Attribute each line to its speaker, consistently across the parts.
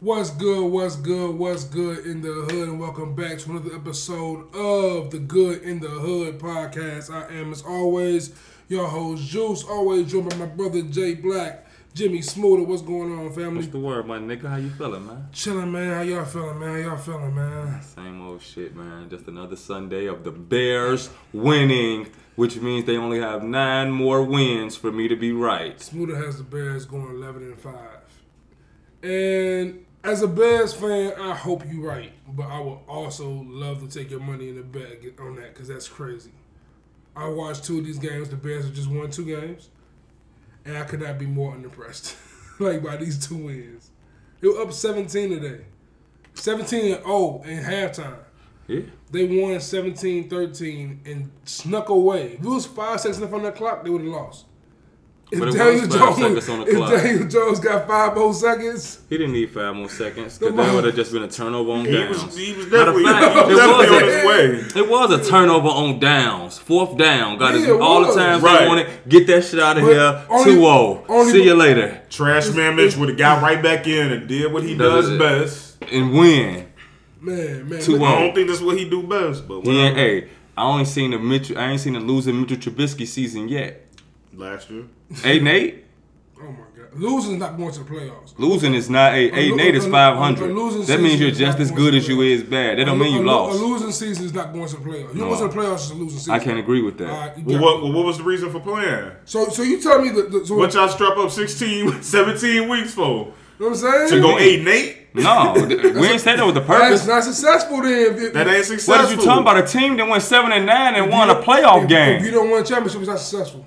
Speaker 1: What's good? What's good? What's good in the hood? And welcome back to another episode of the Good in the Hood podcast. I am, as always, your host Juice. Always joined by my brother Jay Black, Jimmy Smoother. What's going on, family?
Speaker 2: What's the word, my nigga? How you feeling, man?
Speaker 1: Chilling, man. How y'all feeling, man? How y'all feeling, man?
Speaker 2: Same old shit, man. Just another Sunday of the Bears winning, which means they only have nine more wins for me to be right.
Speaker 1: Smoother has the Bears going 11 and 5. And as a Bears fan, I hope you're right. But I would also love to take your money in the bag on that because that's crazy. I watched two of these games. The Bears have just won two games. And I could not be more unimpressed like by these two wins. They were up 17 today. 17 and 0 in halftime.
Speaker 2: Yeah.
Speaker 1: They won 17-13 and snuck away. If it was five seconds left on that clock, they would have lost. If
Speaker 2: But it was
Speaker 1: Daniel,
Speaker 2: five
Speaker 1: Jones,
Speaker 2: seconds on the
Speaker 1: if. Daniel Jones got five more seconds,
Speaker 2: He didn't need five more seconds because that would have just been a turnover on
Speaker 3: He
Speaker 2: downs.
Speaker 3: was, he was
Speaker 2: Matter
Speaker 3: definitely,
Speaker 2: fact,
Speaker 3: he was
Speaker 2: it
Speaker 3: definitely
Speaker 2: was
Speaker 3: on
Speaker 2: a-
Speaker 3: his way.
Speaker 2: It was a turnover on downs. Fourth down. Got
Speaker 1: Yeah,
Speaker 2: his,
Speaker 1: it
Speaker 2: all
Speaker 1: was.
Speaker 2: the times
Speaker 3: Right.
Speaker 2: they wanted. Get that shit out of
Speaker 1: But
Speaker 2: here.
Speaker 1: only-
Speaker 2: 2 0.
Speaker 1: only-
Speaker 2: See you later.
Speaker 3: Trash man Mitch would have got right back in and did what he
Speaker 2: Does
Speaker 3: does best.
Speaker 2: And win.
Speaker 1: man, man.
Speaker 2: Two
Speaker 1: look-
Speaker 3: I don't think that's what he do best, but
Speaker 2: He ain't,
Speaker 3: whatever.
Speaker 2: hey, I only seen the Mitchell. I ain't seen the losing Mitchell Trubisky season yet.
Speaker 3: Last year.
Speaker 2: Eight and eight.
Speaker 1: Oh my God, losing is not going to the playoffs.
Speaker 2: Losing is not eight. Eight and eight is
Speaker 1: A- a-
Speaker 2: five
Speaker 1: a
Speaker 2: hundred.
Speaker 1: losing
Speaker 2: That means you're just as good as you is bad. That don't
Speaker 1: A-
Speaker 2: mean you
Speaker 1: a,
Speaker 2: lost.
Speaker 1: A losing season is not going to the playoffs. You
Speaker 2: No.
Speaker 1: going to the playoffs is a losing season.
Speaker 2: I can't agree with that.
Speaker 1: All right, you
Speaker 3: Well, what, well, what was the reason for playing?
Speaker 1: So, so you tell me that. that so
Speaker 3: What y'all strap up 16, 17 weeks for?
Speaker 1: You know what I'm saying?
Speaker 3: To go 8 and 8?
Speaker 2: No, th- we ain't say that with the purpose.
Speaker 1: That's not successful then. If,
Speaker 3: That ain't successful.
Speaker 2: What are you talking about? A team that went seven and nine and
Speaker 1: if
Speaker 2: won
Speaker 1: you-
Speaker 2: a playoff
Speaker 1: if, If you
Speaker 2: game.
Speaker 1: don't win a championship, it's not successful.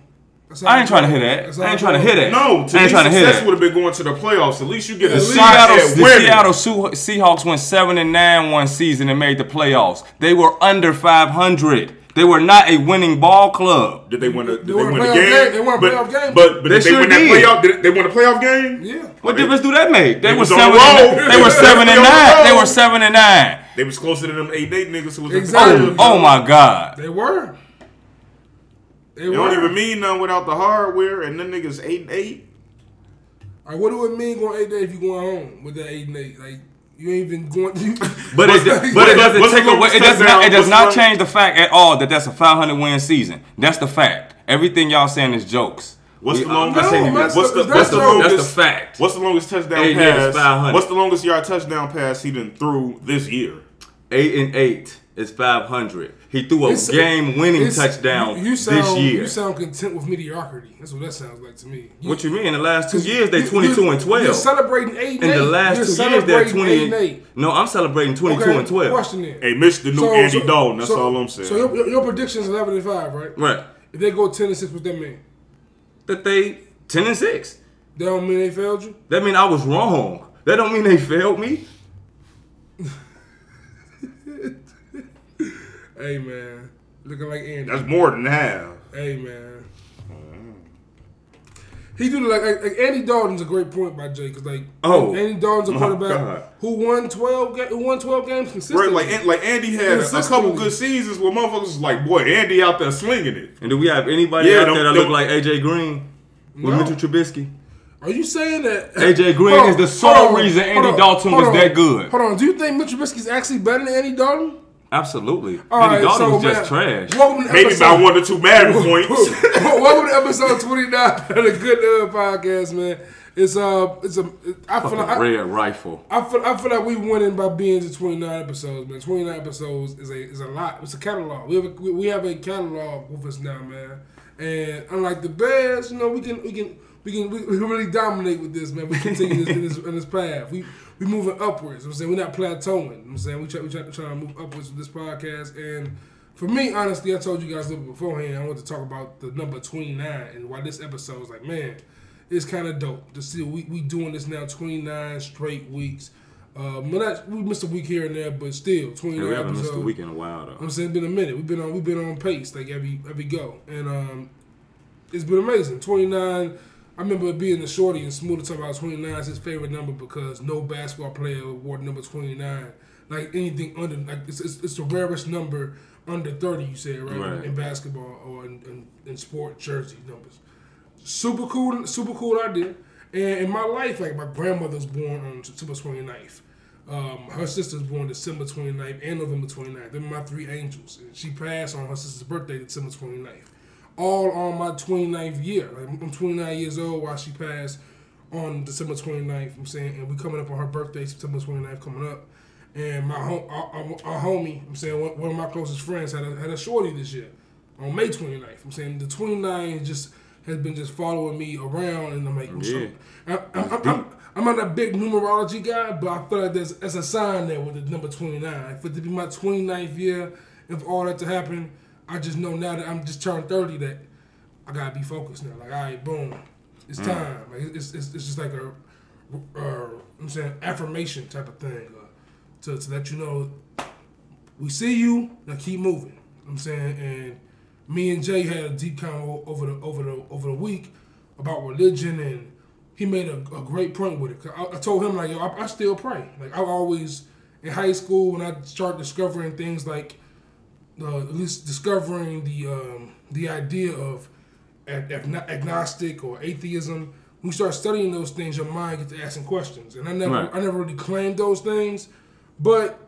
Speaker 1: That's
Speaker 2: I ain't trying to
Speaker 1: goes.
Speaker 2: hear that. I ain't trying to
Speaker 1: goes.
Speaker 2: hear that.
Speaker 3: No, to
Speaker 2: I ain't trying to hear
Speaker 3: success
Speaker 2: that.
Speaker 3: would have been going to the playoffs. At least you get a
Speaker 1: at
Speaker 3: shot
Speaker 2: Seattle,
Speaker 3: at
Speaker 2: the. Seattle Su- Seahawks went seven and nine one season and made the playoffs. They were under five hundred. They were not a winning ball club.
Speaker 3: Did they win a, did they
Speaker 1: won a
Speaker 3: win a game?
Speaker 1: game. They won a
Speaker 3: but,
Speaker 1: playoff game.
Speaker 3: But, but
Speaker 2: They
Speaker 3: did they
Speaker 2: sure
Speaker 3: win that
Speaker 2: did.
Speaker 3: playoff? Did they win a playoff game?
Speaker 1: Yeah.
Speaker 2: What
Speaker 3: they-
Speaker 2: difference do that make? They,
Speaker 3: They
Speaker 2: were
Speaker 3: was
Speaker 2: seven. And, they were seven and
Speaker 3: was on the
Speaker 2: nine. They were seven and nine.
Speaker 3: They was closer to them 8 and 8 niggas who was
Speaker 1: Exactly.
Speaker 3: in the
Speaker 2: oh, oh my God.
Speaker 1: They were. They
Speaker 3: It
Speaker 1: were.
Speaker 3: don't even mean nothing without the hardware, and them niggas 8 and 8.
Speaker 1: Like, what do it mean going eight days if you going home with that eight and eight? Like you ain't even going. You,
Speaker 2: But it,
Speaker 3: What's
Speaker 2: but it doesn't take away. It does not. It does not
Speaker 3: long-
Speaker 2: change the fact at all that that's a 500 win season. That's the fact. Everything y'all saying is jokes.
Speaker 3: What's
Speaker 2: We-
Speaker 3: the longest?
Speaker 1: No,
Speaker 2: you-
Speaker 1: that's
Speaker 3: what's
Speaker 1: the-
Speaker 3: the, what's the
Speaker 1: the-
Speaker 3: longest?
Speaker 2: That's the fact.
Speaker 3: What's the longest touchdown
Speaker 2: Eight
Speaker 3: pass? What's the longest yard touchdown pass he done threw this year?
Speaker 2: Eight and eight is 500. He threw a
Speaker 1: It's-
Speaker 2: game-winning touchdown
Speaker 1: you, you sound,
Speaker 2: this year.
Speaker 1: You sound content with mediocrity. That's what that sounds like to me.
Speaker 2: what you mean? In the last two years, they
Speaker 1: you-
Speaker 2: 22
Speaker 1: you-
Speaker 2: and 12.
Speaker 1: You're celebrating eight and
Speaker 2: In
Speaker 1: eight.
Speaker 2: the last
Speaker 1: you're
Speaker 2: two years, they're 20.
Speaker 1: eight and eight.
Speaker 2: No, I'm celebrating 22
Speaker 1: Okay,
Speaker 2: and 12.
Speaker 1: Question then.
Speaker 3: Hey, Mitch, the new
Speaker 1: So-
Speaker 3: Andy
Speaker 1: so-
Speaker 3: Dalton. That's
Speaker 1: so-
Speaker 3: all I'm saying.
Speaker 1: So your, your, your prediction is eleven and five, right?
Speaker 2: Right.
Speaker 1: If they go ten and six, what that mean?
Speaker 2: That they 10 and 6.
Speaker 1: That don't mean they failed you.
Speaker 2: That mean I was wrong. That don't mean they failed me.
Speaker 1: Hey man, looking like Andy.
Speaker 3: That's more than half.
Speaker 1: Hey man. He do like, like, like Andy Dalton's a great point by Jay because like
Speaker 2: Oh,
Speaker 1: Andy Dalton's a quarterback
Speaker 2: God.
Speaker 1: who won twelve ga- who won twelve games consistently.
Speaker 3: Right, like like Andy had a, a couple good seasons where motherfuckers was like, boy, Andy out there slinging it.
Speaker 2: And do we have anybody
Speaker 3: Yeah,
Speaker 2: out
Speaker 3: them-
Speaker 2: there that
Speaker 3: them-
Speaker 2: look like AJ Green with
Speaker 1: No.
Speaker 2: Mitchell Trubisky?
Speaker 1: Are you saying that
Speaker 2: AJ Green
Speaker 1: Hold
Speaker 2: is the sole
Speaker 1: on,
Speaker 2: reason Andy
Speaker 1: on,
Speaker 2: Dalton was
Speaker 1: on,
Speaker 2: that good.
Speaker 1: Hold on, do you think Mitch Trubisky's actually better than Andy Dalton?
Speaker 2: Absolutely.
Speaker 1: All
Speaker 2: Andy
Speaker 1: right,
Speaker 2: Dalton
Speaker 1: so,
Speaker 2: was just
Speaker 1: man,
Speaker 2: trash.
Speaker 1: Welcome
Speaker 3: Maybe
Speaker 1: episode,
Speaker 3: by one or two Madden points.
Speaker 1: welcome to episode twenty nine of the Good uh, Podcast, man. It's uh, it's a. I feel
Speaker 2: Fucking
Speaker 1: like I,
Speaker 2: rifle.
Speaker 1: I feel I feel like we winning by being to 29 episodes, man. 29 episodes is a is a lot. It's a catalog. We have a, we we have a catalog with us now, man. And unlike the Bears, you know, we can we can we can we, we can really dominate with this, man. We continue this, in this in this path. We we moving upwards. I'm saying we're not plateauing. You know I'm saying we try we try, trying to move upwards with this podcast. And for me, honestly, I told you guys a little bit beforehand. I want to talk about the number 29 and why this episode is like, man it's kind of dope to see we, we doing this now 29 straight weeks. Uh, not, we missed a week here and there, but still 29
Speaker 2: Yeah, we haven't missed a week in a while though.
Speaker 1: I'm saying it's been a minute. We've been on we've been on pace like every every go, and um, it's been amazing. 29. I remember being a shorty and Smooth talking about 29 is his favorite number because no basketball player awarded number 29. Like anything under, like it's, it's, it's the rarest number under 30. You said right,
Speaker 2: Right.
Speaker 1: in basketball or in, in, in sport jersey numbers. Super cool, super cool idea. And in my life, like my grandmother's born on September 29th. Um, her sister's born December 29th and November 29th. They're my three angels. And she passed on her sister's birthday, December 29th. All on my 29th year. Like, I'm 29 years old while she passed on December 29th. I'm saying, and we coming up on her birthday, September 29th, coming up. And my home, our, our, our homie, I'm saying, one, one of my closest friends had a, had a shorty this year on May 29th. I'm saying the 29 just has been just following me around, and I'm like,
Speaker 2: Yeah.
Speaker 1: I, I, I'm, not a big numerology guy, but I feel like there's, there's a sign there with the number 29. For it to be my 29th year, if all that to happen, I just know now that I'm just turned 30 that I gotta be focused now. Like, all right, boom, it's time. Like, it's, it's, it's just like a, uh, I'm saying affirmation type of thing uh, to, to let you know we see you now keep moving. I'm saying, and me and Jay had a deep convo over the over the over the week about religion, and he made a, a great point with it. I, I told him like, yo, I, I still pray. Like I always in high school when I start discovering things like, uh, at least discovering the um, the idea of ag- agnostic or atheism. When you start studying those things, your mind gets to asking questions, and I never
Speaker 2: Right.
Speaker 1: I never really claimed those things, but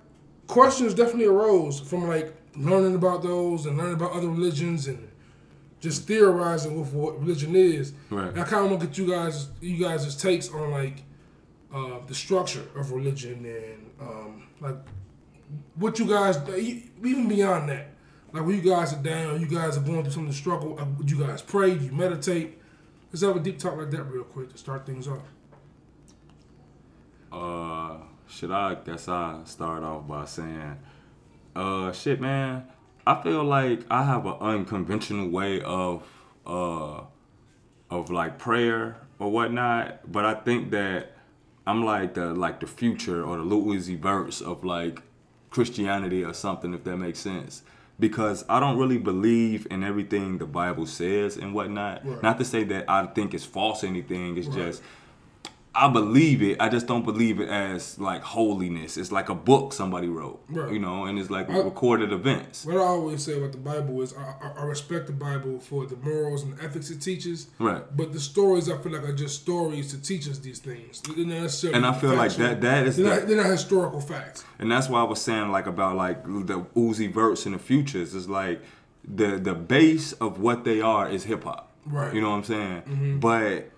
Speaker 1: questions definitely arose from like learning about those and learning about other religions and just theorizing with what religion is.
Speaker 2: Right.
Speaker 1: And I kind of want to get you guys you guys' takes on like uh, the structure of religion and um, like what you guys even beyond that. Like when you guys are down, you guys are going through some of the struggle. uh, Would you guys pray? You meditate? Let's have a deep talk like that real quick to start things off.
Speaker 2: Uh, should I guess I start off by saying, uh, shit, man. I feel like I have an unconventional way of, uh, of like prayer or whatnot. But I think that I'm like the like the future or the Louis verse of like Christianity or something, if that makes sense. Because I don't really believe in everything the Bible says and whatnot.
Speaker 1: Right.
Speaker 2: Not to say that I think it's false or anything. It's
Speaker 1: Right.
Speaker 2: just I believe it. I just don't believe it as like holiness. It's like a book somebody wrote,
Speaker 1: Right.
Speaker 2: you know, and it's like
Speaker 1: I-
Speaker 2: recorded events.
Speaker 1: What I always say about the Bible is I, I, I respect the Bible for the morals and ethics it teaches.
Speaker 2: Right.
Speaker 1: But the stories I feel like are just stories to teach us these things. They're not necessarily
Speaker 2: And I feel like that- that is
Speaker 1: they're,
Speaker 2: the-
Speaker 1: not, they're not historical facts.
Speaker 2: And that's why I was saying like about like the Uzi Vert in the futures is like the the base of what they are is hip hop.
Speaker 1: Right.
Speaker 2: You know what I'm saying? Mm-hmm. But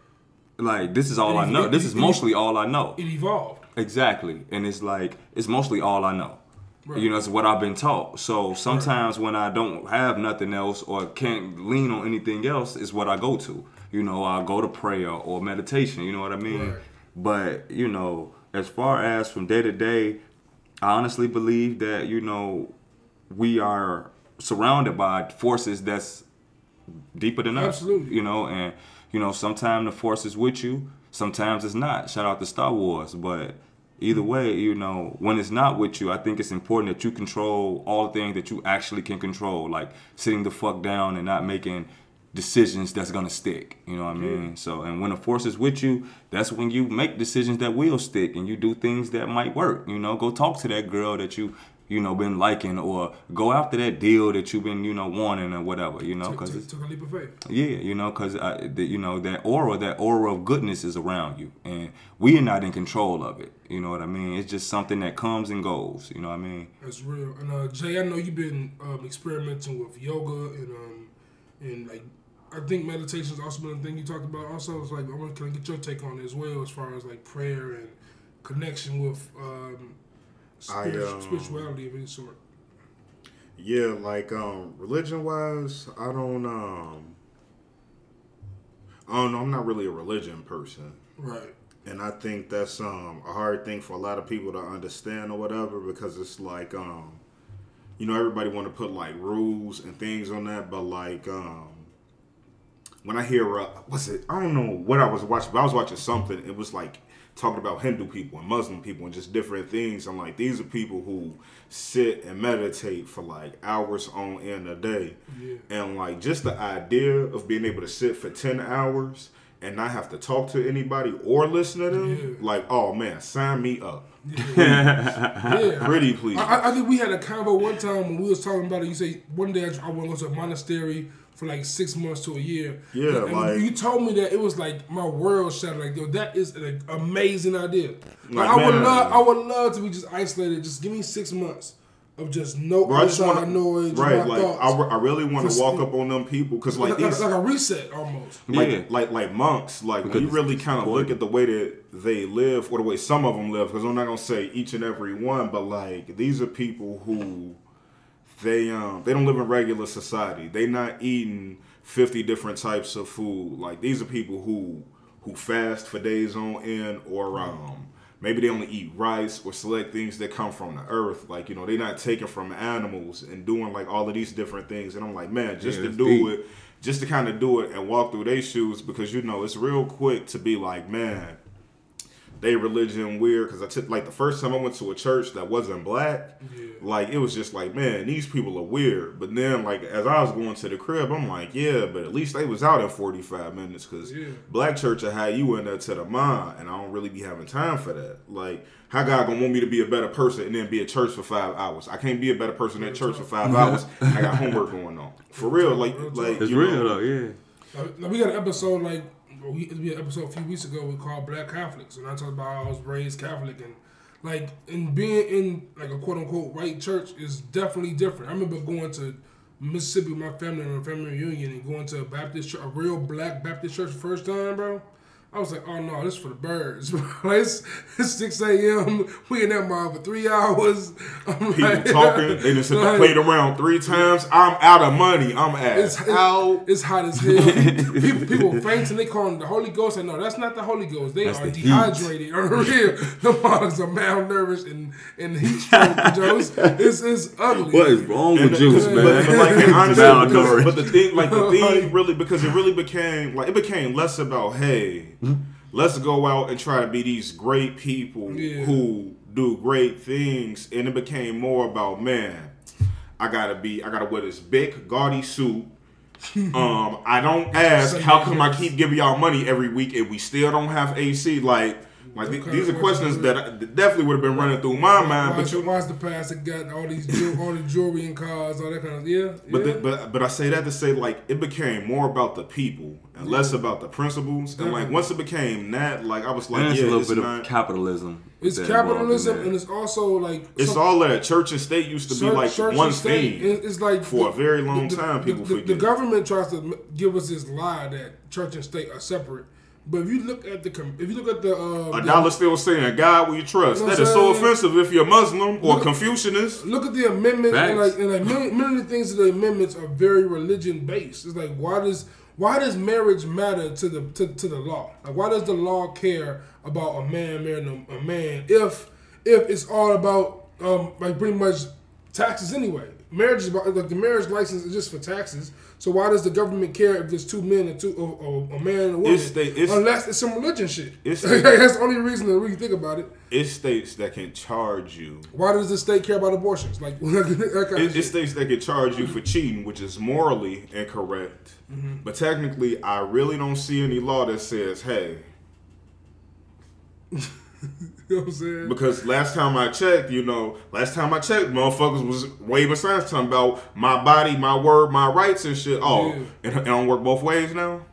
Speaker 2: like this is all I know. This is mostly all I know.
Speaker 1: It evolved.
Speaker 2: Exactly. And it's like it's mostly all I know.
Speaker 1: Right.
Speaker 2: You know, it's what I've been taught. So sometimes when I don't have nothing else or can't lean on anything else, is what I go to. You know, I go to prayer or meditation. You know what I mean?
Speaker 1: Right.
Speaker 2: But you know, as far as from day to day, I honestly believe that you know we are surrounded by forces that's deeper than us.
Speaker 1: Absolutely.
Speaker 2: You know, and you know, sometimes the force is with you, sometimes it's not. Shout out to Star Wars, but either mm-hmm. way, you know, when it's not with you, I think it's important that you control all the things that you actually can control, like sitting the fuck down and not making decisions that's gonna stick. You know what I mean? So, and when the force is with you, that's when you make decisions that will stick, and you do things that might work. You know, go talk to that girl that you. You know, been liking, or go after that deal that you've been, you know, wanting, or whatever. You know, because
Speaker 1: took, took a leap of faith.
Speaker 2: yeah, you know, because you know that aura, that aura of goodness is around you, and we are not in control of it. You know what I mean? It's just something that comes and goes. You know what I mean?
Speaker 1: That's real. And uh, Jay, I know you've been um, experimenting with yoga and um, and like I think meditation's also been a thing you talked about. Also, it's like I want to get your take on it as well, as far as like prayer and connection with um,
Speaker 3: I, um,
Speaker 1: spirituality of any sort.
Speaker 3: Yeah, like um religion wise, I don't um I don't know, I'm not really a religion person.
Speaker 1: Right.
Speaker 3: And I think that's um a hard thing for a lot of people to understand or whatever because it's like um you know everybody want to put like rules and things on that but like um when I hear uh, what's it I don't know what I was watching but I was watching something it was like talking about Hindu people and Muslim people and just different things I'm like these are people who sit and meditate for like hours on end a day
Speaker 1: Yeah.
Speaker 3: and like just the idea of being able to sit for 10 hours and not have to talk to anybody or listen to them,
Speaker 1: Yeah.
Speaker 3: like, oh man, sign me up.
Speaker 1: Yeah.
Speaker 3: Pretty please.
Speaker 1: I, I- I think we had a convo one time when we was talking about it. You say one day I want to go to a monastery for like six months to a year.
Speaker 3: Yeah,
Speaker 1: and
Speaker 3: like-
Speaker 1: you told me that it was like my world shattered. Like, yo, that is an amazing idea. Like,
Speaker 3: Like,
Speaker 1: I would love, I would love to be just isolated. Just give me six months of just no
Speaker 3: Bro, I just
Speaker 1: outside
Speaker 3: want
Speaker 1: noise, just
Speaker 3: right?
Speaker 1: my
Speaker 3: Like,
Speaker 1: thoughts.
Speaker 3: I, re- I really want to walk
Speaker 1: sleep.
Speaker 3: up on them people because
Speaker 1: like,
Speaker 3: like
Speaker 1: like,
Speaker 3: these,
Speaker 1: like a reset almost.
Speaker 3: like
Speaker 2: Yeah.
Speaker 3: like like monks like when
Speaker 2: Because
Speaker 3: you really kind of look at the way that they live or the way some of them live because i'm not gonna say each and every one but like these are people who they um they don't live in regular society. They not eating 50 different types of food. Like these are people who who fast for days on end or um maybe they only eat rice or select things that come from the earth. Like you know they're not taken from animals and doing like all of these different things. And i'm like man just
Speaker 2: Yeah,
Speaker 3: to do
Speaker 2: deep.
Speaker 3: it just to kind of do it and walk through their shoes because you know it's real quick to be like man they religion weird because I took like the first time I went to a church that wasn't black,
Speaker 1: Yeah.
Speaker 3: like it was just like man these people are weird. But then like as I was going to the crib, I'm like yeah, but at least they was out in 45 minutes because
Speaker 1: Yeah.
Speaker 3: black church will have you in there to the mind, and I don't really be having time for that. Like how God gonna want me to be a better person and then be at church for five hours? I can't be a better person at church for five hours. I got homework going on for real. Like like
Speaker 2: It's
Speaker 3: you
Speaker 2: real
Speaker 3: know,
Speaker 2: though, yeah.
Speaker 1: Now, now we got an episode like we had an episode a few weeks ago we called Black Catholics, and I talked about how I was raised Catholic and like and being in like a quote unquote white church is definitely different. I remember going to Mississippi with my family on a family reunion and going to a Baptist church, a real black Baptist church first time, bro. I was like, oh no, this is for the birds. it's, it's 6 a.m. We in that mile for three hours. I'm
Speaker 3: people
Speaker 1: like-
Speaker 3: talking. They just
Speaker 1: like,
Speaker 3: played around three times. I'm out of money. I'm
Speaker 1: It's, it's,
Speaker 3: out.
Speaker 1: it's hot as hell. people, people faint and they call them the Holy Ghost. I know that's not the Holy Ghost. They
Speaker 2: That's
Speaker 1: are
Speaker 2: the
Speaker 1: dehydrated. On the real, the mugs are malnourished and and heat stroke. Jones, it's it's ugly.
Speaker 2: What is wrong
Speaker 3: And
Speaker 2: with
Speaker 3: the-
Speaker 2: juice,
Speaker 3: but,
Speaker 2: man?
Speaker 3: but like, and honestly, because, but the thing, like the thing, really, because it really became like it became less about hey, let's go out and try to be these great people
Speaker 1: Yeah.
Speaker 3: who do great things, and it became more about man, I gotta be, I gotta wear this big gaudy suit. um, I don't ask how come I keep giving y'all money every week and we still don't have AC. Like, like th-
Speaker 1: Okay,
Speaker 3: these are questions that I- definitely would have been running through my mind.
Speaker 1: Why
Speaker 3: But you
Speaker 1: why's the pastor got all these jew- all the jewelry and cars, all that kind of yeah.
Speaker 3: But
Speaker 1: yeah.
Speaker 3: the, but but I say that to say like it became more about the people and less about the principles. And like once it became that, like I was like,
Speaker 2: And it's
Speaker 3: yeah,
Speaker 2: a little
Speaker 3: it's
Speaker 2: bit
Speaker 3: not.
Speaker 2: of capitalism.
Speaker 1: it's
Speaker 2: that involved in
Speaker 1: capitalism and it's also like
Speaker 3: it's
Speaker 1: some-
Speaker 3: all that church and state used to be like one
Speaker 1: and state,
Speaker 3: thing.
Speaker 1: It's like
Speaker 3: for a very long
Speaker 1: the-
Speaker 3: time,
Speaker 1: the-
Speaker 3: people
Speaker 1: the, the, government tries to give us this lie that church and state are separate. But if you look at the if you look at the uh,
Speaker 3: A
Speaker 1: the-
Speaker 3: dollar still saying, God, will you trust?
Speaker 1: You know
Speaker 3: That is so offensive if you're Muslim or
Speaker 1: Look-
Speaker 3: Confucianist.
Speaker 1: Look at the amendment and like and like many, many of the things of the amendments are very religion based. It's like why does why does marriage matter to the to, to the law? Like why does the law care about a man marrying a, a man if if it's all about um like pretty much taxes anyway? Marriage is about like the marriage license is just for taxes. So why does the government care if there's two men and two or, or a man and a woman?
Speaker 3: It's the- it's-
Speaker 1: Unless it's some religion shit.
Speaker 3: It's
Speaker 1: That's
Speaker 3: the-
Speaker 1: only reason to really think about it.
Speaker 3: It's states that can charge you.
Speaker 1: Why does the state care about abortions? Like that kind
Speaker 3: It,
Speaker 1: shit.
Speaker 3: it states that can charge you for cheating, which is morally incorrect.
Speaker 1: Mm-hmm.
Speaker 3: But technically, I really don't see any law that says, hey,
Speaker 1: You know what I'm saying?
Speaker 3: because last time I checked, you know, last time I checked, motherfuckers was waving signs talking about my body, my word, my rights and shit. Oh,
Speaker 1: Yeah.
Speaker 3: and it don't work both ways now?
Speaker 1: You know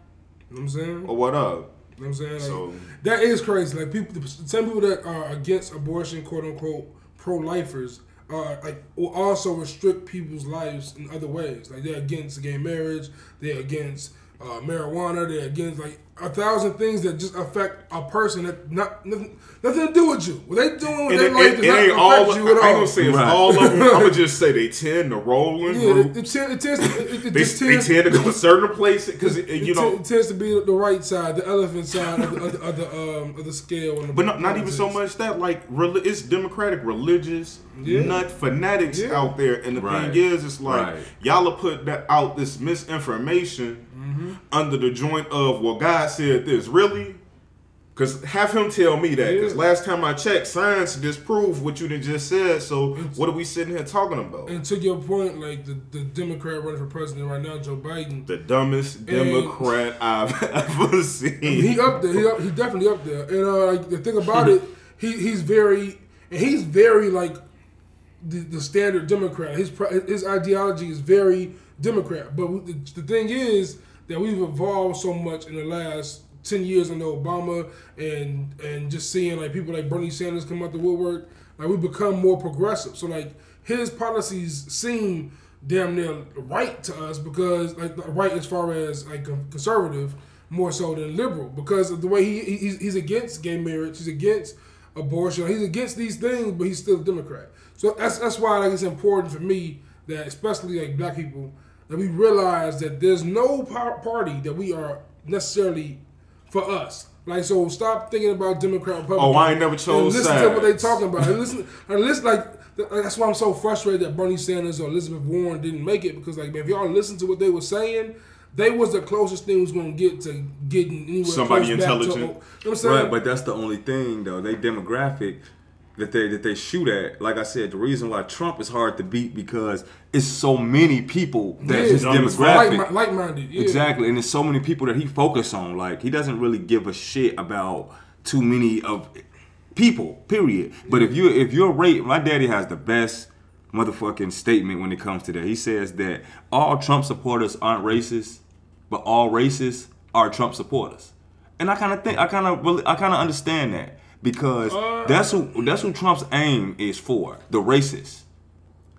Speaker 1: what I'm saying?
Speaker 3: Or what up?
Speaker 1: You know what I'm saying? Like,
Speaker 3: So-
Speaker 1: that is crazy. Like people, the same people that are against abortion, quote unquote, pro lifers, uh, like will also restrict people's lives in other ways. Like they're against gay marriage, they're against uh, marijuana, they're against like a thousand things that just affect a person that not nothing, nothing to do with you. What they doing with
Speaker 3: And
Speaker 1: their
Speaker 3: it,
Speaker 1: life
Speaker 3: it,
Speaker 1: does
Speaker 3: it
Speaker 1: not
Speaker 3: ain't
Speaker 1: affect
Speaker 3: all.
Speaker 1: you
Speaker 3: I
Speaker 1: at
Speaker 3: ain't
Speaker 1: all.
Speaker 3: gonna say it's
Speaker 2: Right.
Speaker 3: all of them. I'm gonna just say they tend to roll in
Speaker 1: Yeah, it,
Speaker 3: groups.
Speaker 1: it, it tends to, it, it
Speaker 3: They,
Speaker 1: just
Speaker 3: they tend to go to certain places because
Speaker 1: it,
Speaker 3: you
Speaker 1: te-
Speaker 3: know.
Speaker 1: it tends to be the right side, the elephant side of the, of the, of the, um, of the scale. the
Speaker 3: But not, not even so much that like reli- it's democratic religious
Speaker 1: Yeah.
Speaker 3: nut fanatics
Speaker 1: Yeah.
Speaker 3: out there, and the
Speaker 2: Right.
Speaker 3: thing is, it's like
Speaker 2: Right.
Speaker 3: y'all are put out this misinformation
Speaker 1: Mm-hmm.
Speaker 3: under the joint of well, God said this. Really, Cause have him tell me that. Cause
Speaker 1: Yeah.
Speaker 3: last time I checked, science disproved what you just said. So what are we sitting here talking about?
Speaker 1: And to your point, like the, the Democrat running for president right now, Joe Biden,
Speaker 3: The dumbest Democrat I've ever seen.
Speaker 1: he up there. He, up, he definitely up there. And uh, like, the thing about it, he he's very and he's very like the, the standard Democrat. His his ideology is very Democrat. But the, the thing is that we've evolved so much in the last ten years under Obama, and and just seeing like people like Bernie Sanders come out the woodwork. Like we become more progressive. So like his policies seem damn near right to us because like right as far as like conservative more so than liberal because of the way he he's, he's against gay marriage, he's against abortion, he's against these things, but he's still a Democrat. So that's that's why like it's important for me that especially like black people that we realize that there's no party that we are necessarily for us. Like so, stop thinking about Democrat Republican.
Speaker 3: Oh, I ain't never
Speaker 1: and
Speaker 3: chose
Speaker 1: Listen to what they
Speaker 3: sides.
Speaker 1: talking about. And listen, and listen like. That's why I'm so frustrated that Bernie Sanders or Elizabeth Warren didn't make it because, like, man, if y'all listen to what they were saying, they was the closest thing was going to get to getting anywhere
Speaker 3: Somebody
Speaker 1: close back to-
Speaker 3: intelligent.
Speaker 1: you know what I'm saying?
Speaker 2: Right, but that's the only thing though. They demographic that they that they shoot at. Like I said, the reason why Trump is hard to beat because it's so many people that
Speaker 1: Yeah.
Speaker 2: his
Speaker 3: Dumb as fuck.
Speaker 2: demographic.
Speaker 1: like, minded, yeah.
Speaker 2: Exactly, and there's so many people that he focus on. Like he doesn't really give a shit about too many of people. Period. But if you if you're rate, my daddy has the best motherfucking statement when it comes to that. He says that all Trump supporters aren't racist, but all racists are Trump supporters. And I kind of think I kind of really I kind of understand that because
Speaker 1: Uh,
Speaker 2: that's who that's who Trump's aim is for the racists.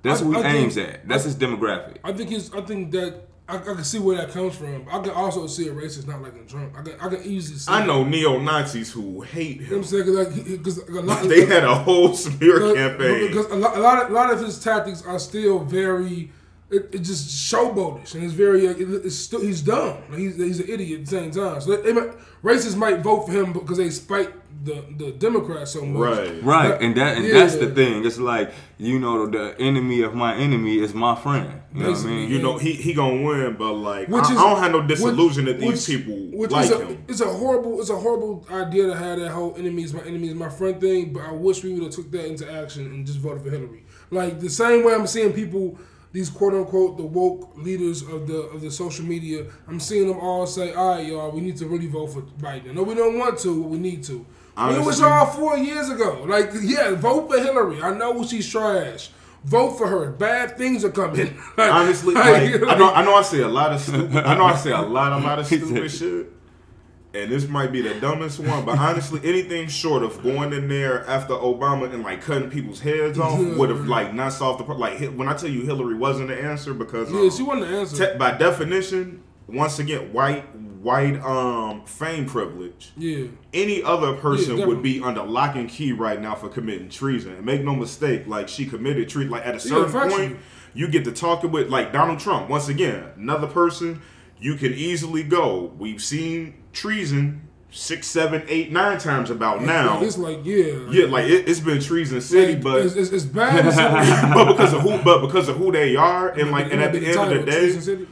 Speaker 2: That's
Speaker 1: I-
Speaker 2: who he
Speaker 1: I think-
Speaker 2: aims at. That's his demographic.
Speaker 1: I think he's. I think that I, I can see where that comes from. I can also see a racist not liking Trump. I can. I can easily see.
Speaker 3: I know neo Nazis who hate
Speaker 1: You know I'm
Speaker 3: him.
Speaker 1: saying? Cause like, because a lot,
Speaker 3: They had a whole smear
Speaker 1: because,
Speaker 3: campaign.
Speaker 1: because a lot, a lot of a lot of his tactics are still very. It, it just showboatish and it's very. Like, it, it's still, he's dumb. Like, he's, he's an idiot at the same time. So they, they might, racists might vote for him because they spite the the Democrats so much.
Speaker 3: Right.
Speaker 2: Right,
Speaker 1: But-
Speaker 2: and that and
Speaker 1: yeah.
Speaker 2: that's the thing. It's like you know, the enemy of my enemy is my friend. You know what I mean?
Speaker 3: You know he he gonna win, but like
Speaker 1: Which
Speaker 3: I,
Speaker 1: is,
Speaker 3: I don't have no disillusion
Speaker 1: which-
Speaker 3: that these
Speaker 1: which-
Speaker 3: people
Speaker 1: which
Speaker 3: like
Speaker 1: is a,
Speaker 3: him.
Speaker 1: It's a horrible, it's a horrible idea to have that whole enemy is my enemy is my friend thing. But I wish we would have took that into action and just voted for Hillary. Like the same way I'm seeing people, these quote unquote the woke leaders of the of the social media. I'm seeing them all say, "All right, y'all, we need to really vote for Biden." No, we don't want to, but we need to. It was y'all four years ago. Like, yeah, vote for Hillary. I know she's trash. Vote for her. Bad things are coming. Like-
Speaker 3: Honestly,
Speaker 1: like,
Speaker 3: like, I know I know I say a lot of stupid I know I say a lot a lot of stupid
Speaker 2: said-
Speaker 3: shit. And this might be the dumbest one, but honestly, anything short of going in there after Obama and like cutting people's heads off
Speaker 1: Yeah.
Speaker 3: would have like not solved the pro- like when I tell you Hillary wasn't the answer because
Speaker 1: Yeah,
Speaker 3: um,
Speaker 1: she wasn't the answer.
Speaker 3: te- by definition, once again, white white um fame privilege.
Speaker 1: yeah.
Speaker 3: any other person
Speaker 1: Yeah,
Speaker 3: would be under lock and key right now for committing treason. And make no mistake, like she committed treason. Like at a certain
Speaker 1: factually.
Speaker 3: point, you get to talking with like Donald Trump. Once again, another person you can easily go. We've seen treason six, seven, eight, nine times about now.
Speaker 1: It's like, yeah.
Speaker 3: yeah, like it, it's been treason city,
Speaker 1: Like,
Speaker 3: but
Speaker 1: it's, it's, it's bad. as
Speaker 3: but because of who, but because of who they are, and like, and at the end of the day.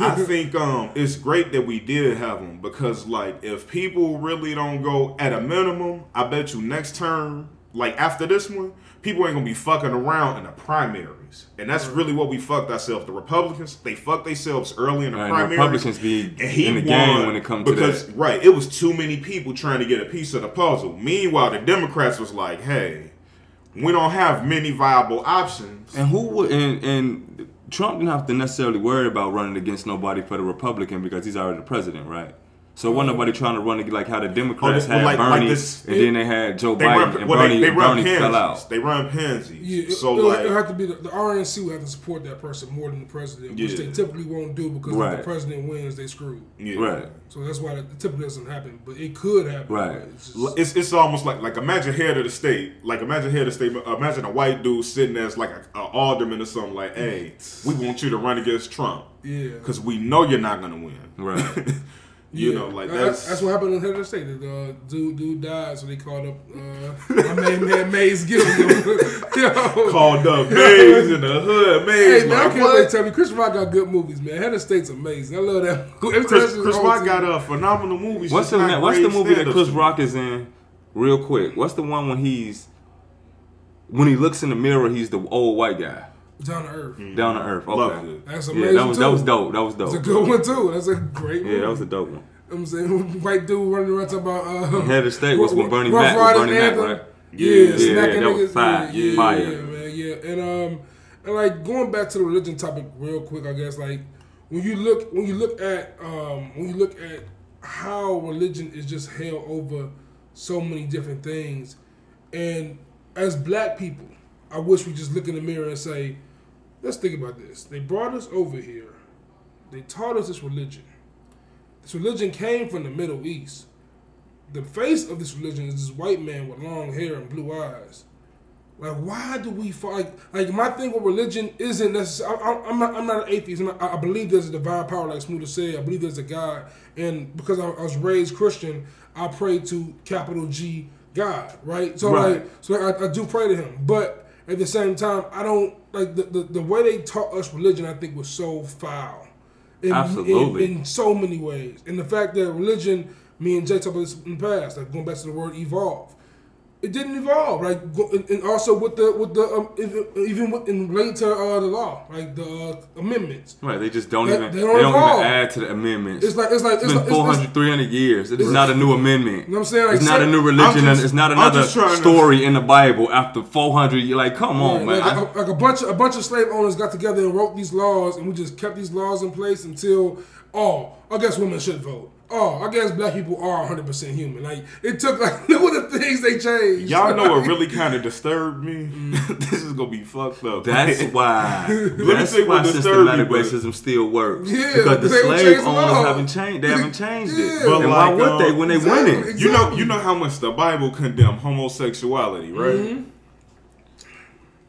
Speaker 3: I think um it's great that we did have them because like if people really don't go at a minimum, I bet you next term, like after this one, people ain't gonna be fucking around in the primaries, and that's really what we fucked ourselves. The Republicans they fucked themselves early in the
Speaker 2: Right,
Speaker 3: primaries.
Speaker 2: Republicans be in the game when it comes to
Speaker 3: because right, it was too many people trying to get a piece of the puzzle. Meanwhile, the Democrats was like, hey. We don't have many viable options.
Speaker 2: And who would and and Trump didn't have to necessarily worry about running against nobody for the Republican because he's already the president, right? So wasn't nobody trying to run ag- like how the oh, Democrats
Speaker 3: Oh, they-
Speaker 2: had
Speaker 3: like- like
Speaker 2: Bernie,
Speaker 3: this-
Speaker 2: and then they had Joe
Speaker 3: They
Speaker 2: Biden,
Speaker 3: run,
Speaker 2: and
Speaker 3: well,
Speaker 2: Bernie,
Speaker 3: they, they run
Speaker 2: Bernie fell out.
Speaker 3: They run pansies.
Speaker 1: Yeah, it,
Speaker 3: so
Speaker 1: it'll,
Speaker 3: like,
Speaker 1: it'll have to be the, the RNC would have to support that person more than the president, which they typically won't do because if the president wins, they screwed.
Speaker 3: yeah.
Speaker 2: Right.
Speaker 1: So that's why it typically doesn't happen, but it could happen.
Speaker 2: Right.
Speaker 1: It's just-
Speaker 3: It's, it's almost like like imagine head of the state like imagine head of the state uh, imagine a white dude sitting as like a, a alderman or something like hey we want you to run against Trump
Speaker 1: yeah.
Speaker 3: because we know you're not gonna win
Speaker 2: Right.
Speaker 3: you
Speaker 1: Yeah.
Speaker 3: know like
Speaker 1: Uh,
Speaker 3: that's
Speaker 1: that's what happened in head of the state. The uh, dude dude died, so they called up uh, my man Hey man, Mays Gilliam. Yo.
Speaker 3: Called up Mays in the hood. Mays,
Speaker 1: Hey man, I
Speaker 3: like,
Speaker 1: can't
Speaker 3: what?
Speaker 1: wait to tell me Chris Rock got good movies, man. Head of State's amazing. I love that. Every time
Speaker 3: Chris, Chris Rock
Speaker 1: TV.
Speaker 3: got a phenomenal movie.
Speaker 2: What's the
Speaker 3: just
Speaker 2: What's the movie that Chris. Rock is in? Real quick, what's the one when he's when he looks in the mirror? He's the old white guy
Speaker 1: Down to Earth.
Speaker 2: down to earth. Okay,
Speaker 3: Love it.
Speaker 1: That's
Speaker 2: yeah,
Speaker 1: amazing
Speaker 2: that was
Speaker 1: too.
Speaker 2: that was dope. That was dope.
Speaker 1: It's a good one too. That's a great movie.
Speaker 2: Yeah, that was a dope one.
Speaker 1: I'm saying white dude running around talking about uh,
Speaker 2: Head of State was with Bernie
Speaker 1: Rough
Speaker 2: Mac. With Bernie Mac, right?
Speaker 1: Yeah,
Speaker 3: Yeah,
Speaker 1: smacking
Speaker 2: yeah, that was fire,
Speaker 1: Yeah, yeah,
Speaker 2: fire.
Speaker 1: yeah, man, yeah. And um, and like going back to the religion topic real quick, I guess like when you look when you look at um when you look at how religion is just held over so many different things, and as black people, I wish we just look in the mirror and say, let's think about this. They brought us over here. They taught us this religion. This religion came from the Middle East. The face of this religion is this white man with long hair and blue eyes. Like, why do we fight? Like, my thing with religion isn't necessarily. I'm not. I'm not an atheist. Not- I I believe there's a divine power, like Smoother said. I believe there's a God, and because I, I was raised Christian, I pray to capital G God, right? So
Speaker 2: Right.
Speaker 1: like, so I, I do pray to Him, but at the same time, I don't like the, the the way they taught us religion. I think was so foul. In,
Speaker 2: Absolutely.
Speaker 1: in, in so many ways, and the fact that religion, me and Jay talked about this in the past, like going back to the word evolve it didn't evolve. Like, and- also with the with the um, even- with, in later uh, the law, like the uh, amendments.
Speaker 2: Right, they just don't
Speaker 1: They-
Speaker 2: even
Speaker 1: they
Speaker 2: they
Speaker 1: don't
Speaker 2: don't,
Speaker 1: evolve.
Speaker 2: even add to the amendments.
Speaker 1: It's like it's like
Speaker 2: it's
Speaker 1: it's,
Speaker 2: been
Speaker 1: like,
Speaker 2: 400,
Speaker 1: it's,
Speaker 2: 300 years. It is not a new amendment.
Speaker 1: You know what I'm saying? Like,
Speaker 2: it's not
Speaker 1: say-
Speaker 2: a new religion.
Speaker 3: just-
Speaker 2: and it's not another
Speaker 3: trying to-
Speaker 2: story in the Bible after 400. You're like, come on, man.
Speaker 1: like,
Speaker 2: I-
Speaker 1: a, like a bunch of a bunch of slave owners got together and wrote these laws, and we just kept these laws in place until oh, I guess women should vote. Oh, I guess black people are 100 percent human. Like it took like look at the things they changed.
Speaker 3: Y'all know what really kind of disturbed me?
Speaker 1: Mm.
Speaker 3: this is gonna be fucked up.
Speaker 2: That's why.
Speaker 3: me
Speaker 2: that's
Speaker 3: tell you
Speaker 2: why
Speaker 3: what
Speaker 2: systematic
Speaker 3: me,
Speaker 2: racism still works.
Speaker 1: Yeah,
Speaker 2: because the
Speaker 1: they don't
Speaker 2: slave owners haven't changed. They haven't changed
Speaker 1: Yeah.
Speaker 2: it.
Speaker 1: But
Speaker 2: and why would
Speaker 3: um,
Speaker 2: they when they
Speaker 1: exactly.
Speaker 2: winning?
Speaker 3: You know, you know how much the Bible condemned homosexuality, right?
Speaker 1: Mm-hmm.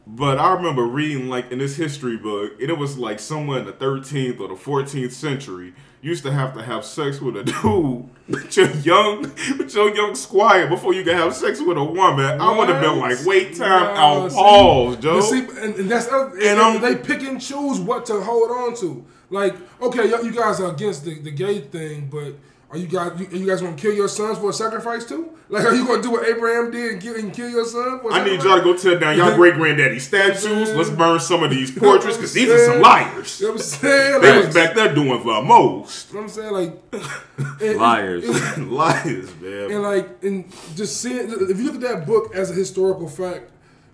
Speaker 3: But I remember reading like in this history book, and it was like somewhere in the 13th or the 14th century, you used to have to have sex with a dude, with your young, with your young squire before you can have sex with a woman. I would have been like, wait time
Speaker 1: Nah,
Speaker 3: out,
Speaker 1: see-
Speaker 3: pause, Joe.
Speaker 1: See, and, and that's and,
Speaker 3: And, um,
Speaker 1: they pick and choose what to hold on to. Like, okay, you guys are against the, the gay thing, but are you guys you, you guys gonna kill your sons for a sacrifice too? Like, are you gonna do what Abraham did and kill, and kill your son? For a
Speaker 3: I need y'all to go tear down y'all great granddaddy statues. Let's burn some of these portraits because these are some liars.
Speaker 1: You know what I'm saying?
Speaker 3: They
Speaker 1: Like,
Speaker 3: was back there doing the most.
Speaker 1: you know what I'm saying? Like, and-
Speaker 2: Liars.
Speaker 1: and-
Speaker 3: liars, man.
Speaker 1: and like and just seeing if you look at that book as a historical fact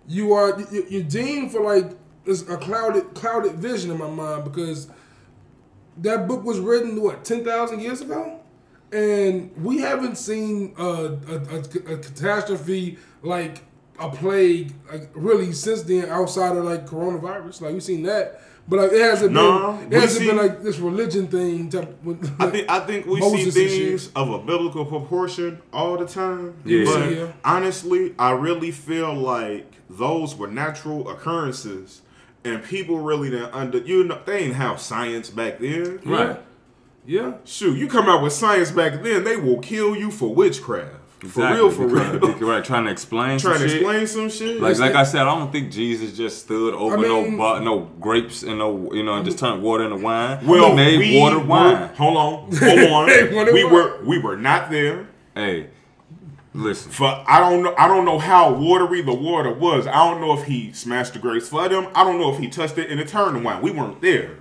Speaker 1: you are you- you're deemed for like this a clouded clouded vision in my mind because that book was written what 10,000 years ago and we haven't seen a, a, a, a catastrophe like a plague like really since then outside of like coronavirus like we've seen that but like it hasn't
Speaker 3: No,
Speaker 1: been it hasn't
Speaker 3: see-
Speaker 1: been like this religion thing type, with,
Speaker 3: I think I think we
Speaker 1: Moses
Speaker 3: see things of a biblical proportion all the time.
Speaker 2: Yeah.
Speaker 3: But
Speaker 1: Yeah.
Speaker 3: honestly, I really feel like those were natural occurrences, and people really didn't under you know they didn't have science back then.
Speaker 2: Right.
Speaker 1: Yeah
Speaker 3: Shoot, you come out with science back then, they will kill you for witchcraft.
Speaker 2: Exactly,
Speaker 3: For real, for real.
Speaker 2: Right, trying to explain some
Speaker 3: Trying to
Speaker 2: shit.
Speaker 3: explain some shit.
Speaker 2: Like,
Speaker 1: like
Speaker 2: I said, I don't think Jesus just stood over
Speaker 1: I mean-
Speaker 2: no no grapes and no you know and just turned water into wine.
Speaker 3: well,
Speaker 2: he made
Speaker 3: we
Speaker 2: water
Speaker 3: were-
Speaker 2: wine.
Speaker 3: hold on, hold on. We
Speaker 1: wine.
Speaker 3: were we were not there.
Speaker 2: Hey, listen.
Speaker 3: For I don't know I don't know how watery the water was. I don't know if he smashed the grapes for them. I don't know if he touched it and it turned to wine. We weren't there.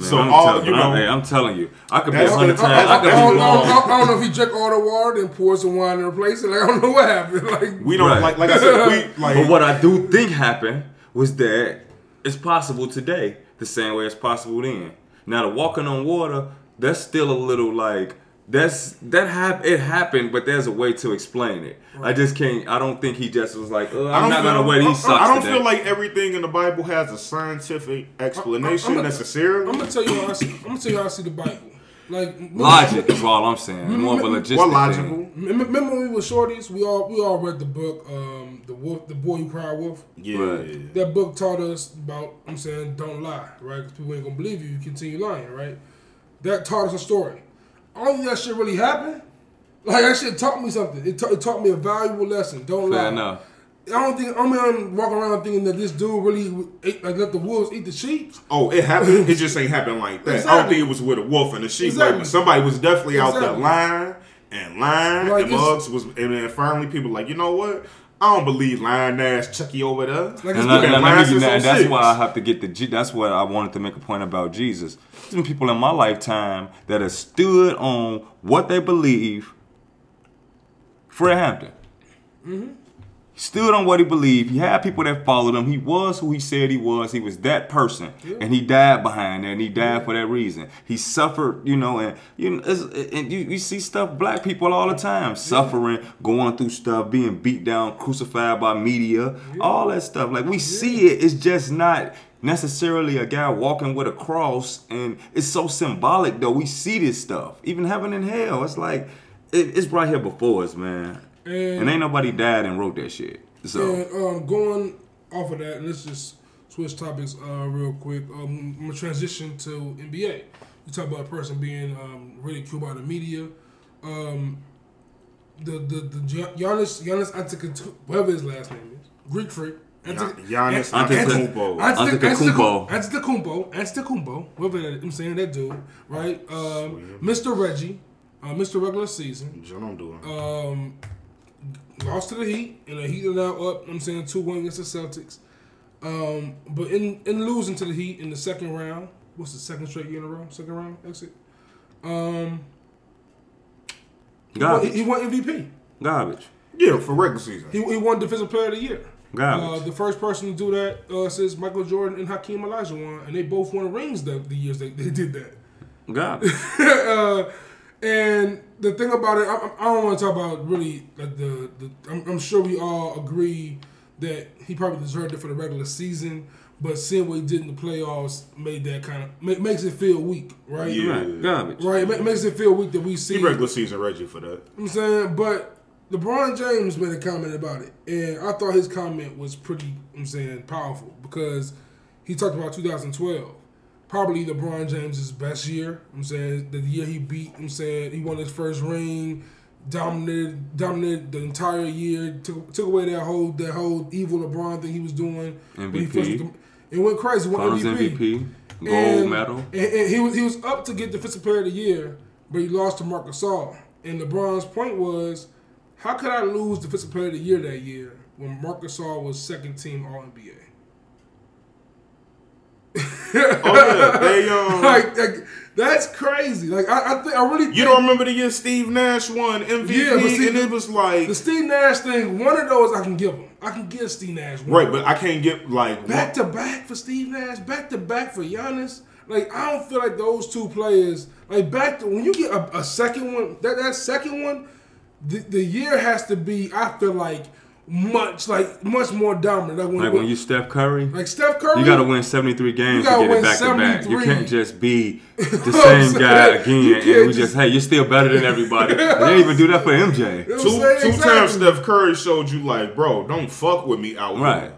Speaker 3: So
Speaker 2: I'm
Speaker 3: all
Speaker 2: telling,
Speaker 3: you
Speaker 2: but I'm, hey, I'm telling you, I could be a hundred times.
Speaker 3: I-
Speaker 2: I,
Speaker 1: I, don't,
Speaker 2: be oh,
Speaker 1: I, don't,
Speaker 2: wrong.
Speaker 1: I don't know if he drank all the water and poured some wine and replaced it. Like I don't know what happened. Like
Speaker 3: we don't
Speaker 2: Right.
Speaker 3: like like I said, we like
Speaker 2: But what I do think happened was that it's possible today the same way it's possible then. Now the walking on water, that's still a little like that's that hap- it happened, but there's a way to explain it. I just can't. I don't think he just was like, "Ugh,
Speaker 3: I
Speaker 2: I'm
Speaker 3: don't feel,
Speaker 2: gonna wait. these
Speaker 3: I-
Speaker 2: socks
Speaker 3: I don't
Speaker 2: today."
Speaker 3: feel like everything in the Bible has a scientific explanation
Speaker 1: I'm
Speaker 3: necessarily.
Speaker 1: I'm gonna tell you how I see. I'm gonna tell you how I see the Bible. Like
Speaker 2: logic is all I'm saying. More of a logistic
Speaker 3: what
Speaker 2: thing.
Speaker 3: logical?
Speaker 1: Remember remember when we were shorties? We all we all read the book, um, the wolf, the boy who cried wolf.
Speaker 3: Yeah.
Speaker 2: Right.
Speaker 1: That book taught us about. I'm saying don't lie, right? Because people ain't gonna believe you. You continue lying, right? That taught us a story. Only that shit really happened. Like that shit taught me something. It, ta- it taught me a valuable lesson. Don't
Speaker 2: Fair
Speaker 1: lie.
Speaker 2: enough.
Speaker 1: I don't think I'm mean, walking around thinking that this dude really ate, like let the wolves eat the sheep.
Speaker 3: Oh, it happened. It just ain't happened like that. I don't think it was with a wolf and a sheep.
Speaker 1: Exactly.
Speaker 3: Like somebody was definitely out there
Speaker 1: Exactly.
Speaker 3: lying and lying.
Speaker 1: Like
Speaker 3: and mugs was, and then finally people like, you know what? I don't believe lying ass Chucky over there.
Speaker 1: Like it's
Speaker 2: And,
Speaker 1: been
Speaker 2: let-
Speaker 3: been
Speaker 2: let- let
Speaker 3: lying
Speaker 2: me-
Speaker 3: since
Speaker 2: and that's
Speaker 3: 06.
Speaker 2: why I have to get the. G- That's what I wanted to make a point about Jesus. There's been people in my lifetime that have stood on what they believe. Fred Hampton.
Speaker 1: Mm-hmm.
Speaker 2: He stood on what he believed. He had people that followed him. He was who he said he was. He was that person, and he died behind that. And he died for that reason. He suffered, you know, and you know, and you, you see stuff. Black people all the time suffering, going through stuff, being beat down, crucified by media, all that stuff. Like we see it. It's just not necessarily a guy walking with a cross, and it's so symbolic. Though we see this stuff, even heaven and hell. It's like it, it's right here before us, man.
Speaker 1: And-
Speaker 2: And ain't nobody died and wrote that shit. So
Speaker 1: And um, going off of that, and let's just switch topics uh, real quick. Um, I'm gonna transition to NBA. You talk about a person being um, ridiculed by the media. Um, the the the Gian- Giannis Giannis Antetokounmpo, whatever his last name is, Greek freak. Ante-
Speaker 3: Giannis
Speaker 1: Ante-
Speaker 3: Antetokounmpo.
Speaker 1: Ante-
Speaker 2: Antetokounmpo.
Speaker 1: Antetokounmpo. Antetokounmpo. Whatever that, I'm saying that dude, right? Um, Mr. Reggie, uh, Mr. Regular Season.
Speaker 3: Joe don't do it.
Speaker 1: Um, lost to the Heat, and the Heat are now up. I'm saying two one against the Celtics. Um, but in in losing to the Heat in the second round, what's the second straight year in a row? Second round exit. Um, he won,
Speaker 2: garbage,
Speaker 1: he won MVP.
Speaker 2: garbage,
Speaker 3: yeah, for regular season.
Speaker 1: He, he won Defensive Player of the Year. Uh,
Speaker 2: garbage.
Speaker 1: the first person to do that uh, since Michael Jordan and Hakeem Olajuwon, and they both won rings the, the years they, they did that.
Speaker 2: garbage.
Speaker 1: uh, and the thing about it, I, I- I don't want to talk about really like the. the I'm, I'm sure we all agree that he probably deserved it for the regular season, but seeing what he did in the playoffs made that kind of ma- makes it feel weak, right?
Speaker 3: Yeah.
Speaker 2: Right, garbage.
Speaker 1: Right, it ma- makes it feel weak that we see.
Speaker 3: He regular season Reggie for that.
Speaker 1: I'm saying, but LeBron James made a comment about it, and I thought his comment was pretty. I'm saying powerful because he talked about 2012, probably LeBron James's best year. I'm saying the year he beat. I'm saying he won his first ring, dominated dominated the entire year. Took took away that whole that whole evil LeBron thing he was doing.
Speaker 2: MVP.
Speaker 1: It went crazy. Won
Speaker 2: Finals
Speaker 1: MVP.
Speaker 2: MVP, gold
Speaker 1: And-
Speaker 2: medal.
Speaker 1: And, and he was he was up to get defensive player of the year, but he lost to Marc Gasol. And LeBron's point was, how could I lose defensive player of the year that year when Marc Gasol was second team All NBA?
Speaker 3: Oh yeah, they um.
Speaker 1: like, like that's crazy. Like I, I think I really think
Speaker 3: you don't remember the year Steve Nash won MVP,
Speaker 1: Yeah, but see,
Speaker 3: and it was like
Speaker 1: the Steve Nash thing. One of those I can give him. I can give Steve Nash one.
Speaker 3: right, but I can't get like
Speaker 1: back to back for Steve Nash, back to back for Giannis. Like I don't feel like those two players. Like back to when you get a, a second one, that that second one, the, the year has to be. I feel like much like much more dominant. Like when,
Speaker 2: Like when you Steph Curry,
Speaker 1: like Steph Curry,
Speaker 2: you got to win 73 games to get it back to back. You can't just be the same guy again and we just,
Speaker 1: just-
Speaker 2: hey, you're still better than everybody. they didn't even do that for MJ.
Speaker 1: You know
Speaker 3: two two
Speaker 1: Exactly.
Speaker 3: times Steph Curry showed you like, bro, don't fuck with me out
Speaker 2: Right.
Speaker 3: here.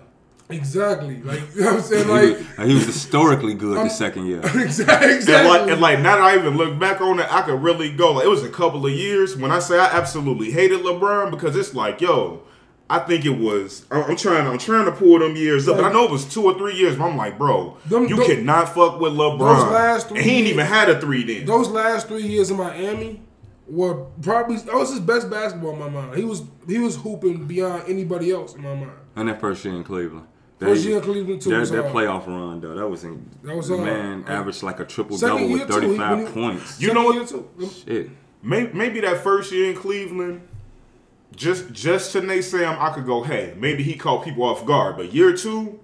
Speaker 1: Exactly. Like you know what I'm saying?
Speaker 2: He
Speaker 1: Like
Speaker 2: was, he was historically good the second year.
Speaker 1: exactly.
Speaker 3: And like, and like, now that I even look back on it, I could really go. Like, it was a couple of years when I say I absolutely hated LeBron because it's like, yo, I think it was. I- I'm trying. I'm trying to pull them years up, but I know it was two or three years. But I'm like, bro,
Speaker 1: Them-
Speaker 3: you
Speaker 1: those-
Speaker 3: cannot fuck with LeBron.
Speaker 1: those last
Speaker 3: and he ain't
Speaker 1: three
Speaker 3: even had a three then.
Speaker 1: those last three years in Miami were probably that was his best basketball in my mind. He was he was hooping beyond anybody else in my mind.
Speaker 2: And that first year in Cleveland.
Speaker 1: First
Speaker 2: That-
Speaker 1: year in Cleveland too
Speaker 2: That,
Speaker 1: was
Speaker 2: that
Speaker 1: hard.
Speaker 2: playoff run though, that was in,
Speaker 1: That was
Speaker 2: the
Speaker 1: hard.
Speaker 2: man
Speaker 1: Uh,
Speaker 2: averaged like a triple double
Speaker 1: year
Speaker 2: with
Speaker 1: too, he-
Speaker 2: 35
Speaker 1: when he-
Speaker 2: points.
Speaker 3: You know what-
Speaker 1: Second year, too.
Speaker 2: Shit.
Speaker 3: Maybe, maybe that first year in Cleveland, just just to naysay him, um, I could go, hey, maybe he caught people off guard. But year two,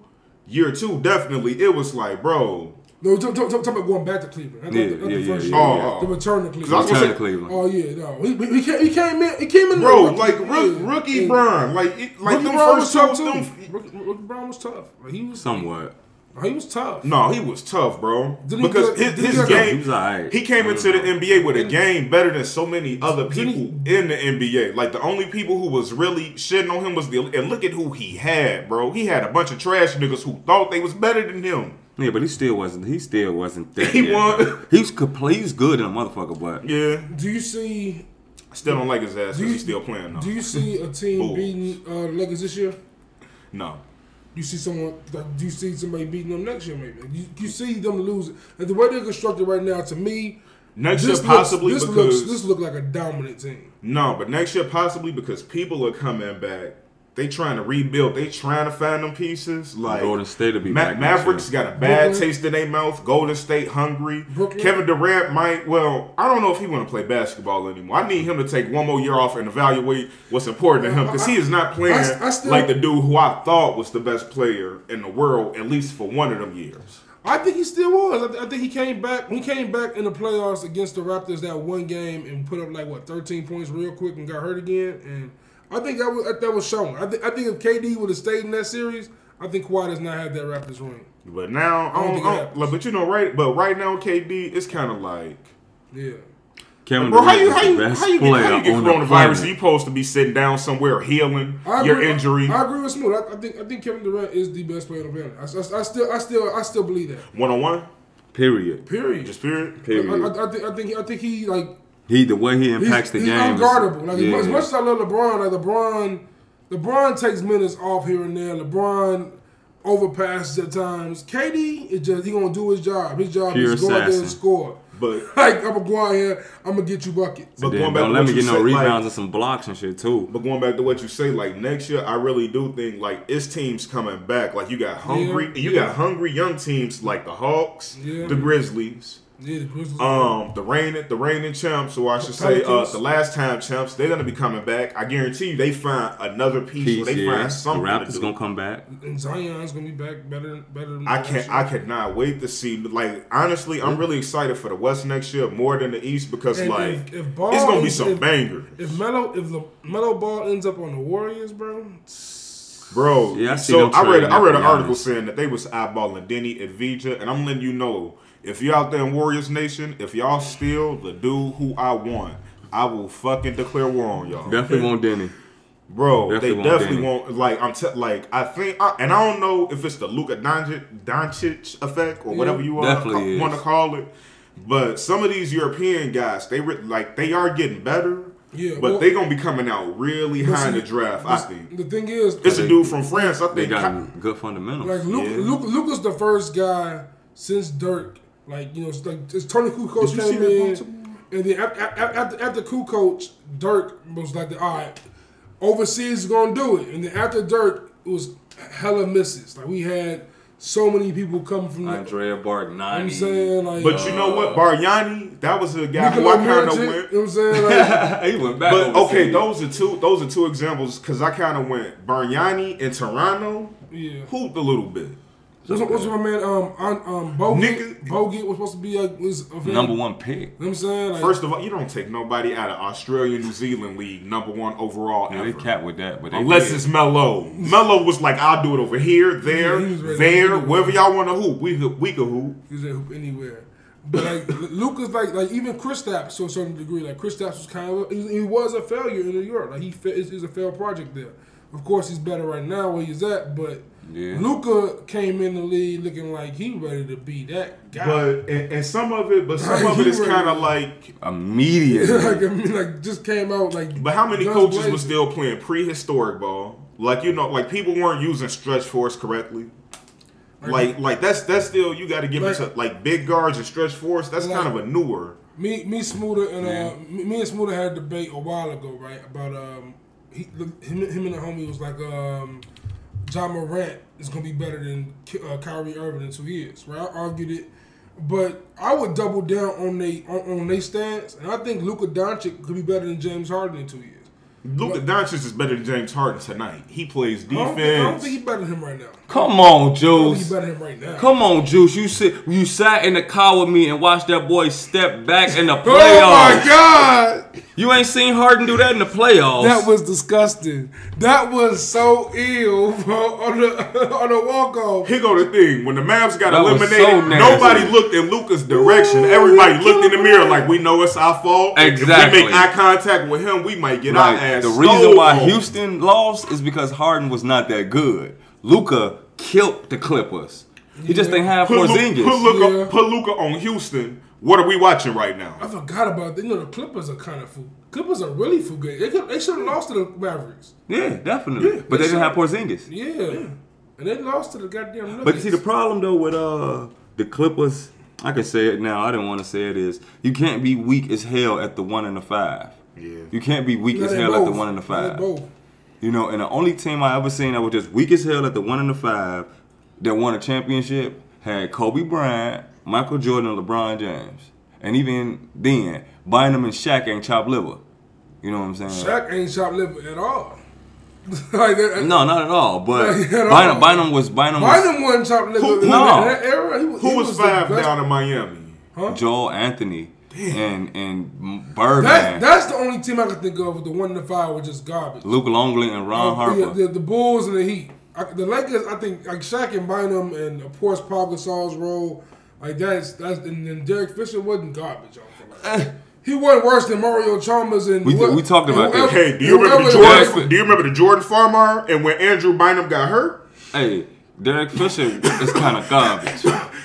Speaker 3: year two, definitely, it was like, bro,
Speaker 1: No, talk, talk, talk about going back to Cleveland.
Speaker 2: Yeah,
Speaker 1: the,
Speaker 2: yeah,
Speaker 1: the
Speaker 2: yeah,
Speaker 1: first
Speaker 2: yeah,
Speaker 1: year.
Speaker 3: yeah. Oh, oh.
Speaker 1: The return to Cleveland.
Speaker 2: Return to Cleveland.
Speaker 1: Oh yeah, no, he, he, he came, he came in. He came in.
Speaker 3: bro,
Speaker 1: there.
Speaker 3: like
Speaker 1: Yeah.
Speaker 3: rookie
Speaker 1: Yeah.
Speaker 3: Brian, like it, like
Speaker 1: Rookie
Speaker 3: them
Speaker 1: Bron was
Speaker 3: first two,
Speaker 1: tough too.
Speaker 3: them,
Speaker 1: Rookie, Rookie Bron was tough. He was
Speaker 2: Somewhat.
Speaker 1: He was tough.
Speaker 3: No, he was tough, bro.
Speaker 1: Didn't he
Speaker 3: because
Speaker 1: get-
Speaker 3: his,
Speaker 1: didn't he
Speaker 3: game,
Speaker 2: He was alright.
Speaker 3: he came into the NBA with a game better than so many other
Speaker 1: Didn't
Speaker 3: people in the NBA. Like the only people who was really shitting on him was the and look at who he had, bro. He had a bunch of trash niggas who thought they was better than him.
Speaker 2: Yeah, but he still wasn't. He still wasn't that.
Speaker 3: He
Speaker 2: yet,
Speaker 3: won.
Speaker 2: though. He was complete. He was good in a motherfucker, but
Speaker 3: Yeah,
Speaker 1: Do you see?
Speaker 3: still don't like his ass
Speaker 1: Do
Speaker 3: because
Speaker 1: you-
Speaker 3: he's still playing though.
Speaker 1: Do you see a team beating uh, the Lakers this year?
Speaker 3: No.
Speaker 1: You see someone, do you see somebody beating them next year? Maybe you, you see them losing. And the way they're constructed right now, to me,
Speaker 3: Next year
Speaker 1: this
Speaker 3: possibly
Speaker 1: looks, this
Speaker 3: because
Speaker 1: looks this look like a dominant team.
Speaker 3: no, but next year possibly because people are coming back. They trying to rebuild. They trying to find them pieces. Like
Speaker 2: Golden State will be
Speaker 3: Ma-
Speaker 2: back
Speaker 3: Mavericks got a bad
Speaker 1: Brooklyn.
Speaker 3: taste in their mouth. Golden State hungry.
Speaker 1: Brooklyn.
Speaker 3: Kevin Durant might. Well, I don't know if he want to play basketball anymore. I need him to take one more year off and evaluate what's important to him because he is not playing
Speaker 1: I- I still-
Speaker 3: like the dude who I thought was the best player in the world at least for one of them years.
Speaker 1: I think he still was. I, th- I think he came back. He came back in the playoffs against the Raptors that one game and put up like what 13 points real quick and got hurt again. And I think that was that was shown. I think I think if KD would have stayed in that series, I think Kawhi does not have that Raptors ring.
Speaker 3: But now, I
Speaker 1: don't
Speaker 3: don't,
Speaker 1: think
Speaker 3: I don't- like, but you know, right? But right now, KD, it's kind of like,
Speaker 1: Yeah.
Speaker 2: Kevin
Speaker 3: bro, how
Speaker 2: Durant
Speaker 3: you
Speaker 2: is
Speaker 3: how you how you get, how you get coronavirus?
Speaker 2: planet.
Speaker 3: You supposed to be sitting down somewhere healing
Speaker 1: I
Speaker 3: your
Speaker 1: agree,
Speaker 3: injury.
Speaker 1: I, agree with Smooth. I, I think I think Kevin Durant is the best player on the planet. I, I, I still I still I still believe that.
Speaker 3: One on one,
Speaker 2: Period.
Speaker 1: Period.
Speaker 3: just period.
Speaker 2: Period.
Speaker 1: I, I, I think I think I think he like
Speaker 2: He the way he
Speaker 1: he's,
Speaker 2: impacts the
Speaker 1: he's
Speaker 2: game. is-
Speaker 1: unguardable. Like
Speaker 2: yeah.
Speaker 1: as much as I love LeBron, like LeBron, LeBron takes minutes off here and there. LeBron overpasses at times. KD is just he gonna do his job. His job
Speaker 2: Pure
Speaker 1: is go out there and score.
Speaker 3: But
Speaker 1: like I'm gonna go out here, I'm gonna get you buckets.
Speaker 3: but going back
Speaker 2: don't
Speaker 3: to
Speaker 2: let
Speaker 3: what
Speaker 2: me
Speaker 3: you
Speaker 2: get no
Speaker 3: said, like-
Speaker 2: rebounds and some blocks and shit too.
Speaker 3: But going back to what you say, like next year, I really do think like it's teams coming back. Like you got hungry,
Speaker 1: Yeah,
Speaker 3: you
Speaker 1: yeah.
Speaker 3: got hungry young teams like the Hawks,
Speaker 1: Yeah.
Speaker 3: the Grizzlies,
Speaker 1: yeah, the Grizzlies.
Speaker 3: um, the reigning the reigning champs, or I should say, uh, the last time champs. They're gonna be coming back. I guarantee you, they find another piece.
Speaker 2: Peace,
Speaker 3: or they
Speaker 2: yeah.
Speaker 3: find
Speaker 2: The
Speaker 3: something to
Speaker 2: Raptors
Speaker 3: do.
Speaker 2: gonna come back.
Speaker 1: and Zion's gonna be back better than better than
Speaker 3: I can't.
Speaker 1: year.
Speaker 3: I cannot wait to see. Like honestly, I'm really excited for the West next year more than the East because
Speaker 1: And
Speaker 3: like
Speaker 1: if- if Ball
Speaker 3: it's gonna be some
Speaker 1: if-
Speaker 3: bangers,
Speaker 1: If Melo if the Melo ball ends up on the Warriors, bro,
Speaker 3: bro.
Speaker 2: Yeah, I see
Speaker 3: so I read. I read an
Speaker 2: up,
Speaker 3: article saying that they was eyeballing Deni Avdija, and I'm letting you know if you're out there in Warriors Nation, if y'all steal the dude who I want, I will fucking declare war on y'all.
Speaker 2: Definitely want Deni.
Speaker 3: Bro,
Speaker 2: Definitely
Speaker 3: they
Speaker 2: want
Speaker 3: definitely
Speaker 2: Danny.
Speaker 3: want like I'm te- like I think I, and I don't know if it's the Luka Doncic, Doncic effect or whatever you
Speaker 2: Definitely
Speaker 3: want to call it, but some of these European guys they re- like they are getting better,
Speaker 1: Yeah,
Speaker 3: but
Speaker 1: well-
Speaker 3: they gonna be coming out really
Speaker 1: But
Speaker 3: high in the draft. I
Speaker 1: the-
Speaker 3: think
Speaker 1: the thing is,
Speaker 3: it's a dude from France. I
Speaker 2: They
Speaker 3: think
Speaker 2: got good fundamentals.
Speaker 1: Like Luke,
Speaker 3: Yeah.
Speaker 1: Luke, Luka's the first guy since Dirk. Like you know, it's like it's Toni Kukoc
Speaker 3: Did you see
Speaker 1: came in,
Speaker 3: Baltimore?
Speaker 1: and then after, after after Kukoc, Dirk was like, the, all right, overseas is gonna do it, and then after Dirk, it was hella misses. Like we had so many people come from. the,
Speaker 2: Andrea Bargnani.
Speaker 1: I'm saying like,
Speaker 3: But you know what, uh, Bargnani, that was a guy who
Speaker 1: Nikola
Speaker 3: I kind of went.
Speaker 1: You know what I'm saying? Like,
Speaker 2: he went back.
Speaker 3: But okay,
Speaker 2: overseas.
Speaker 3: those are two. Those are two examples because I kind of went Bargnani in Toronto,
Speaker 1: yeah.
Speaker 3: hooped a little bit.
Speaker 1: What's, what's my man? Um, um, um Bogut. Bogut was supposed to be like was a
Speaker 2: number one pick.
Speaker 1: You know what I'm saying? Like,
Speaker 3: First of all, you don't take nobody out of Australia, New Zealand league number one overall
Speaker 2: Yeah, they
Speaker 3: ever.
Speaker 2: cap with that, but they
Speaker 3: Unless
Speaker 2: did.
Speaker 3: it's Melo. Melo was like, I'll do it over here, there,
Speaker 1: Yeah, he was ready to
Speaker 3: there, wherever y'all want to hoop. We could, we could hoop.
Speaker 1: He's at hoop anywhere. But like Luka's like like even Kristaps to a certain degree. Like Kristaps was kind of he was, he was a failure in New York. Like he is, is a failed project there. Of course he's better right now where he's at. But
Speaker 2: Yeah.
Speaker 1: Luka came in the league looking like he ready to be that guy.
Speaker 3: But and, and some of it, but some
Speaker 1: Like,
Speaker 3: of it
Speaker 1: he
Speaker 3: is
Speaker 1: ready
Speaker 3: kind of like.
Speaker 2: Immediately.
Speaker 1: like I mean like just came out like.
Speaker 3: But how many coaches
Speaker 1: blazing.
Speaker 3: were still playing prehistoric ball? Like you know, like people weren't using stretch fours correctly. Like like that's that's still you got to give it
Speaker 1: Like-
Speaker 3: to like big guards and stretch fours. That's
Speaker 1: Like-
Speaker 3: kind of a newer.
Speaker 1: Me, me, Smoother, and
Speaker 2: Yeah.
Speaker 1: uh, me, me and Smoother had a debate a while ago, right? About um, he, him, him and the homie was like, um, Ja Morant is gonna be better than uh, Kyrie Irving in two years, right? I argued it, but I would double down on they on, on they stance, and I think Luka Doncic could be better than James Harden in two years.
Speaker 3: Luka Doncic is better than James Harden tonight. He plays
Speaker 1: I
Speaker 3: defense.
Speaker 1: don't, think, I don't think he's better than him right now.
Speaker 2: Come on,
Speaker 1: I don't think
Speaker 2: Juice.
Speaker 1: he's better than him right now.
Speaker 2: Come on, Juice. You sit. You sat in the car with me and watched that boy step back in the playoffs.
Speaker 1: Oh my God!
Speaker 2: You ain't seen Harden do that in the playoffs.
Speaker 1: That was disgusting. That was so ill bro, on the on the walk off.
Speaker 3: Here go the thing. When the Mavs got
Speaker 2: That
Speaker 3: eliminated,
Speaker 2: so
Speaker 3: nobody looked in Luka's direction.
Speaker 1: Ooh,
Speaker 3: Everybody looked in the mirror like we know it's our fault. If
Speaker 2: Exactly.
Speaker 3: we make eye contact with him, we might get our ass.
Speaker 2: the reason why
Speaker 3: on.
Speaker 2: Houston lost is because Harden was not that good. Luka killed the Clippers. He just ain't have
Speaker 3: put, Lu-
Speaker 2: Porzingis.
Speaker 3: put Luka
Speaker 1: Yeah.
Speaker 3: put Luka on Houston What are we watching right now?
Speaker 1: I forgot about that. You know, the Clippers are kind of fool. Clippers are really fool good. They, could- they should have lost to the Mavericks.
Speaker 2: Yeah, definitely.
Speaker 1: Yeah,
Speaker 2: but they
Speaker 1: they
Speaker 2: didn't have
Speaker 1: should.
Speaker 2: Porzingis.
Speaker 1: Yeah. And they lost to the goddamn Nuggets.
Speaker 2: But you see, the problem though with uh the Clippers, I can say it now. I didn't want to say it is you can't be weak as hell at the one and the five.
Speaker 3: Yeah.
Speaker 2: You can't be weak
Speaker 1: No,
Speaker 2: as
Speaker 1: they
Speaker 2: hell at the one and the five.
Speaker 1: both.
Speaker 2: You know, and the only team I ever seen that was just weak as hell at the one and the five that won a championship had Kobe Bryant, Michael Jordan, and LeBron James. And even then, Bynum and Shaq ain't chopped liver. You know what I'm saying?
Speaker 1: Shaq ain't shot liver at all. like that,
Speaker 2: No, not at all. But
Speaker 1: Not at
Speaker 2: Bynum,
Speaker 1: all.
Speaker 2: Bynum was Bynum was
Speaker 1: Bynum wasn't chopped liver
Speaker 3: Who-
Speaker 1: in
Speaker 2: no.
Speaker 1: that era. He,
Speaker 3: Who
Speaker 1: he
Speaker 3: was,
Speaker 1: the
Speaker 3: five
Speaker 1: best-
Speaker 3: down in Miami?
Speaker 1: Huh?
Speaker 2: Joel Anthony and and
Speaker 1: That, that's the only team I can think of with the one and the five was just garbage.
Speaker 2: Luke Longley and Ron
Speaker 1: Uh,
Speaker 2: Harper.
Speaker 1: yeah, the, the Bulls and the Heat. I, the Lakers, I think, like Shaq and Bynum, and of course Paul Gasol's role, like that's that's and then Derek Fisher wasn't garbage. I feel like. He wasn't worse than Mario Chalmers and
Speaker 2: We-
Speaker 1: whoever-
Speaker 2: we talked
Speaker 1: and
Speaker 2: about that.
Speaker 3: Hey, do you remember the
Speaker 2: Jordan-
Speaker 3: Jordan? Do you remember the Jordan Farmar and when Andrew Bynum got hurt?
Speaker 2: hey, Derek Fisher is kind of garbage.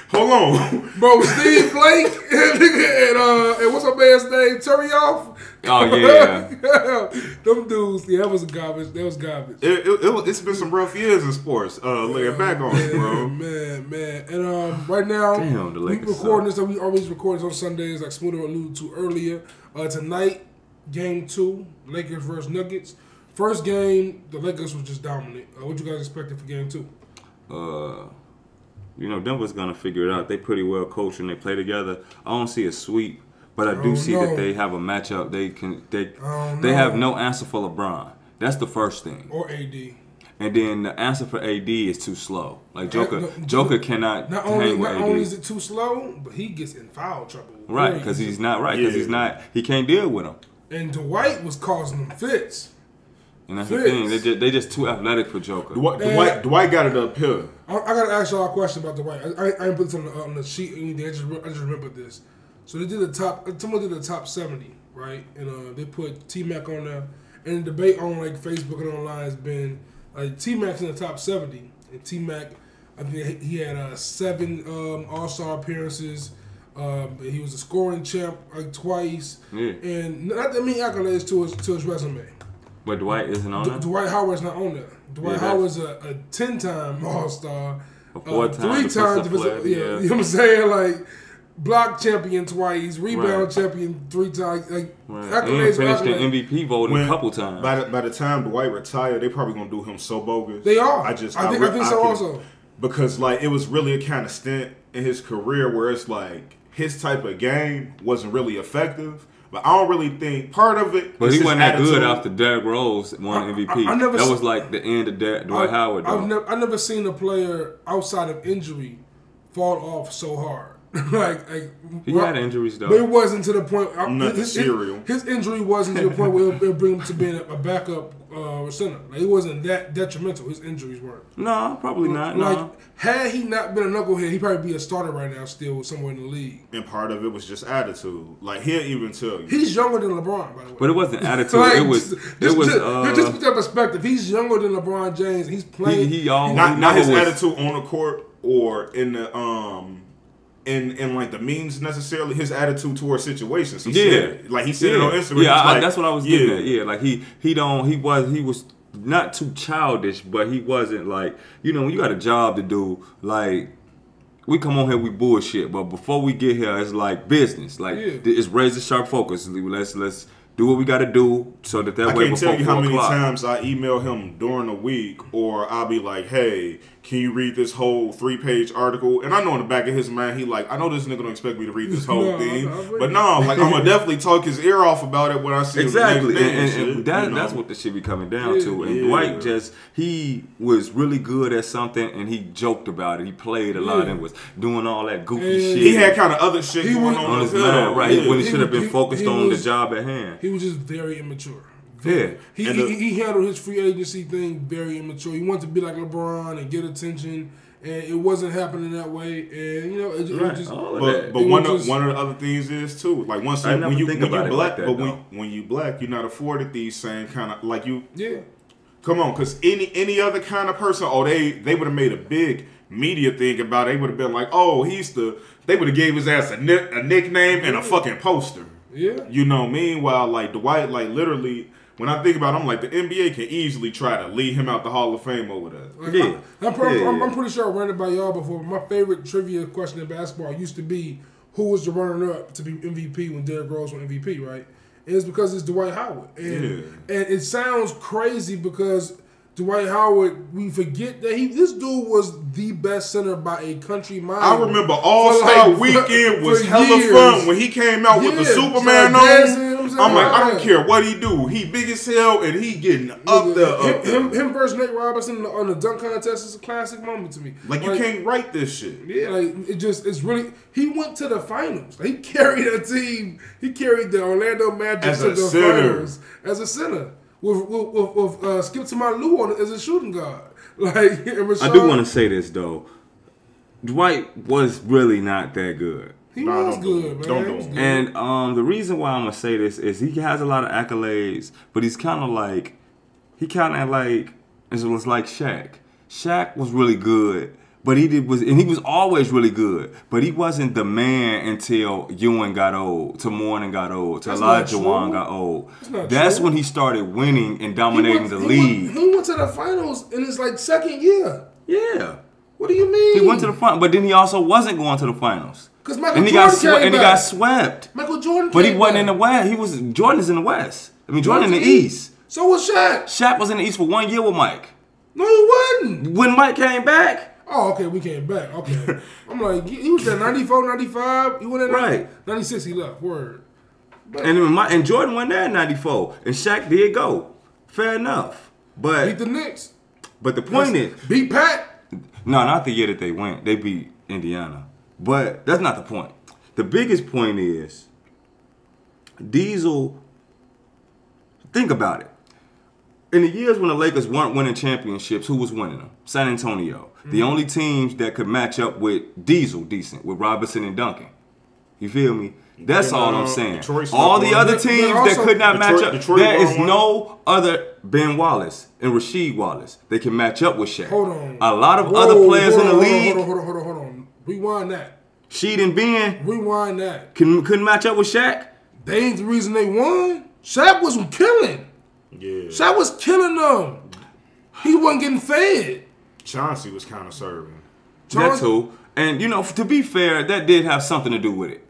Speaker 3: Hold on.
Speaker 1: Bro, Steve Blake and, and, uh, and what's my man's name? Terry off.
Speaker 2: Oh, yeah. yeah.
Speaker 1: them dudes. Yeah, that was garbage. That was garbage.
Speaker 3: It, it, it, has been some rough years in sports. Uh, looking back on it, bro.
Speaker 1: Man, man, and um, right now
Speaker 2: Damn, the
Speaker 1: we
Speaker 2: Lakers
Speaker 1: recording
Speaker 2: suck.
Speaker 1: this. We always record this on Sundays, like Smoother alluded to earlier. Uh, tonight, game two, Lakers versus Nuggets. First game, the Lakers was just dominant. Uh, what you guys expected for game two?
Speaker 2: Uh, you know, Denver's gonna figure it out. They pretty well coach and they play together. I don't see a sweep, but I do
Speaker 1: Oh,
Speaker 2: see
Speaker 1: no.
Speaker 2: that they have a matchup. They can they they
Speaker 1: no.
Speaker 2: have no answer for LeBron. That's the first thing.
Speaker 1: Or AD?
Speaker 2: And then the answer for AD is too slow. Like Joker,
Speaker 1: no,
Speaker 2: Joker cannot
Speaker 1: Not
Speaker 2: hang
Speaker 1: only
Speaker 2: with
Speaker 1: not
Speaker 2: AD.
Speaker 1: only is it too slow, but he gets in foul trouble.
Speaker 2: right, because he's not right. Because
Speaker 3: Yeah.
Speaker 2: he's not. He can't deal with him.
Speaker 1: And Dwight was causing them fits.
Speaker 2: And that's the thing. They just, they just too athletic for Joker.
Speaker 3: Dwight, Dwight, Dwight got it up here.
Speaker 1: I, I gotta ask y'all a question about Dwight. I, I, I didn't put this on the, on the sheet or anything. I just, I just remembered this. So they did the top. Someone did the top seventy, right? And uh, they put T Mac on there. And the debate on like Facebook and online has been like T Mac's in the top seventy, and T Mac, I think he had uh, seven um, All Star appearances. Um, he was a scoring champ like twice,
Speaker 2: Yeah.
Speaker 1: and not that many accolades to his to his resume.
Speaker 2: But Dwight isn't on
Speaker 1: D-
Speaker 2: that.
Speaker 1: Dwight Howard's not on there. Dwight
Speaker 2: Yeah,
Speaker 1: Howard's a, a ten time All Star,
Speaker 2: A uh, four-time
Speaker 1: three
Speaker 2: defensive
Speaker 1: times, yeah,
Speaker 2: yeah.
Speaker 1: You know what I'm saying? Like block champion twice, rebound
Speaker 2: Right.
Speaker 1: champion three times. Like
Speaker 2: Right. And
Speaker 1: accolades,
Speaker 2: finished the
Speaker 1: accolades.
Speaker 2: MVP voting
Speaker 3: When-
Speaker 2: a couple times.
Speaker 3: By the, by the time Dwight retired, they're probably gonna do him so bogus.
Speaker 1: They are.
Speaker 3: I just
Speaker 1: I think- I
Speaker 3: re-
Speaker 1: think so
Speaker 3: can-
Speaker 1: also.
Speaker 3: because like it was really a kind of stint in his career where it's like his type of game wasn't really effective. But I don't really think part of it.
Speaker 2: But he wasn't that good after Derrick Rose won
Speaker 1: I-
Speaker 2: MVP.
Speaker 1: I- I never
Speaker 2: that was like the end of Der- Dwight Howard. Though.
Speaker 1: I've never, I never seen a player outside of injury fall off so hard. Like, like
Speaker 2: he had injuries though.
Speaker 1: But it wasn't to the point. I-
Speaker 3: Nothing
Speaker 1: his,
Speaker 3: serial.
Speaker 1: His, injury wasn't to the point where it would bring him to being a, a backup uh, center. Like, it wasn't that detrimental. His injuries weren't.
Speaker 2: no, probably not.
Speaker 1: Like,
Speaker 2: no.
Speaker 1: had he not been a knucklehead, he'd probably be a starter right now, still somewhere in the league.
Speaker 3: And part of it was just attitude. Like he'll even tell you.
Speaker 1: He's younger than LeBron, by the way.
Speaker 2: But it wasn't attitude.
Speaker 1: Like,
Speaker 2: it was.
Speaker 1: just,
Speaker 2: it was.
Speaker 1: just,
Speaker 2: uh,
Speaker 1: just put that perspective. He's younger than LeBron James. He's playing.
Speaker 2: he always
Speaker 3: not not his
Speaker 2: was-
Speaker 3: attitude on the court or in the um in in like the means necessarily his attitude towards situations. He
Speaker 2: Yeah.
Speaker 3: said like he said it on Instagram.
Speaker 2: Yeah, I,
Speaker 3: like,
Speaker 2: that's what I was
Speaker 3: yeah.
Speaker 2: getting at. Yeah, like he he don't he was he was not too childish, but he wasn't like you know when you got a job to do like. We come on here, we bullshit, but before we get here, it's like business. Like
Speaker 1: Yeah.
Speaker 2: it's razor sharp focus. Let's let's do what we got to do so that that
Speaker 3: I
Speaker 2: way
Speaker 3: can't
Speaker 2: before
Speaker 3: tell you how many
Speaker 2: o'clock.
Speaker 3: times I email him during the week, or I'll be like, "Hey, can you read this whole three page article?" And I know in the back of his mind, he like, "I know this nigga don't expect me to read this whole
Speaker 1: No,
Speaker 3: thing,"
Speaker 1: I- I agree.
Speaker 3: but no, like I'm gonna definitely talk his ear off about it when I see
Speaker 2: Exactly,
Speaker 3: him the
Speaker 2: and, and, and that,
Speaker 3: you know?
Speaker 2: that's what the shit be coming down
Speaker 1: Yeah,
Speaker 2: to. And
Speaker 3: yeah.
Speaker 2: Dwight just he was really good at something, and he joked about it. He played a lot
Speaker 1: Yeah.
Speaker 2: and was doing all that goofy
Speaker 1: And
Speaker 2: shit.
Speaker 3: He had kind of other shit
Speaker 1: He
Speaker 3: going
Speaker 1: was-
Speaker 3: on,
Speaker 2: on his
Speaker 3: as
Speaker 2: mind, right?
Speaker 3: Yeah.
Speaker 2: When he
Speaker 1: He
Speaker 2: should have been
Speaker 1: he-
Speaker 2: focused
Speaker 1: he
Speaker 2: on
Speaker 1: was-
Speaker 2: the job at hand.
Speaker 1: He was just very immature.
Speaker 2: Yeah.
Speaker 1: He,
Speaker 3: And the-
Speaker 1: he, he handled his free agency thing very immature. He wanted to be like LeBron and get attention, and it wasn't happening that way. And you know, it, it
Speaker 2: Right,
Speaker 1: just
Speaker 3: But,
Speaker 2: that.
Speaker 3: but
Speaker 1: It
Speaker 3: one of
Speaker 1: just-
Speaker 3: one of the other things is too like once you, when you
Speaker 2: think
Speaker 3: when
Speaker 2: about
Speaker 3: you black,
Speaker 2: like that,
Speaker 3: but when
Speaker 2: though.
Speaker 3: when you black, you're not afforded these same kind of like you.
Speaker 1: yeah.
Speaker 3: Come on, because any any other kind of person, oh they they would have made a big media thing about it, they would have been like, oh, he's the. They would have gave his ass a, nick, a nickname and a fucking poster.
Speaker 1: Yeah.
Speaker 3: You know, meanwhile, like Dwight, like literally, when I think about it, I'm like, the NBA can easily try to lead him out the Hall of Fame over that.
Speaker 1: Like,
Speaker 2: Yeah.
Speaker 1: I'm, I'm, pretty-
Speaker 2: Yeah,
Speaker 1: I'm. I'm pretty sure I ran it by y'all before. But my favorite trivia question in basketball used to be who was the runner up to be MVP when Derrick Rose won MVP, right? And it's because it's Dwight Howard. And,
Speaker 3: Yeah.
Speaker 1: and it sounds crazy because Dwight Howard, we forget that he this dude was the best center by a country mile.
Speaker 3: I remember All Star
Speaker 1: like,
Speaker 3: Weekend was
Speaker 1: for
Speaker 3: hella
Speaker 1: years.
Speaker 3: fun when he came out with the Superman
Speaker 1: started
Speaker 3: on.
Speaker 1: Dancing, you I'm saying?
Speaker 3: I'm like, I don't care what he do. He big as hell and he getting up there, up
Speaker 1: him, him, him versus Nate Robinson on the dunk contest is a classic moment to me.
Speaker 3: Like you can't write this shit.
Speaker 1: Yeah, like it just it's really he went to the finals. He carried a team. He carried the Orlando Magic
Speaker 3: As
Speaker 1: to
Speaker 3: a
Speaker 1: the
Speaker 3: center.
Speaker 1: finals as a center with with, with, with uh, Skip to my Lou on as a shooting guard. Like and
Speaker 2: I do want to say this though. Dwight was really not that good.
Speaker 1: He
Speaker 3: Nah,
Speaker 1: was good, man.
Speaker 3: Don't do
Speaker 1: was
Speaker 3: it.
Speaker 1: good.
Speaker 2: And um, the reason why I'm gonna say this is he has a lot of accolades, but he's kind of like he kind of like it was like Shaq. Shaq was really good, but he did was and he was always really good, but he wasn't the man until Ewing got old, till Mourning got old, till
Speaker 1: That's not Olajuwon
Speaker 2: got old.
Speaker 1: That's
Speaker 2: That's when he started winning and dominating
Speaker 1: went-
Speaker 2: the
Speaker 1: he
Speaker 2: league.
Speaker 1: Went, he went to the finals in his like second year.
Speaker 2: yeah.
Speaker 1: What do you mean?
Speaker 2: He went to the final, but then he also wasn't going to the finals.
Speaker 1: 'Cause Michael
Speaker 2: and he
Speaker 1: Jordan
Speaker 2: got
Speaker 1: came
Speaker 2: and he got swept.
Speaker 1: Michael Jordan,
Speaker 2: But he wasn't in the West. He was Jordan's in the West. I mean Jordan in the East.
Speaker 1: So was Shaq.
Speaker 2: Shaq was in the East for one year with Mike.
Speaker 1: No, he wasn't.
Speaker 2: When Mike came back,
Speaker 1: Oh, okay, we came back. Okay. I'm like, he was there 94, 95. He went in
Speaker 2: Right.
Speaker 1: 96, he left. Word.
Speaker 2: and then Mike, and Jordan went there in '94, and Shaq did go. Fair enough.
Speaker 1: But Beat
Speaker 2: But
Speaker 1: the Knicks.
Speaker 2: but the point is,
Speaker 1: Beat Pat.
Speaker 2: no, not the year that they went. They beat Indiana. But that's not the point. The biggest point is Diesel. Think about it. In the years when the Lakers weren't winning championships, who was winning them? San Antonio. The only teams that could match up with Diesel decent, with Robinson and Duncan. You feel me? That's all
Speaker 3: uh,
Speaker 2: I'm saying.
Speaker 3: Detroit
Speaker 2: all the other teams that could not match
Speaker 3: Detroit-
Speaker 2: up.
Speaker 3: Detroit
Speaker 2: there is no other Ben Wallace and Rasheed Wallace. They can match up with Shaq.
Speaker 1: Hold on.
Speaker 2: A lot of
Speaker 1: Whoa,
Speaker 2: other players
Speaker 1: hold
Speaker 2: in the league,
Speaker 1: on, hold on, hold on, hold on. Rewind that.
Speaker 2: Sheed and Ben,
Speaker 1: Rewind that.
Speaker 2: can, couldn't match up with Shaq.
Speaker 1: They ain't the reason they won. Shaq was killing.
Speaker 3: Yeah.
Speaker 1: Shaq was killing them. He wasn't getting fed.
Speaker 3: Chauncey was kind of serving.
Speaker 2: That
Speaker 1: Charles-
Speaker 2: too. And you know, to be fair, that did have something to do with it.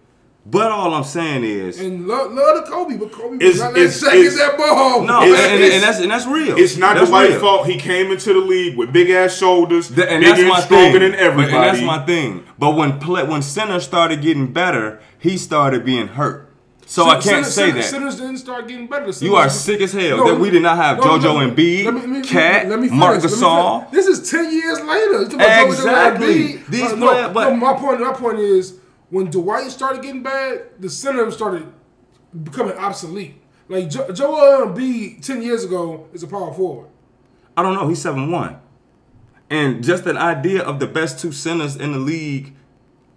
Speaker 2: But all I'm saying is,
Speaker 1: And love, love to Kobe, but Kobe
Speaker 3: It's-
Speaker 1: was not that
Speaker 3: it's-
Speaker 1: Shaq
Speaker 3: it's-
Speaker 1: is that ball.
Speaker 2: no,
Speaker 3: It's-
Speaker 2: and, and-
Speaker 3: it's-
Speaker 2: and that's and that's real.
Speaker 3: It's not
Speaker 2: that's
Speaker 3: Dwight's
Speaker 2: real.
Speaker 3: fault. He came into the league with big ass shoulders,
Speaker 2: Th- and
Speaker 3: big
Speaker 2: that's
Speaker 3: and
Speaker 2: my
Speaker 3: stronger
Speaker 2: thing.
Speaker 3: than everybody.
Speaker 2: But- and that's my thing. But when play, when center started getting better, he started being hurt. So I can't
Speaker 1: Center-
Speaker 2: say
Speaker 1: center-
Speaker 2: that.
Speaker 1: Centers didn't start getting better.
Speaker 2: You are sick as hell that we did not have
Speaker 1: no,
Speaker 2: JoJo
Speaker 1: and me-
Speaker 2: Embiid,
Speaker 1: let me-
Speaker 2: Cat,
Speaker 1: let me finish,
Speaker 2: Marc Gasol.
Speaker 1: This is ten years later. You about JoJo
Speaker 2: Exactly.
Speaker 1: Embiid.
Speaker 2: These
Speaker 1: Uh, no,
Speaker 2: players- but-
Speaker 1: no, my point. My point is when Dwight started getting bad, the center started becoming obsolete. Like jo- Joel Embiid ten years ago is a power forward.
Speaker 2: I don't know. He's seven one, and just an idea of the best two centers in the league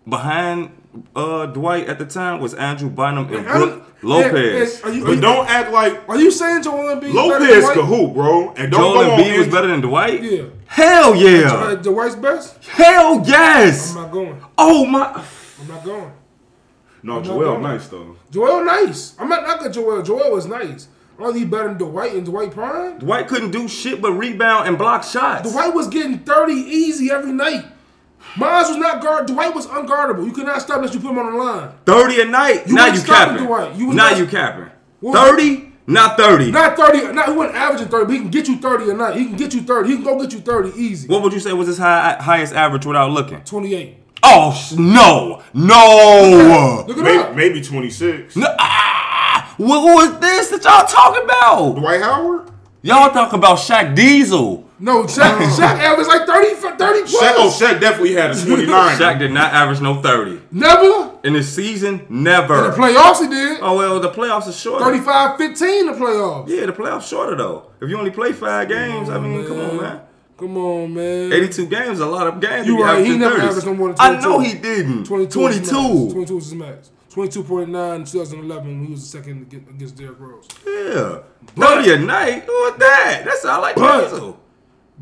Speaker 2: behind uh, Dwight at the time was Andrew Bynum and
Speaker 1: don't-
Speaker 2: Brook Lopez.
Speaker 1: and- and you,
Speaker 3: But
Speaker 1: you,
Speaker 3: don't act like
Speaker 1: are you saying Joel Embiid?
Speaker 3: Lopez could hoop, bro. And
Speaker 2: Joel Embiid was better than Dwight.
Speaker 1: Yeah.
Speaker 2: Hell yeah.
Speaker 1: Dwight's best.
Speaker 2: Hell yes.
Speaker 1: I'm not going.
Speaker 2: Oh my.
Speaker 1: I'm not going.
Speaker 3: No,
Speaker 1: not
Speaker 3: Joel nice though.
Speaker 1: Joel nice. I'm not not good. Joel. Joel was nice. He better than Dwight and Dwight Prime?
Speaker 2: Dwight couldn't do shit but rebound and block shots.
Speaker 1: Dwight was getting 30 easy every night. Miles was not guard. Dwight was unguardable. You could not stop unless you put him on the line.
Speaker 2: 30 a night.
Speaker 1: You
Speaker 2: now you capping.
Speaker 1: Dwight. You
Speaker 2: now
Speaker 1: not-
Speaker 2: you capping. 30? Not 30.
Speaker 1: Not 30. Not he wasn't averaging 30, but he can get you 30 a night. He can get you 30. He can go get you 30 easy.
Speaker 2: what would you say was his high, highest average without looking?
Speaker 1: 28.
Speaker 2: Oh, no. No.
Speaker 1: Look it
Speaker 3: Maybe,
Speaker 1: up.
Speaker 3: maybe 26.
Speaker 2: no. Ah, what was this that y'all talking about?
Speaker 3: Dwight Howard?
Speaker 2: Y'all talking about Shaq Diesel.
Speaker 1: No, Shaq, Shaq averaged like 30, 30 plus.
Speaker 3: Shaq, oh, Shaq definitely had a 29.
Speaker 2: Shaq did not average no 30.
Speaker 1: Never.
Speaker 2: In the season, never.
Speaker 1: In
Speaker 2: never.
Speaker 1: the playoffs, he did.
Speaker 2: oh, well, the playoffs are shorter.
Speaker 1: 35 15 the playoffs.
Speaker 2: Yeah, the playoffs shorter, though. If you only play five games, I mean, come on, man.
Speaker 1: Come on, man.
Speaker 2: 82 games a lot of games.
Speaker 1: You right, he never
Speaker 2: 30s.
Speaker 1: averaged no more than 22.
Speaker 2: I know he didn't.
Speaker 1: 22. was his max.
Speaker 2: 22.
Speaker 1: 22 was his max. 22.9 in 2011 when he was the second against- Derrick Rose.
Speaker 2: Yeah. 30 a night? Who was that? That sound like
Speaker 1: But-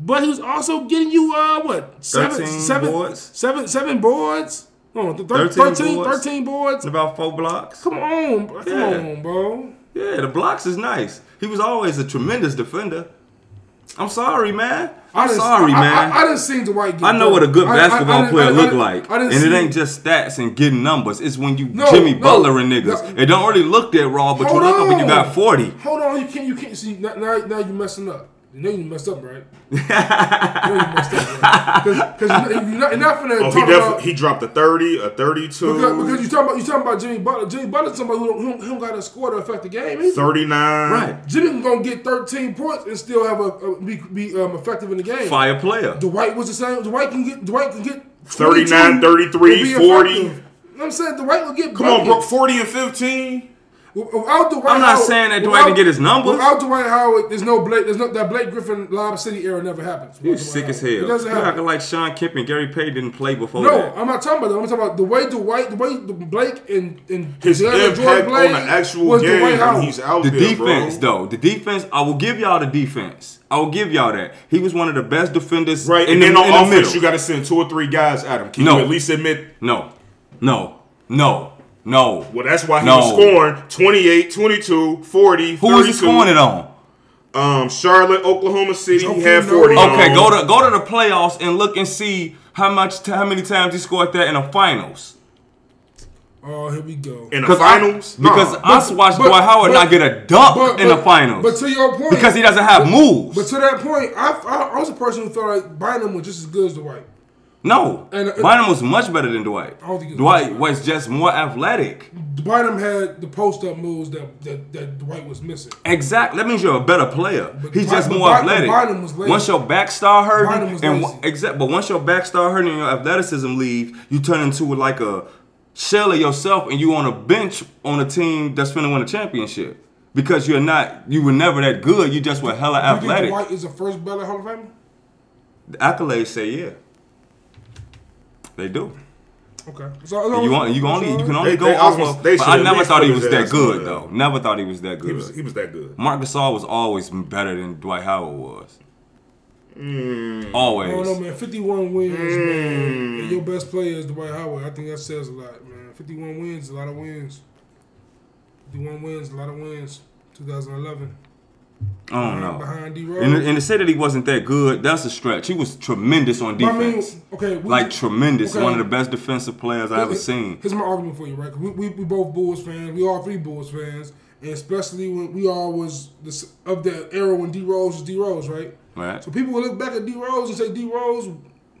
Speaker 1: but he was also getting you uh what seven
Speaker 2: 13
Speaker 1: seven
Speaker 2: boards.
Speaker 1: seven seven boards. Oh, th-
Speaker 2: 13
Speaker 1: 13,
Speaker 2: boards.
Speaker 1: 13 boards.
Speaker 2: About four blocks.
Speaker 1: Come on, bro. come
Speaker 2: Yeah.
Speaker 1: on, bro.
Speaker 2: Yeah, the blocks is nice. He was always a tremendous defender. I'm sorry, man. I'm
Speaker 1: done-
Speaker 2: sorry,
Speaker 1: I,
Speaker 2: man.
Speaker 1: I, I, didn't see the white. Get
Speaker 2: I know what a good
Speaker 1: I- I- I
Speaker 2: basketball player
Speaker 1: I-
Speaker 2: look
Speaker 1: I-
Speaker 2: like,
Speaker 1: I
Speaker 2: and it ain't just stats and getting numbers. It's when you
Speaker 1: No,
Speaker 2: Jimmy
Speaker 1: no,
Speaker 2: Butler and niggas.
Speaker 1: no.
Speaker 2: It don't really look that raw, but
Speaker 1: Hold
Speaker 2: you look up and you got 40.
Speaker 1: Hold on, you can't. You can't see now. Now, now you messing up. You know you messed up, right? you know you messed up, right? Because you're not, you're not finna
Speaker 3: Oh,
Speaker 1: talk
Speaker 3: he
Speaker 1: about.
Speaker 3: he dropped a thirty, a thirty-two,
Speaker 1: Because, because you talking about you talking about Jimmy Butler. Jimmy Butler's somebody who don't, who who don't got a score to affect the game. either.
Speaker 3: 39.
Speaker 2: Right.
Speaker 1: Jimmy going to get 13 points and still have a, a be, be um, effective in the game.
Speaker 2: Fire player.
Speaker 1: Dwight was the same. Dwight can get Dwight can get
Speaker 3: 39, 33, 40.
Speaker 1: You know what I'm saying Dwight will get
Speaker 3: Come on, bro. 40 and 15.
Speaker 1: Without Dwight
Speaker 2: I'm not
Speaker 1: Howard-
Speaker 2: saying that Dwight
Speaker 1: without-
Speaker 2: can get his numbers.
Speaker 1: Without Dwight Howard, there's no Blake. There's no that Blake Griffin Lob City era never happens.
Speaker 2: You sick
Speaker 1: Dwight
Speaker 2: as hell.
Speaker 1: It doesn't
Speaker 2: You
Speaker 1: happen.
Speaker 2: acting like Shawn Kemp and Gary Payton didn't play before
Speaker 1: No,
Speaker 2: that.
Speaker 1: I'm not talking about that. I'm talking about the way Dwight, the way Blake and and
Speaker 3: His impact
Speaker 1: Jordan
Speaker 3: on the actual
Speaker 1: was
Speaker 3: game
Speaker 1: Dwight
Speaker 3: when
Speaker 1: Howard.
Speaker 3: he's out
Speaker 2: The
Speaker 3: there,
Speaker 2: defense,
Speaker 3: bro.
Speaker 2: though, the defense, I will give y'all the defense. I will give y'all that. He was one of the best defenders
Speaker 3: Right,
Speaker 2: in
Speaker 3: and
Speaker 2: the,
Speaker 3: then on
Speaker 2: the
Speaker 3: offense,
Speaker 2: middle.
Speaker 3: you got to send two or three guys at him. Can
Speaker 2: No.
Speaker 3: you at least admit?
Speaker 2: no, no, no, no.
Speaker 3: Well, that's why he
Speaker 2: No.
Speaker 3: was scoring 28, 22, 40,
Speaker 2: Who was he
Speaker 3: 32.
Speaker 2: scoring it on?
Speaker 3: Um, Charlotte, Oklahoma City, he had 40
Speaker 1: Noah.
Speaker 2: Okay,
Speaker 3: on.
Speaker 2: go to go to the playoffs and look and see how much how many times he scored that in the finals.
Speaker 1: Oh, here we go.
Speaker 3: in the
Speaker 2: 'Cause I-
Speaker 3: finals.
Speaker 2: because
Speaker 3: Nah.
Speaker 2: I watched
Speaker 1: but-
Speaker 2: Dwight Howard
Speaker 1: but-
Speaker 2: not get a dunk
Speaker 1: But-
Speaker 2: in the finals
Speaker 1: But to your point,
Speaker 2: because he doesn't have moves.
Speaker 1: But to that point, I, I, I was a person who felt like Bynum was just as good as Dwight.
Speaker 2: No,
Speaker 1: And- and-
Speaker 2: Bynum was much better than Dwight.
Speaker 1: I don't think was
Speaker 2: Dwight was just more athletic.
Speaker 1: Bynum had the post up moves that, that that Dwight was missing.
Speaker 2: Exactly. That means you're a better player.
Speaker 1: But
Speaker 2: He's
Speaker 1: By-
Speaker 2: just more athletic.
Speaker 1: but Bynum was lazy.
Speaker 2: Once your back start hurting,
Speaker 1: Bynum
Speaker 2: and
Speaker 1: lazy.
Speaker 2: exact, but once your back start hurting and your athleticism leave, you turn into like a shell of yourself, and you on a bench on a team that's finna win a championship because you're not. You were never that good. You just were hella
Speaker 1: You think
Speaker 2: athletic.
Speaker 1: Dwight is the first ballot Hall of Famer?
Speaker 2: The accolades say yeah. They do.
Speaker 1: Okay. So,
Speaker 2: You want you can only you can only
Speaker 3: They-
Speaker 2: go
Speaker 3: they
Speaker 2: off
Speaker 3: almost-
Speaker 2: of.
Speaker 3: they
Speaker 2: But I never
Speaker 3: least
Speaker 2: thought he was that
Speaker 3: ass
Speaker 2: good though. Never thought he was that
Speaker 3: He
Speaker 2: good.
Speaker 3: was, he was that good.
Speaker 2: Marc Gasol was always better than Dwight Howard was. Mm. Always.
Speaker 1: Oh, I don't know, man. 51 wins, man. And your best player is Dwight Howard. I think that says a lot, man. 51 wins, a lot of wins. 51 wins, a lot of wins. 2011.
Speaker 2: I don't know.
Speaker 1: Behind D
Speaker 2: And,
Speaker 1: Rose.
Speaker 2: and to say that he wasn't that good, that's a stretch. He was tremendous on
Speaker 1: I mean,
Speaker 2: defense.
Speaker 1: okay. we-
Speaker 2: like tremendous.
Speaker 1: okay.
Speaker 2: One of the best defensive players I ever seen.
Speaker 1: Here's my argument for you, right? 'Cause we, we, we both Bulls fans. We all three Bulls fans. And especially when we all was this, of the era when D Rose was D Rose, right?
Speaker 2: Right?
Speaker 1: So people will look back at D Rose and say D Rose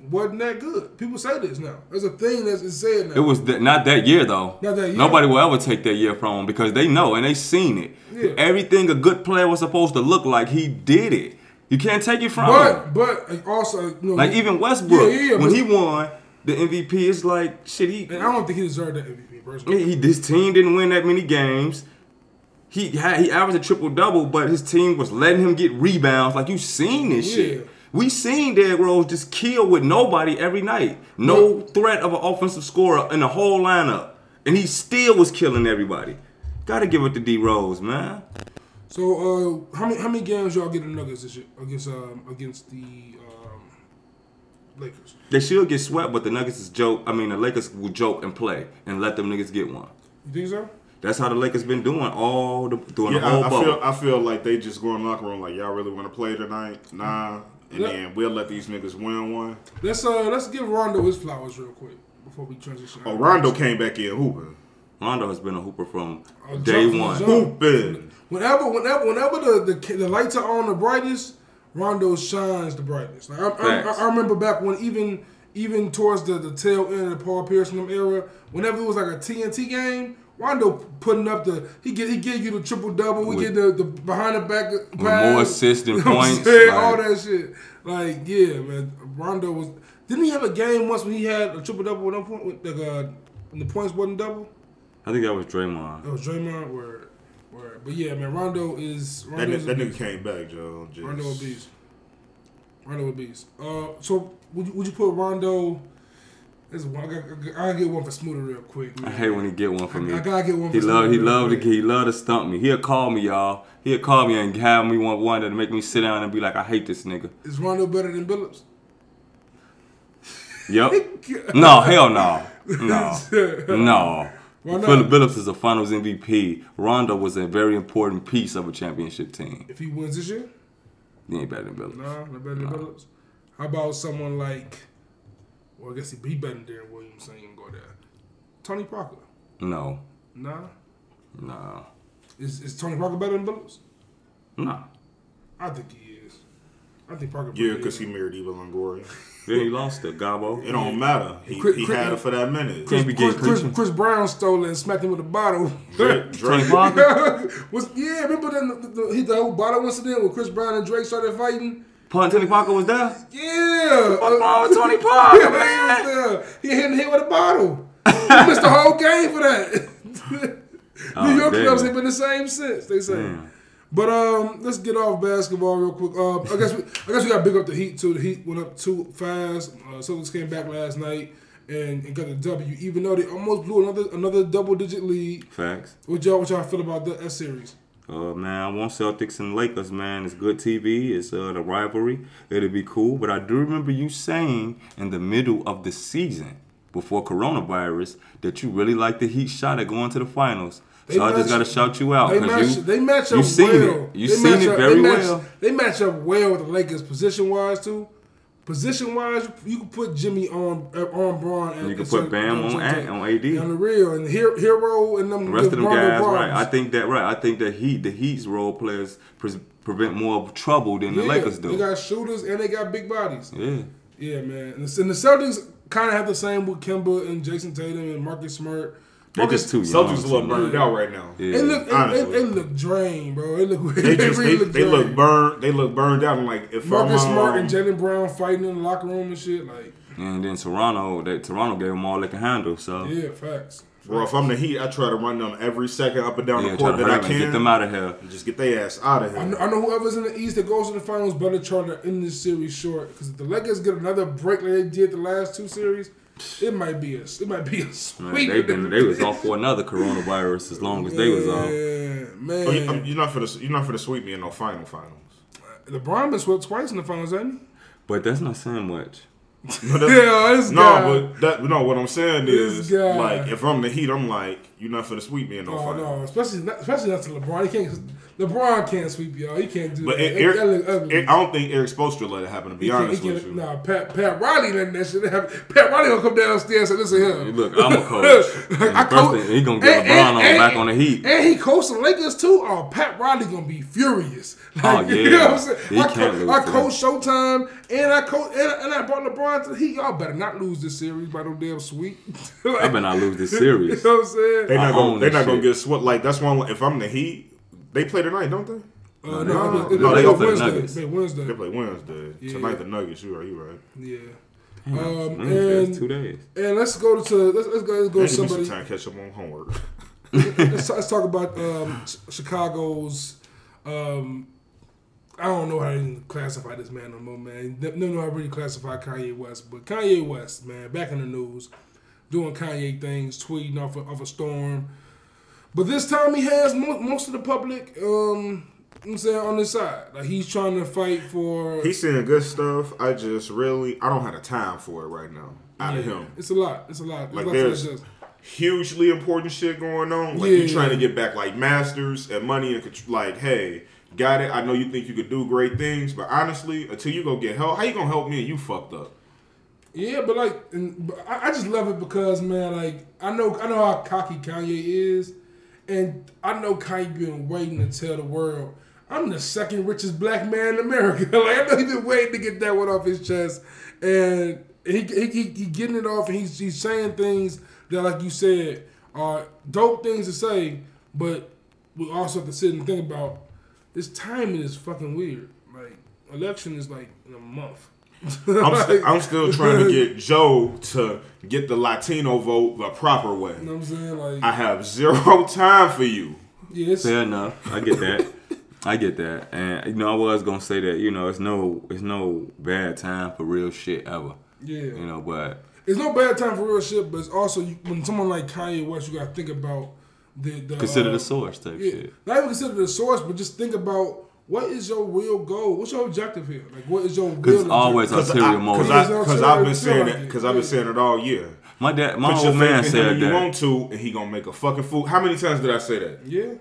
Speaker 1: wasn't that good. People say this now. There's a thing that's said now.
Speaker 2: It was th- not that year though.
Speaker 1: Not that year.
Speaker 2: Nobody will ever take that year from him because they know and they seen it.
Speaker 1: Yeah.
Speaker 2: Everything a good player was supposed to look like, he did it. You can't take it from him.
Speaker 1: but but also you know,
Speaker 2: Like even Westbrook,
Speaker 1: Yeah, yeah,
Speaker 2: when he won the MVP, it's like shit. He
Speaker 1: and I don't think he deserved that MVP personally.
Speaker 2: He, his team didn't win that many games. He had he averaged a triple double, but his team was letting him get rebounds. Like you seen this
Speaker 1: Yeah.
Speaker 2: shit. We seen Derrick Rose just kill with nobody every night. No threat of an offensive scorer in the whole lineup, and he still was killing everybody. Got to give it to D Rose, man.
Speaker 1: So uh, how many how many games y'all get the Nuggets this year against um against the um, Lakers?
Speaker 2: They should get swept, but the Nuggets is joke. I mean, the Lakers will joke and play and let them niggas get one.
Speaker 1: You think so?
Speaker 2: That's how the Lakers been doing all the during
Speaker 3: Yeah,
Speaker 2: the whole
Speaker 3: I, I
Speaker 2: bubble.
Speaker 3: feel I feel like they just go in the locker room like y'all really want to play tonight? Nah, and
Speaker 1: Yeah.
Speaker 3: then we'll let these niggas win one.
Speaker 1: Let's uh let's give Rondo his flowers real quick before we transition.
Speaker 3: Oh, Rondo came back in hooping,
Speaker 2: Rondo has been a hooper from
Speaker 1: Oh,
Speaker 2: day
Speaker 1: jump
Speaker 2: one.
Speaker 1: jump.
Speaker 3: hooping.
Speaker 1: Whenever, whenever, whenever the, the the lights are on the brightest, Rondo shines the brightest. Like I, I, I remember back when even even towards the, the tail end of the Paul Pierce and them era, whenever it was like a TNT game, Rondo putting up the he get he give you the triple double, we get the, the behind the back pass,
Speaker 2: more assists than
Speaker 1: You know
Speaker 2: points, like-
Speaker 1: all that shit. Like yeah, man, Rondo was. Didn't he have a game once when he had a triple double at one point? with, Like uh, when the points wasn't double.
Speaker 2: I think that was Draymond.
Speaker 1: It was Draymond. Where, where, but yeah, man, Rondo is
Speaker 3: That,
Speaker 1: Rondo
Speaker 3: ni-
Speaker 1: is a
Speaker 3: that
Speaker 1: beast.
Speaker 3: nigga came back, Joe. Just,
Speaker 1: Rondo a beast. Rondo a beast. Uh, so would you, would you put Rondo This one. I gotta, I get one for Smoothie real quick. Man.
Speaker 2: I hate when he get one for me.
Speaker 1: I gotta get one.
Speaker 2: He
Speaker 1: for
Speaker 2: love he love to he love to stump me. He'll call me, y'all. He'll call me and have me one one to make me sit down and be like, I hate this nigga.
Speaker 1: Is Rondo better than Billups?
Speaker 2: Yep. no, hell no. No. No. Philip Billups is a finals MVP. Rondo was a very important piece of a championship team.
Speaker 1: If he wins this year,
Speaker 2: He ain't better than Billups.
Speaker 1: nah, not better than Billups. How about someone like? Well, I guess he'd be better than Deron Williams. So you can go there. Tony Parker.
Speaker 2: No.
Speaker 1: Nah.
Speaker 2: No.
Speaker 1: Is is Tony Parker better than Billups?
Speaker 2: No.
Speaker 1: I think he is. I think Parker.
Speaker 3: Yeah, because he married Eva Longoria.
Speaker 2: Then he lost it, Gabo.
Speaker 3: It don't matter. He,
Speaker 1: Chris-
Speaker 3: he
Speaker 1: Chris-
Speaker 3: had it for that minute.
Speaker 2: Can't
Speaker 1: Chris, Chris. Chris Brown stole it and smacked him with a bottle.
Speaker 3: Drake, Drake,
Speaker 2: Parker.
Speaker 1: was yeah, remember the, the, the, the whole bottle incident when Chris Brown and Drake started fighting?
Speaker 2: Punt Tony Parker was there.
Speaker 1: Yeah,
Speaker 2: What's wrong with Tony Parker,
Speaker 1: Yeah,
Speaker 2: man?
Speaker 1: he. He hit him hit with a bottle. he missed the whole game for that.
Speaker 2: Oh,
Speaker 1: New York
Speaker 2: damn.
Speaker 1: clubs have been the same since. They say.
Speaker 2: Damn.
Speaker 1: But um, let's get off basketball real quick. Uh, I guess we, I guess we got big up the Heat too. The Heat went up too fast. Uh, Celtics came back last night and, and got the W, even though they almost blew another another double digit lead.
Speaker 2: Facts.
Speaker 1: What y'all what y'all feel about that, that series?
Speaker 2: Uh, man, I want Celtics and Lakers, man. It's good TV. It's uh, the rivalry. It'll be cool. But I do remember you saying in the middle of the season, before coronavirus, that you really like the Heat shot at going to the finals.
Speaker 1: They
Speaker 2: so I just got to shout you out
Speaker 1: They
Speaker 2: because
Speaker 1: match,
Speaker 2: you
Speaker 1: they match up
Speaker 2: you seen
Speaker 1: well.
Speaker 2: it. You
Speaker 1: They
Speaker 2: seen
Speaker 1: match
Speaker 2: it
Speaker 1: up-
Speaker 2: very
Speaker 1: they match,
Speaker 2: well.
Speaker 1: They match up well with the Lakers position wise too. Position wise, you can put Jimmy on uh, on Bron. And
Speaker 2: You can put Bam on
Speaker 1: what I'm
Speaker 2: Ant-
Speaker 1: saying?
Speaker 2: on AD.
Speaker 1: on the real and Herro, Herro and them
Speaker 2: The rest of them guys, right? I think that right. I think that Heat, the Heat's role players pre- prevent more trouble than the Lakers do.
Speaker 1: They got shooters and they got big bodies.
Speaker 2: yeah.
Speaker 1: Yeah, man. And the, and the Celtics kind of have the same with Kemba and Jayson Tatum and Marcus Smart.
Speaker 2: They
Speaker 1: Marcus,
Speaker 2: just too young.
Speaker 3: Celtics a little burned out right now.
Speaker 2: Yeah.
Speaker 1: They look, they, they,
Speaker 3: Honestly.
Speaker 1: they look drained, bro. They look.
Speaker 3: They just
Speaker 1: really
Speaker 3: they,
Speaker 1: look
Speaker 3: they look burned. They look burned out. And like if
Speaker 1: Marcus
Speaker 3: I'm,
Speaker 1: Smart
Speaker 3: um,
Speaker 1: and Jaylen Brown fighting in the locker room and shit. Like,
Speaker 2: And then Toronto, that Toronto gave them all they can handle. So yeah,
Speaker 1: yeah, facts.
Speaker 3: Bro, if I'm the Heat, I try to run them every second up and down the
Speaker 2: try
Speaker 3: court
Speaker 2: to
Speaker 3: that
Speaker 2: hurry
Speaker 3: I can.
Speaker 2: and get them out of here.
Speaker 3: Just get their ass out of
Speaker 1: I
Speaker 3: here.
Speaker 1: know, I know whoever's in the East that goes to the finals better try to end this series short. Because if the Lakers get another break like they did the last two series, it might be a it might be a
Speaker 2: Man,
Speaker 1: sweep.
Speaker 2: they been they was off for another coronavirus as long as they was off.
Speaker 1: Yeah, man.
Speaker 3: Oh, you, um, you're not for the you're not for the sweep me in no final finals.
Speaker 1: LeBron been swept twice in the finals, hasn't
Speaker 2: But that's not saying much.
Speaker 3: No, that's-
Speaker 1: Yeah, this
Speaker 3: no,
Speaker 1: guy.
Speaker 3: but that no. What I'm saying
Speaker 1: This
Speaker 3: is,
Speaker 1: guy.
Speaker 3: like, if I'm the Heat, I'm like, you're not for the sweep me in no
Speaker 1: Oh no, especially not, especially not to LeBron. He can't. LeBron can't sweep y'all. He can't do
Speaker 3: But
Speaker 1: that.
Speaker 3: Eric,
Speaker 1: that look ugly.
Speaker 3: Eric- I don't think supposed to let it happen. To be
Speaker 1: He
Speaker 3: honest with you,
Speaker 1: Nah, Pat Pat Riley letting that shit happen. Pat Riley gonna come downstairs and listen here.
Speaker 2: Look, I'm a coach. The
Speaker 1: I coach-
Speaker 2: he gonna get
Speaker 1: and-
Speaker 2: LeBron
Speaker 1: and-
Speaker 2: on
Speaker 1: and-
Speaker 2: back on the Heat.
Speaker 1: And he coached the Lakers too. Oh, Pat Riley gonna be furious.
Speaker 2: Oh,
Speaker 1: you know
Speaker 2: yeah.
Speaker 1: what I'm saying?
Speaker 2: He
Speaker 1: I,
Speaker 2: can't
Speaker 1: co-
Speaker 2: lose
Speaker 1: I
Speaker 2: to
Speaker 1: coached Showtime and I coach and, and I brought LeBron to the Heat. Y'all better not lose this series by no damn sweep.
Speaker 2: I better not lose this series.
Speaker 1: You know what I'm saying?
Speaker 3: They
Speaker 2: I
Speaker 3: not gonna they
Speaker 2: this
Speaker 3: not gonna get swept. Like that's one. If I'm the Heat, they play tonight, don't they?
Speaker 1: Uh,
Speaker 2: No,
Speaker 1: no,
Speaker 2: no,
Speaker 1: it-
Speaker 2: no,
Speaker 1: it-
Speaker 2: they
Speaker 1: it-
Speaker 2: go for
Speaker 1: Wednesday.
Speaker 2: Nuggets.
Speaker 1: They Wednesday.
Speaker 3: They play Wednesday
Speaker 1: Yeah.
Speaker 3: tonight. The Nuggets. You right. You right.
Speaker 1: Yeah. Um,
Speaker 2: Wednesday, that's
Speaker 1: and-
Speaker 2: two days.
Speaker 1: And let's go to let's, let's go let's go
Speaker 3: Give
Speaker 1: to
Speaker 3: me some time to catch up on homework.
Speaker 1: let's, let's talk about um, Chicago's. Um, I don't know how to even classify this man no more, man. No, no, no, I really classify Kanye West, but Kanye West, man, back in the news, doing Kanye things, tweeting off a, off a storm. But this time he has mo- most of the public, um, I'm saying, on his side. Like he's trying to fight for.
Speaker 3: He's saying good stuff. I just really I don't have the time for it right now. Out of him.
Speaker 1: It's a lot. It's a lot.
Speaker 3: Like
Speaker 1: It's a lot
Speaker 3: there's hugely important shit going on. Like
Speaker 1: Yeah,
Speaker 3: you trying
Speaker 1: yeah.
Speaker 3: to get back like masters and money and like, hey, got it. I know you think you could do great things, but honestly, until you go get help, how you gonna help me and you fucked up?
Speaker 1: Yeah, but like, and, but I, I just love it because man, like, I know, I know how cocky Kanye is, and I know Kanye been waiting to tell the world I'm the second richest black man in America. like, I know he been waiting to get that one off his chest, and he he, he, he getting it off, and he's he's saying things that, like you said, are dope things to say, but we also have to sit and think about this timing is fucking weird. Like, election is like in a month.
Speaker 3: I'm, st- I'm still trying to get Joe to get the Latino vote the proper way.
Speaker 1: You know what I'm saying? Like,
Speaker 3: I have zero time for you.
Speaker 1: yeah, it's,
Speaker 2: Fair enough. I get that. I get that. And you know, I was gonna say that, you know, it's no it's no bad time for real shit ever.
Speaker 1: Yeah.
Speaker 2: You know, but
Speaker 1: It's no bad time for real shit, but it's also you, when someone like Kanye West, you gotta think about the, the
Speaker 2: consider
Speaker 1: uh,
Speaker 2: the source type
Speaker 1: Yeah,
Speaker 2: shit.
Speaker 1: not even consider the source, but just think about what is your real goal. What's your objective here? Like, what is your real?
Speaker 2: it's always?
Speaker 3: Because
Speaker 2: ulterior motive.
Speaker 3: I've been saying
Speaker 1: like
Speaker 3: it.
Speaker 1: it.
Speaker 3: Because I've been saying it all year.
Speaker 2: My dad, my
Speaker 3: Put
Speaker 2: old man
Speaker 3: faith in him
Speaker 2: said
Speaker 3: when you want to, and he gonna make a fucking fool. How many times did I say that?
Speaker 1: yeah,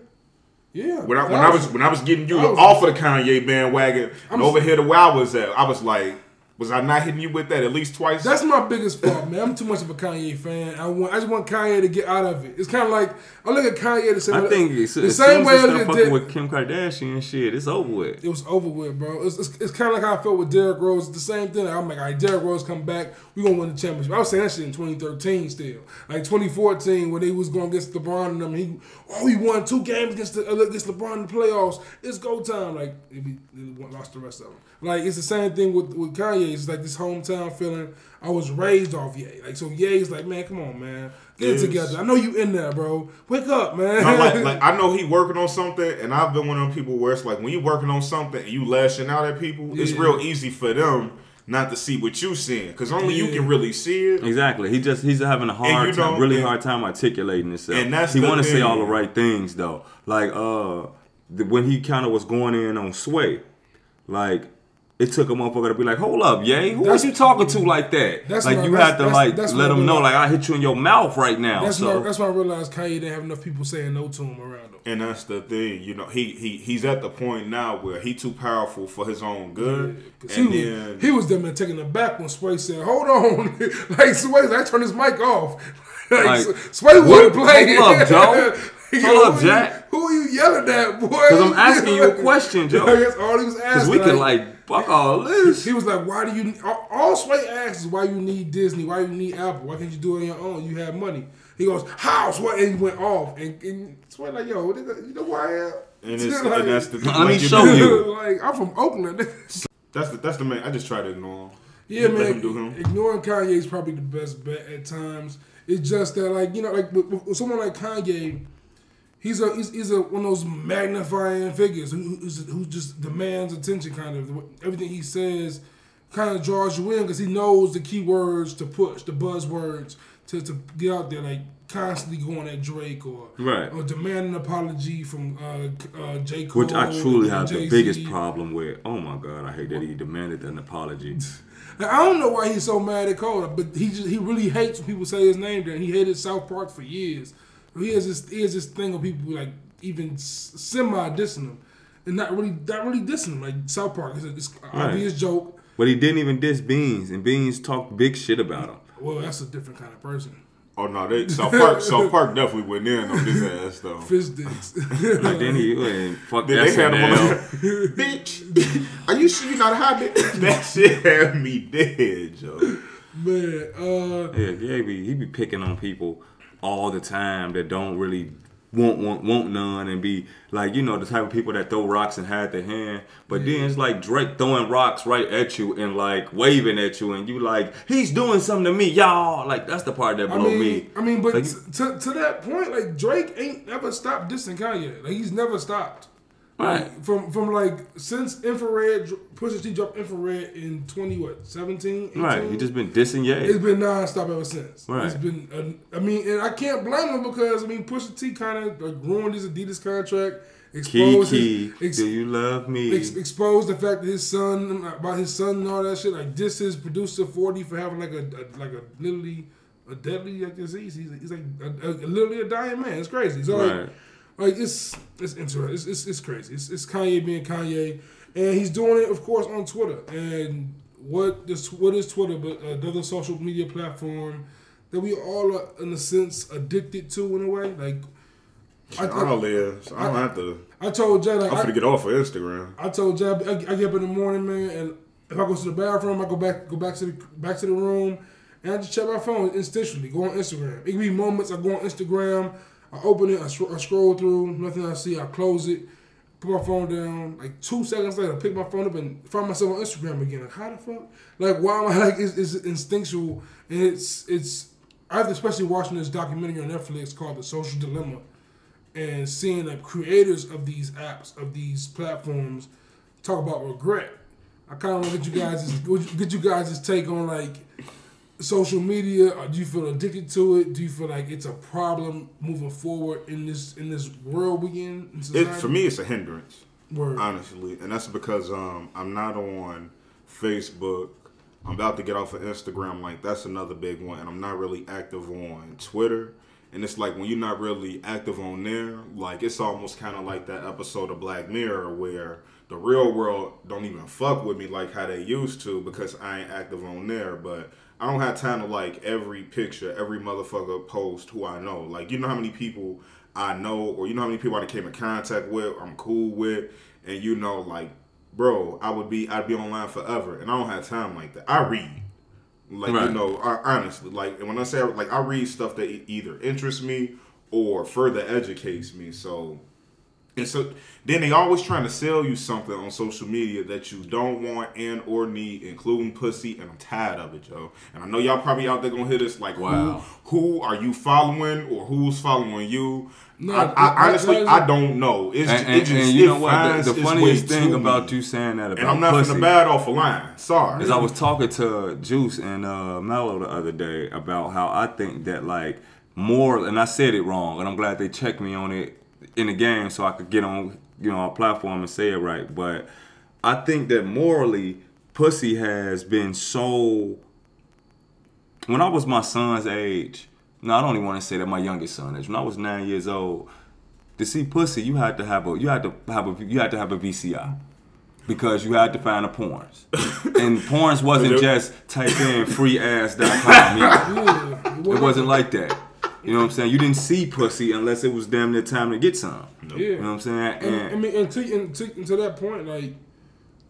Speaker 1: yeah.
Speaker 3: When I, when I was when I was getting you
Speaker 1: was-
Speaker 3: off of the Kanye bandwagon
Speaker 1: I'm
Speaker 3: and over here to where I was at, I was like, was I not hitting you with that at least twice?
Speaker 1: That's my biggest fault, man. I'm too much of a Kanye fan. I want, I just want Kanye to get out of it. It's kind of like I look at Kanye the same.
Speaker 2: I think it's,
Speaker 1: the
Speaker 2: as
Speaker 1: same
Speaker 2: soon
Speaker 1: way
Speaker 2: as
Speaker 1: I
Speaker 2: they
Speaker 1: look
Speaker 2: start
Speaker 1: at
Speaker 2: fucking with Kim Kardashian and shit, it's over with.
Speaker 1: it was over with, bro. It's, it's, it's kind of like how I felt with Derrick Rose. It's the same thing. I'm like, all right, Derrick Rose come back. We gonna win the championship. I was saying that shit in 2013 still. Like 2014 when they was going against LeBron and them. He oh he won two games against the, uh, against LeBron in the playoffs. It's go time. Like they, be, they lost the rest of them. Like it's the same thing with with Kanye. It's like this hometown feeling. I was raised off Ye. Like so Ye's like, man, come on, man, get it
Speaker 3: Yes.
Speaker 1: together. I know you in there, bro. Wake up, man.
Speaker 3: No, like, like I know he working on something, and I've been one of them people where it's like when you working on something and you lashing out at people, it's real easy for them not to see what you seeing, because only you can really see it.
Speaker 2: Exactly. He just he's having a hard
Speaker 3: you
Speaker 2: time,
Speaker 3: know,
Speaker 2: really
Speaker 3: and-
Speaker 2: hard time articulating himself.
Speaker 3: And that's
Speaker 2: he
Speaker 3: the
Speaker 2: want to say all the right things though. Like uh, the, when he kind of was going in on Sway, like. It took a motherfucker to be like, "Hold up, yay! Who
Speaker 1: That's-
Speaker 2: was you talking to like that?"
Speaker 1: That's
Speaker 2: like
Speaker 1: what-
Speaker 2: you
Speaker 1: that's-
Speaker 2: had to
Speaker 1: that's-
Speaker 2: like
Speaker 1: that's
Speaker 2: let
Speaker 1: what
Speaker 2: him know, like I hit you in your mouth right now.
Speaker 1: That's
Speaker 2: so
Speaker 1: why that's why I realized Kanye didn't have enough people saying no to him around him.
Speaker 3: And that's the thing, you know, he he he's at the point now where he too powerful for his own good,
Speaker 1: 'Cause
Speaker 3: and
Speaker 1: he,
Speaker 3: then
Speaker 1: was, he was them taking it back when Sway said, "Hold on," like Sway, I turned his mic off. like,
Speaker 2: Like,
Speaker 1: Sway wouldn't
Speaker 2: what-
Speaker 1: play.
Speaker 2: hold up, Joe.
Speaker 1: Yo,
Speaker 2: Hold up,
Speaker 1: who you-
Speaker 2: Jack.
Speaker 1: Who are you yelling at, boy?
Speaker 2: Because I'm asking you a question, Joe.
Speaker 1: That's all he was
Speaker 2: Because
Speaker 1: asking.
Speaker 2: we could like fuck all this.
Speaker 1: He was like, "Why do you?" All, all Sway asks is, "Why you need Disney? Why you need Apple? Why can't you do it on your own? You have money." He goes, "How?" Sway and he went off, and, and Sway like, "Yo, nigga, you know who I am?"
Speaker 3: and, it's,
Speaker 1: Like-
Speaker 3: and that's the
Speaker 2: Let me
Speaker 3: like, you
Speaker 2: show
Speaker 3: know,
Speaker 2: you.
Speaker 1: like I'm from Oakland.
Speaker 3: That's the that's the man. I just try to ignore him.
Speaker 1: Yeah,
Speaker 3: Let
Speaker 1: man.
Speaker 3: him do him.
Speaker 1: Ignoring Kanye is probably the best bet at times. It's just that, like you know, like with, with someone like Kanye, he's a he's, he's a one of those magnifying figures who who just demands attention. Kind of everything he says kind of draws you in because he knows the key words to push, the buzzwords to, to get out there. Like constantly going at Drake or
Speaker 2: Right.
Speaker 1: or demanding an apology from uh, uh, J Cole,
Speaker 2: Which I truly have the
Speaker 1: Jay-Z.
Speaker 2: biggest problem with. Oh my god, I hate that he demanded an apology.
Speaker 1: Now, I don't know why he's so mad at Cole, but he just he really hates when people say his name there. He hated South Park for years. He has this he has this thing of people like even semi dissing him, and not really not really dissing him. Like South Park is a, it's an
Speaker 2: Right.
Speaker 1: obvious joke.
Speaker 2: But he didn't even diss Beans, and Beans talked big shit about him.
Speaker 1: Well, that's a different kind of person.
Speaker 3: Oh no, they South Park South Park definitely went in on his ass though.
Speaker 1: Fist dicks.
Speaker 2: Like then he and fuck
Speaker 3: Then they had him on bitch. Are you sure you're not a hot bitch? that shit had me dead, Joe.
Speaker 1: Man, uh,
Speaker 2: Yeah, Gaby, he be picking on people all the time that don't really want want want none and be like you know the type of people that throw rocks and hide their hand. But then it's like Drake throwing rocks right at you and like waving at you and you like he's doing something to me, y'all. Like that's the part that
Speaker 1: I mean,
Speaker 2: me.
Speaker 1: I mean, but
Speaker 2: Like,
Speaker 1: to, to that point, like Drake ain't never stopped dissing Kanye. Like he's never stopped.
Speaker 2: Right.
Speaker 1: From from like since infrared Pusha T dropped infrared in twenty what 17, 18?
Speaker 2: right, he just been dissing
Speaker 1: it's been nonstop ever since.
Speaker 2: Right.
Speaker 1: It's been. Uh, I mean, and I can't blame him because I mean, Pusha T kind of like, ruined his Adidas contract. Exposed
Speaker 2: Kiki,
Speaker 1: his, ex-
Speaker 2: do you love me?
Speaker 1: ex- exposed the fact that his son about his son and all that shit. Like this his producer forty for having like a, a like a literally a deadly like disease. He's, he's like a, a, literally a dying man. It's crazy. So
Speaker 2: Right.
Speaker 1: like it's it's interesting. It's, it's, it's crazy. It's, it's Kanye being Kanye, and he's doing it, of course, on Twitter. And what this what is Twitter but another social media platform that we all are in a sense addicted to in a way. Like I,
Speaker 3: I don't
Speaker 1: I,
Speaker 3: live. So I don't have to.
Speaker 1: I told Jay like
Speaker 3: I'm gonna get off of Instagram.
Speaker 1: I told Jab, I, I get up in the morning, man, and if I go to the bathroom, I go back, go back to the back to the room, and I just check my phone instinctually. Go on Instagram. It can be moments. I go on Instagram, I open it, I, I scroll through, nothing I see, I close it, put my phone down. Like two seconds later, I pick my phone up and find myself on Instagram again. Like how the fuck? Like why am I like? It's, it's instinctual, and it's it's. I've especially watching this documentary on Netflix called The Social Dilemma and seeing the creators of these apps, of these platforms, talk about regret. I kind of want to get you guys get you guys' take on like social media. Or do you feel addicted to it? Do you feel like it's a problem moving forward in this in this world we in? in
Speaker 3: It, for me, it's a hindrance.
Speaker 1: Word.
Speaker 3: honestly, and that's because um, I'm not on Facebook. I'm about to get off of Instagram. Like that's another big one, and I'm not really active on Twitter. And it's like when you're not really active on there, like it's almost kind of like that episode of Black Mirror where the real world don't even fuck with me like how they used to because I ain't active on there. But I don't have time to like every picture, every motherfucker post who I know. Like you know how many people I know, or you know how many people I came in contact with, I'm cool with, and you know, like, bro, I would be, I'd be online forever, and I don't have time like that. I read, like, you know, I, honestly, like, and when I say like, I read stuff that either interests me or further educates me. So, and so then they always trying to sell you something on social media that you don't want and or need, including pussy, and I'm tired of it, Joe. And I know y'all probably out there gonna hit us like,
Speaker 2: Wow.
Speaker 3: who who are you following or who's following you?
Speaker 1: No,
Speaker 3: I, I honestly I don't know. It's
Speaker 2: And,
Speaker 3: just,
Speaker 2: and,
Speaker 3: it just
Speaker 2: and you know what? The, the funniest thing about you saying that about
Speaker 3: and I'm not
Speaker 2: pussy
Speaker 3: finna bad off a line. Sorry.
Speaker 2: is I was talking to Juice and uh, Mello the other day about how I think that like more, and I said it wrong, and I'm glad they checked me on it in the game so I could get on you know our platform and say it right. But I think that morally, pussy has been so. When I was my son's age, no, I don't even want to say that my youngest son age. When I was nine years old, to see pussy, you had to have a you had to have a you had to have a VCI because you had to find the porns, and porns wasn't just type in freeass.com. either. It wasn't like that. You know what I'm saying? You didn't see pussy unless it was damn near time to get some.
Speaker 1: Yeah.
Speaker 2: You know what I'm saying?
Speaker 1: And, I mean, and to, and, to, and to that point, like,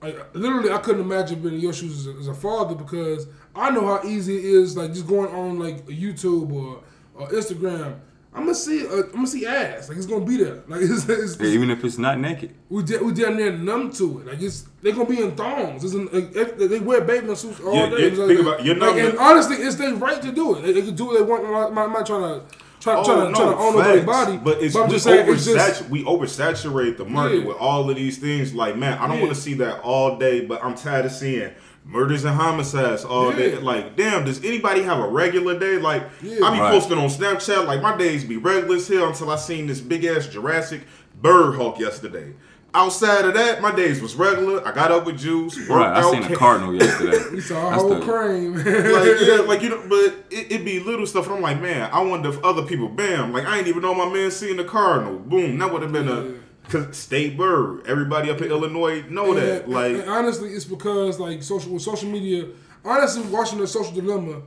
Speaker 1: like, literally, I couldn't imagine being in your shoes as a, as a father because I know how easy it is, like, just going on like YouTube or, or Instagram. I'm gonna see, uh, I'm gonna see ass, like it's gonna be there, like it's, it's, it's
Speaker 2: even if it's not naked.
Speaker 1: we de- we damn near numb to it, like it's they're gonna be in thongs. It's in, like, they wear bathing suits all
Speaker 3: Yeah,
Speaker 1: day.
Speaker 3: yeah,
Speaker 1: like-
Speaker 3: think about- you're not
Speaker 1: like, and honestly, it's their right to do it. They, they can do what they want. I'm not, I'm not trying to try,
Speaker 3: Oh,
Speaker 1: trying to,
Speaker 3: no,
Speaker 1: trying to own
Speaker 3: facts.
Speaker 1: body,
Speaker 3: But it's
Speaker 1: I'm
Speaker 3: we,
Speaker 1: just saying it's just
Speaker 3: we oversaturate the market
Speaker 1: Yeah.
Speaker 3: with all of these things. Like, man, I don't
Speaker 1: Yeah.
Speaker 3: want to see that all day, but I'm tired of seeing murders and homicides all day. Like, damn, does anybody have a regular day? Like,
Speaker 1: Yeah.
Speaker 3: I be
Speaker 2: Right.
Speaker 3: posting on Snapchat, like, my days be regular as hell until I seen this big ass Jurassic bird hawk yesterday. Outside of that, my days was regular. I got up with juice, worked
Speaker 2: Right. I seen a cardinal yesterday.
Speaker 1: we saw a
Speaker 2: That's
Speaker 1: whole
Speaker 2: the-
Speaker 1: crane.
Speaker 3: like yeah, like you know, but it, it be little stuff. And I'm like, man, I wonder if other people, bam, like I ain't even know my man seeing the cardinal. Boom, that would have been a cause state bird. Everybody up in Illinois know that. Like,
Speaker 1: and honestly, it's because like social with social media. Honestly, watching the social dilemma,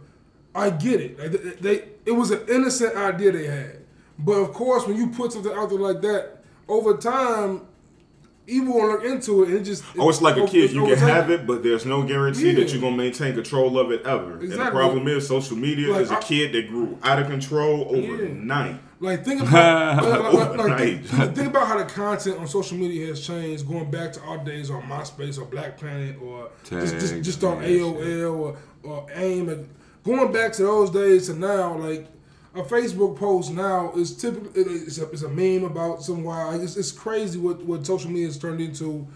Speaker 1: I get it. Like, they, it was an innocent idea they had, but of course, when you put something out there like that, over time, evil will look into it. And it just
Speaker 3: oh, it's like a kid. You can have it, but there's no guarantee that you're gonna maintain control of it ever. And the problem is, social media
Speaker 1: Like,
Speaker 3: is a
Speaker 1: I-
Speaker 3: kid that grew out of control overnight.
Speaker 1: Like think about like, like, like, think, think about how the content on social media has changed, going back to our days on MySpace or Black Planet or just just, just on AOL or, or AIM. And going back to those days to now, like a Facebook post now is typically it's a, it's a meme about some wild. It's, it's crazy what what social media has turned into,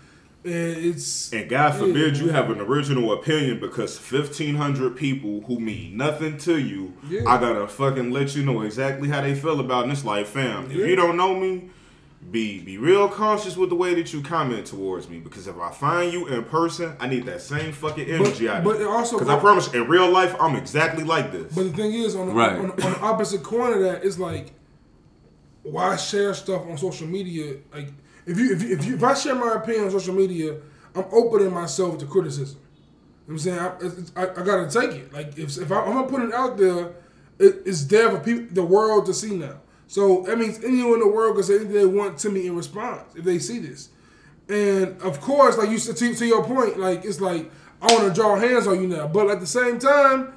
Speaker 1: it's
Speaker 3: And God forbid
Speaker 1: Yeah.
Speaker 3: you have an original opinion because 1,500 people who mean nothing to you,
Speaker 1: Yeah.
Speaker 3: I gotta fucking let you know exactly how they feel about it. And it's like, fam, if you don't know me, be be real cautious with the way that you comment towards me because if I find you in person, I need that same fucking energy out
Speaker 1: but
Speaker 3: of
Speaker 1: it
Speaker 3: you.
Speaker 1: also
Speaker 3: Because I promise, in real life, I'm exactly like this.
Speaker 1: But the thing is, on the,
Speaker 2: Right.
Speaker 1: on, on the opposite corner, of that, it's like, why share stuff on social media? Like, if you if you, if, you, if I share my opinion on social media, I'm opening myself to criticism. You know I'm saying I, I, I gotta take it. Like, if if I, I'm gonna put it out there, it, it's there for people, the world to see now. So that means anyone in the world can say anything they want to me in response if they see this. And of course, like you said, to, to your point, like it's like I want to draw hands on you now, but at the same time,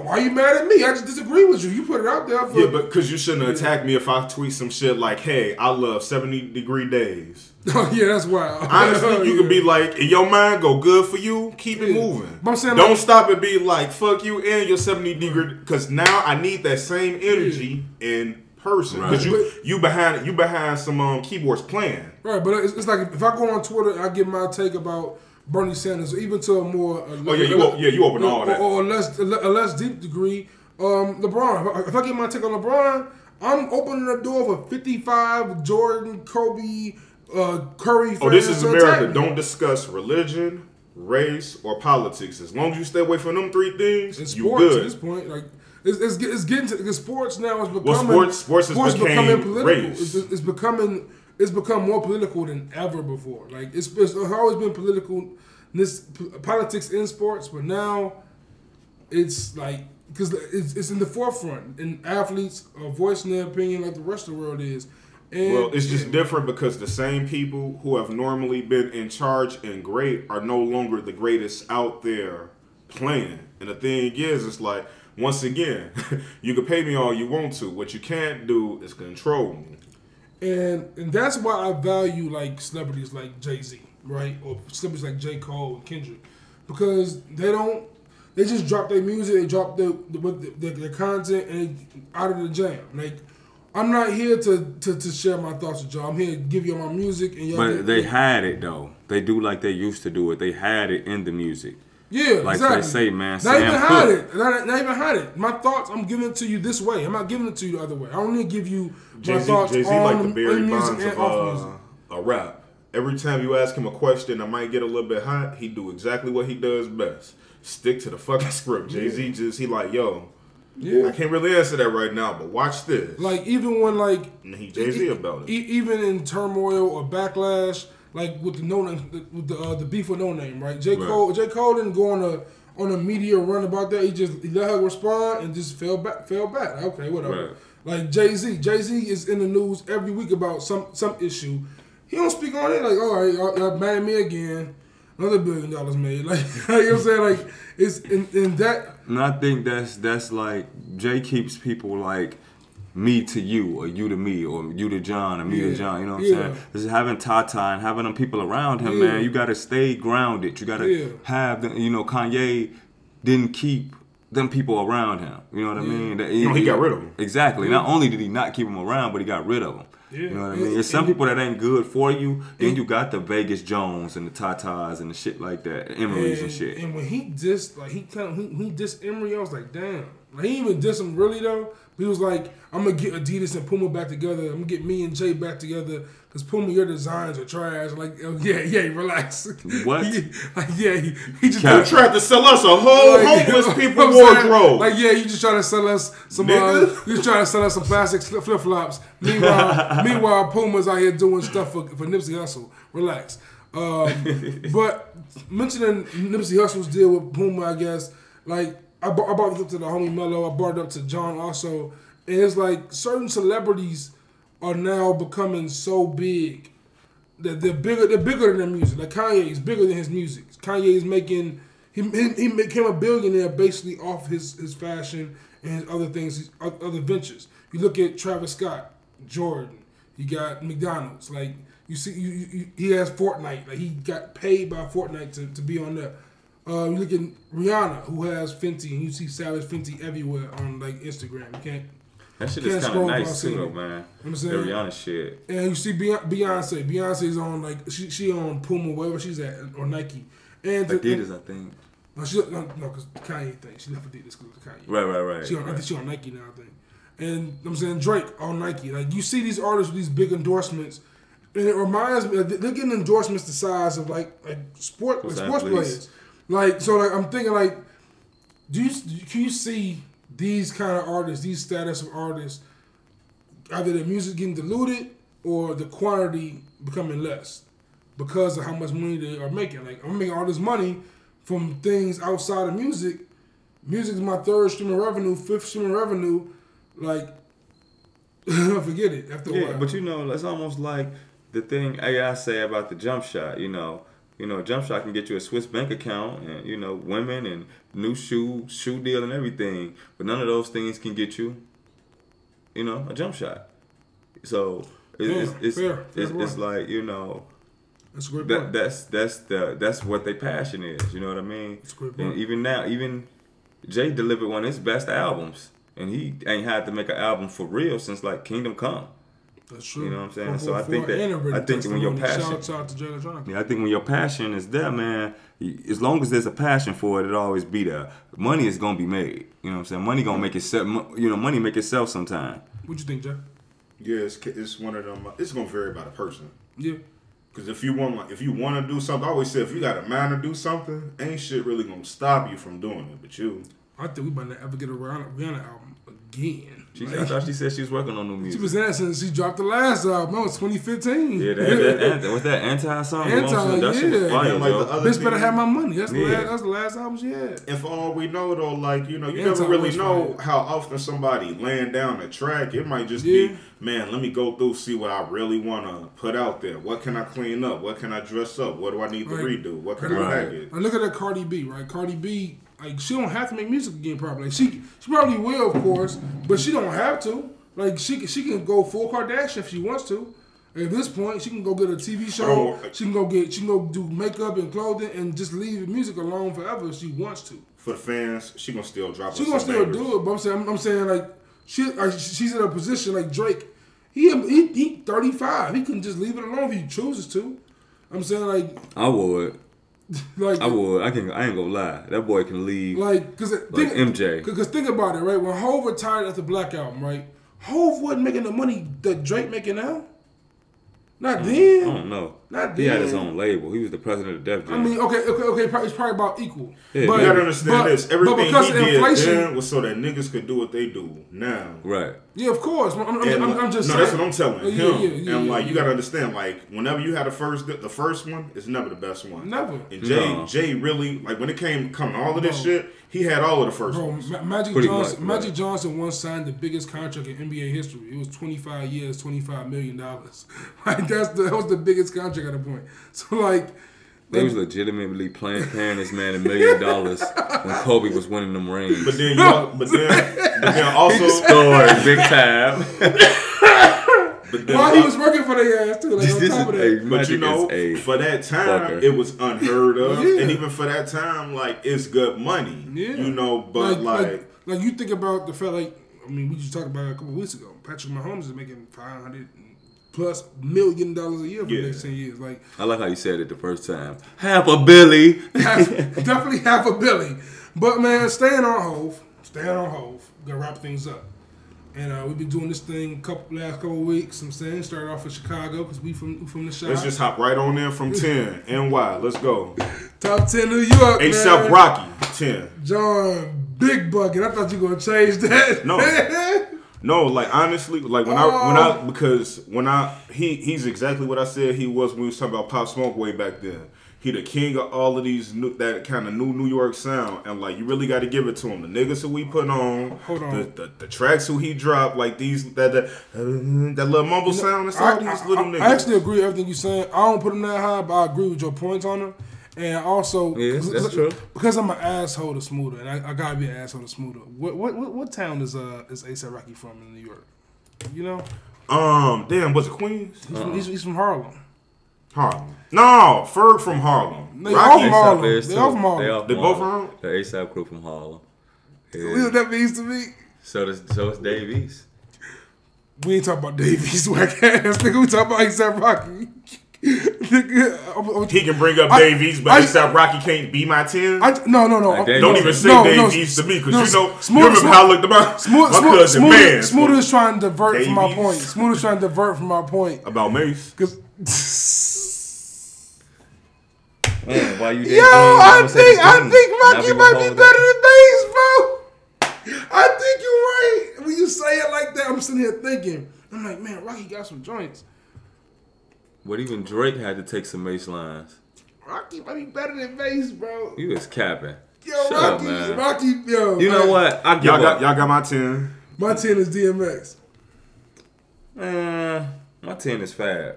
Speaker 1: why are you mad at me? I just disagree with you. You put it out there for
Speaker 3: yeah, but because you shouldn't attack me if I tweet some shit like, hey, I love 70 degree days.
Speaker 1: oh yeah, that's wild.
Speaker 3: Honestly, you can be like, in your mind, go good for you, keep it moving.
Speaker 1: But I'm saying,
Speaker 3: Don't
Speaker 1: like-
Speaker 3: stop and be like, fuck you and your 70 degree, because now I need that same energy in person. Because
Speaker 2: Right.
Speaker 3: you you behind you behind some um, keyboards playing.
Speaker 1: right. But it's, it's like if I go on Twitter, I give my take about Bernie Sanders, even to a more
Speaker 3: Oh, yeah, you yeah, you open all
Speaker 1: or,
Speaker 3: that.
Speaker 1: or a less a less deep degree. Um, LeBron. If I- get my take on LeBron, I'm opening the door for 55 Jordan, Kobe, uh, Curry.
Speaker 3: Oh, this is America. Don't discuss religion, race, or politics. As long as you stay away from them three things,
Speaker 1: in
Speaker 3: you
Speaker 1: sports at this point. Like it's, it's, it's getting to sports now is becoming
Speaker 3: Well, sports- sports became
Speaker 1: becoming political.
Speaker 3: race.
Speaker 1: It's, it's becoming it's become more political than ever before. Like it's, it's always been political, this politics in sports, but now it's like because it's, it's in the forefront, and athletes are voicing their opinion like the rest of the world is. And
Speaker 3: Well, it's just different because the same people who have normally been in charge and great are no longer the greatest out there playing. And the thing is, it's like, once again, you can pay me all you want to. What you can't do is control me.
Speaker 1: And and that's why I value like celebrities like Jay Z, right, or celebrities like J Cole and Kendrick, because they don't. They just drop their music, they drop the, the, with the, their content, and they out of the jam. Like I'm not here to, to, to share my thoughts with y'all. I'm here to give you my music, and y'all.
Speaker 2: But they had it though. They do like they used to do it. They had it in the music.
Speaker 1: Yeah,
Speaker 2: Like
Speaker 1: exactly.
Speaker 2: they say, man,
Speaker 1: Not
Speaker 2: Sam
Speaker 1: even hide
Speaker 2: Cooke.
Speaker 1: it. Not, not even hide it. My thoughts, I'm giving it to you this way. I'm not giving it to you the other way. I only give you my
Speaker 3: Jay Z,
Speaker 1: thoughts
Speaker 3: Jay Z,
Speaker 1: on,
Speaker 3: like the
Speaker 1: on
Speaker 3: Barry
Speaker 1: music
Speaker 3: Bonds
Speaker 1: and
Speaker 3: of
Speaker 1: off music.
Speaker 3: uh, a rap. Every time you ask him a question that might get a little bit hot, he do exactly what he does best. Stick to the fucking script. Jay Z just he like, yo,
Speaker 1: Yeah.
Speaker 3: I can't really answer that right now, but watch this.
Speaker 1: Like even when like
Speaker 3: and he Jay Z about it.
Speaker 1: E- even in turmoil or backlash, like with the no name, with the uh, the beef with no name, right? J
Speaker 2: Right.
Speaker 1: Cole, J Cole didn't go on a on a media run about that. He just he let her respond and just fell back, fell back. Okay, whatever.
Speaker 2: Right.
Speaker 1: Like Jay Z, Jay Z is in the news every week about some some issue. He don't speak on it. Like, all right, y'all, y'all mad me again. Another billion dollars made. Like, you know what I'm saying? Like, it's in, in that.
Speaker 2: And I think that's that's like Jay keeps people like me to you or you to me or you to John or me
Speaker 1: Yeah.
Speaker 2: to John. You know what I'm
Speaker 1: Yeah.
Speaker 2: saying? Just having Tata and having them people around him,
Speaker 1: Yeah.
Speaker 2: man. You got to stay grounded. You got to
Speaker 1: Yeah.
Speaker 2: have the, you know Kanye didn't keep them people around him. You know what I mean? That-
Speaker 3: No, he got rid of 'em.
Speaker 2: Exactly. Not only did he not keep them around, but he got rid of them.
Speaker 1: Yeah.
Speaker 2: You know what I mean? There's some people that ain't good for you. Then you got the Vegas Jones and the Tatas and the shit like that, Emery's and,
Speaker 1: And,
Speaker 2: shit.
Speaker 1: and when he dissed, like he kind of he, he dissed Emery, I was like, damn. Like he even did some really though. He was like, I'm gonna get Adidas and Puma back together. I'm gonna get me and Jay back together because Puma, your designs are trash. Like, oh, yeah, yeah, relax.
Speaker 2: What?
Speaker 1: He- like, yeah, he, he just
Speaker 2: Cap.
Speaker 3: You tried to sell us a whole
Speaker 1: like,
Speaker 3: homeless
Speaker 1: you know
Speaker 3: people
Speaker 1: what I'm saying?
Speaker 3: wardrobe.
Speaker 1: Like, yeah, you just trying to sell us some. Uh, you just trying to sell us some plastic flip flops. Meanwhile, meanwhile, Puma's out here doing stuff for, for Nipsey Hussle. Relax. Um, but mentioning Nipsey Hussle's deal with Puma, I guess, like I, brought- I brought this up to the homie Mello. I brought it up to John also, and it's like certain celebrities are now becoming so big that they're bigger. They're bigger than their music. Like Kanye is bigger than his music. Kanye is making he he, became a billionaire basically off his his fashion and his other things, his other ventures. You look at Travis Scott, Jordan. You got McDonald's. Like you see, you, you- he has Fortnite. Like he got paid by Fortnite to, to be on there. Uh, you look at Rihanna, who has Fenty, and you see Savage Fenty everywhere on like Instagram. You can't
Speaker 2: That shit
Speaker 1: Can't
Speaker 2: is kind
Speaker 1: scroll
Speaker 2: of nice too, though, man.
Speaker 1: know I'm
Speaker 2: The? Rihanna shit.
Speaker 1: And you see Beyonce, Beyonce. Beyonce's on like she she on Puma, wherever she's at, or Nike. And
Speaker 2: Adidas, I think.
Speaker 1: no, she no, no, cause Kanye thing. She left Adidas because of Kanye.
Speaker 2: Right, right, right.
Speaker 1: She on, I
Speaker 2: right.
Speaker 1: think she on Nike now. I think. And I'm saying Drake on Nike. Like you see these artists with these big endorsements, and it reminds me. They're getting endorsements the size of like like sport like sports
Speaker 2: athletes.
Speaker 1: players. Like so, like I'm thinking like, do you can you see these kind of artists, these status of artists, either their music getting diluted or the quantity becoming less because of how much money they are making. Like I'm making all this money from things outside of music. Music is my third stream of revenue, fifth stream of revenue. Like, forget it. After a
Speaker 2: Yeah,
Speaker 1: while,
Speaker 2: but you know, that's almost like the thing AI say about the jump shot. You know, you know, a jump shot can get you a Swiss bank account and you know, women and new shoe shoe deal and everything. But none of those things can get you, you know, a jump shot. So it,
Speaker 1: Yeah,
Speaker 2: it's it's,
Speaker 1: fair, fair
Speaker 2: it's, it's like you know.
Speaker 1: that's
Speaker 2: That,
Speaker 1: point.
Speaker 2: that's that's the that's what their passion is. You know what I mean?
Speaker 1: That's a great
Speaker 2: And even now, even Jay delivered one of his best albums, and he ain't had to make an album for real since like Kingdom Come.
Speaker 1: That's true.
Speaker 2: You know what I'm saying? So I think that-
Speaker 1: and
Speaker 2: I think when your
Speaker 1: testimony.
Speaker 2: passion-
Speaker 1: Shouts out to Jay Electronica.
Speaker 2: Yeah, I think when your passion is there, man, as long as there's a passion for it, it'll always be there. Money is gonna be made. You know what I'm saying? Money gonna make itself. You know, money make itself sometime.
Speaker 1: What you think, Jay?
Speaker 3: Yeah, it's, it's one of them. Uh, it's gonna vary by the person.
Speaker 1: Yeah.
Speaker 3: Cause if you want, like, if you want to do something, I always say if you got a mind to do something, ain't shit really gonna stop you from doing it. But you,
Speaker 1: I think we might not ever get a Rihanna, Rihanna album again.
Speaker 2: She,
Speaker 1: Like,
Speaker 2: I thought she said she was working on new music.
Speaker 1: she
Speaker 2: music.
Speaker 1: was saying since she dropped the last album. That was 2015.
Speaker 2: Yeah, that, that, that, what's that anti song?
Speaker 1: Anti,
Speaker 2: that shit was
Speaker 1: yeah.
Speaker 2: fire,
Speaker 3: like,
Speaker 2: yo.
Speaker 3: the
Speaker 1: Bitch better have my money. That's the last. That's the last album she had.
Speaker 3: and for all we know though, like you know, you
Speaker 1: Anti
Speaker 3: never really know
Speaker 1: fire.
Speaker 3: how often somebody laying down a track. It might just
Speaker 1: Yeah.
Speaker 3: be, man, let me go through see what I really want to put out there. What can I clean up? What can I dress up? What do I need to redo? What can
Speaker 1: Right.
Speaker 3: I package?
Speaker 1: Like, look at that Cardi B, right? Cardi B, like she don't have to make music again, probably. Like, she she probably will, of course, but she don't have to. Like she can- she can go full Kardashian if she wants to. At this point, she can go get a TV show.
Speaker 3: Oh.
Speaker 1: She can go get she can go do makeup and clothing and just leave music alone forever if she wants to.
Speaker 3: For the fans, she gonna still drop.
Speaker 1: She gonna still
Speaker 3: bangers.
Speaker 1: do it, but I'm saying I'm, I'm saying like she like, she's in a position like Drake. He he he 35. He can just leave it alone if he chooses to. I'm saying like
Speaker 2: I would.
Speaker 1: like
Speaker 2: I would. I can. I ain't gonna lie. That boy can leave.
Speaker 1: Like, cause
Speaker 2: Like
Speaker 1: think,
Speaker 2: MJ.
Speaker 1: Cause think about it, right? When Hove retired after Black Album, right? Hove wasn't making the money that Drake making now. Not
Speaker 2: I
Speaker 1: then.
Speaker 2: I don't know.
Speaker 1: Not
Speaker 2: He had his own label. He was the president of Def Jam.
Speaker 1: I mean, okay, okay, okay. probably- It's probably about equal.
Speaker 2: Yeah,
Speaker 3: You gotta understand
Speaker 1: but-
Speaker 3: this.
Speaker 1: but
Speaker 3: Everything
Speaker 1: because
Speaker 3: he
Speaker 1: of
Speaker 3: did then was so that niggas could do what they do now.
Speaker 2: right.
Speaker 1: Yeah, of course. I'm, I'm,
Speaker 3: And,
Speaker 1: I'm, I'm just
Speaker 3: no,
Speaker 1: saying.
Speaker 3: that's what I'm telling
Speaker 1: Yeah,
Speaker 3: him.
Speaker 1: yeah, yeah,
Speaker 3: and
Speaker 1: yeah,
Speaker 3: like you gotta understand, like whenever you had the first, the first one is never the best one.
Speaker 1: Never.
Speaker 3: And Jay,
Speaker 2: No.
Speaker 3: Jay really like when it came coming all of this
Speaker 1: Bro.
Speaker 3: shit, he had all of the first
Speaker 1: Bro,
Speaker 3: ones.
Speaker 1: Ma- Magic
Speaker 2: Pretty
Speaker 1: Johnson,
Speaker 2: much,
Speaker 1: Magic
Speaker 2: right.
Speaker 1: Johnson once signed the biggest contract in NBA history. It was 25 years, 25 million dollars. Like that's the, that was the biggest contract at a point. So like,
Speaker 2: They was legitimately playing, paying this man a million dollars when Kobe was winning them rings.
Speaker 3: But then, you, al- but then, but then also,
Speaker 2: Scored big time.
Speaker 3: but then,
Speaker 1: while he was working for the ass too. Like
Speaker 2: This
Speaker 1: on top of that.
Speaker 3: But you know, for that time,
Speaker 2: fucker.
Speaker 3: it was unheard of,
Speaker 1: Yeah.
Speaker 3: and even for that time, like it's good money.
Speaker 1: Yeah.
Speaker 3: You know, but like,
Speaker 1: like, like you think about the fact, like I mean, we just talked about it a couple weeks ago. Patrick Mahomes is making five hundred plus million dollars a year for
Speaker 3: Yeah.
Speaker 1: the next ten years. Like
Speaker 2: I like how you said it the first time. Half a Billy.
Speaker 1: half, definitely half a billy. But man, staying on Hove, staying on Hove. Gonna wrap things up. And uh, we've been doing this thing couple last couple weeks. I'm saying started off in Chicago because we from from the shop.
Speaker 3: let's just hop right on in from ten. NY, let's go.
Speaker 1: Top ten New York.
Speaker 3: ASAP. Rocky, ten.
Speaker 1: John Big Bucket. I thought you were gonna change that.
Speaker 3: No. No, like honestly, like when I when I oh. because when I he he's exactly what I said he was when we was talking about Pop Smoke way back then. He the king of all of these new, that kind of new New York sound, and like you really got to give it to him. The niggas who we put on,
Speaker 1: Hold on.
Speaker 3: The, the, the tracks who he dropped, like these that that, that little mumble sound. All
Speaker 1: I,
Speaker 3: these
Speaker 1: I-
Speaker 3: little
Speaker 1: I-
Speaker 3: niggas.
Speaker 1: I actually agree with everything you're saying. I don't put him that high, but I agree with your points on him. And also,
Speaker 2: Yeah, that's true.
Speaker 1: Because I'm an asshole to Smoother, and I, I gotta be an asshole to Smoother. What what what, what town is uh is ASAP Rocky from in New York? You know,
Speaker 3: um, damn, was it Queens?
Speaker 1: he's, from, he's, he's from Harlem.
Speaker 3: Harlem. No, Ferg from Harlem.
Speaker 1: They
Speaker 3: Rocky.
Speaker 1: all from Harlem. They
Speaker 2: too.
Speaker 1: all from Harlem.
Speaker 2: They all from
Speaker 3: both
Speaker 2: Harlem.
Speaker 3: from
Speaker 2: The ASAP crew from Harlem.
Speaker 1: You know
Speaker 2: Yeah.
Speaker 1: what that means to me?
Speaker 2: So does so is Dave East.
Speaker 1: We ain't talking about Davies whack ass nigga. We talking about ASAP Rocky. Nigga, I'm- I'm-
Speaker 3: He can bring up
Speaker 1: I-
Speaker 3: Dave East, but
Speaker 1: I-
Speaker 3: ASAP Rocky can't be my ten.
Speaker 1: I, no, no, no.
Speaker 2: Like,
Speaker 3: Don't even say
Speaker 1: no,
Speaker 3: Dave
Speaker 1: no,
Speaker 3: East to me because
Speaker 1: no,
Speaker 3: you know
Speaker 1: Smooth-
Speaker 3: you remember
Speaker 1: Smooth-
Speaker 3: how I looked about
Speaker 1: Smooth,
Speaker 3: my
Speaker 1: smooth,
Speaker 3: cousin
Speaker 1: smooth,
Speaker 3: man
Speaker 1: smooth is trying to divert from my
Speaker 3: Davies.
Speaker 1: point. Smooth is trying to divert from my point.
Speaker 3: about Mase.
Speaker 1: Cause
Speaker 2: Man, why you
Speaker 1: yo, I think I think Rocky might be better than Bass, bro. I think you're right. When you say it like that, I'm sitting here thinking, I'm like, man, Rocky got some joints.
Speaker 2: But even Drake had to take some bass lines.
Speaker 1: Rocky might be better than Bass, bro.
Speaker 2: He was capping.
Speaker 1: Yo,
Speaker 2: Shut up,
Speaker 1: Rocky,
Speaker 2: man.
Speaker 1: Rocky, yo.
Speaker 2: You know what? I
Speaker 3: Y'all
Speaker 2: up.
Speaker 3: got y'all got my ten.
Speaker 1: My ten is DMX,
Speaker 2: Uh, my ten is Fab.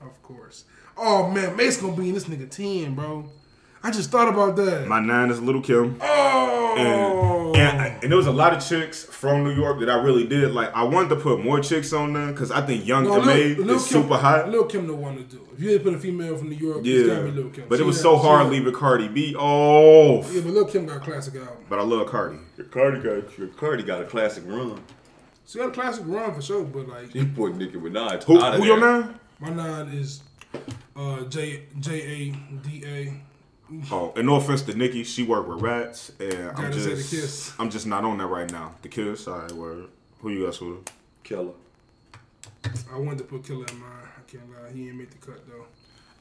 Speaker 1: of course. Oh man, Mase gonna be in this nigga ten, bro. I just thought about that.
Speaker 3: My nine is Little Kim.
Speaker 1: oh,
Speaker 3: And, and, and there was a lot of chicks from New York that I really did like. I wanted to put more chicks on there because I think Young
Speaker 1: No,
Speaker 3: M.A.
Speaker 1: Lil- Lil
Speaker 3: is
Speaker 1: Kim-
Speaker 3: super hot.
Speaker 1: Lil Kim the one to do. it. If you had to put a female from New York, it's gotta
Speaker 3: Yeah,
Speaker 1: be Lil Kim.
Speaker 3: but it was
Speaker 1: had-
Speaker 3: so hard
Speaker 1: had-
Speaker 3: leaving Cardi B off.
Speaker 1: Yeah, but Lil Kim got a classic album.
Speaker 3: But I love Cardi.
Speaker 2: Cardi got Cardi got a classic run.
Speaker 1: She got a classic run for sure, but like
Speaker 2: You put Nicki Minaj
Speaker 3: Who,
Speaker 2: out of
Speaker 3: who your
Speaker 2: there.
Speaker 3: nine?
Speaker 1: my nine is uh J J A D A.
Speaker 3: Oh, and no offense to Nicki, she worked with rats, and I'm
Speaker 1: Gotta say the
Speaker 3: just,
Speaker 1: Kiss.
Speaker 3: I'm just not on that right now. The kiss, all right, word. Who you got, Suda?
Speaker 2: Killer.
Speaker 1: I wanted to put Killer in mine. I can't lie, he ain't make the cut though.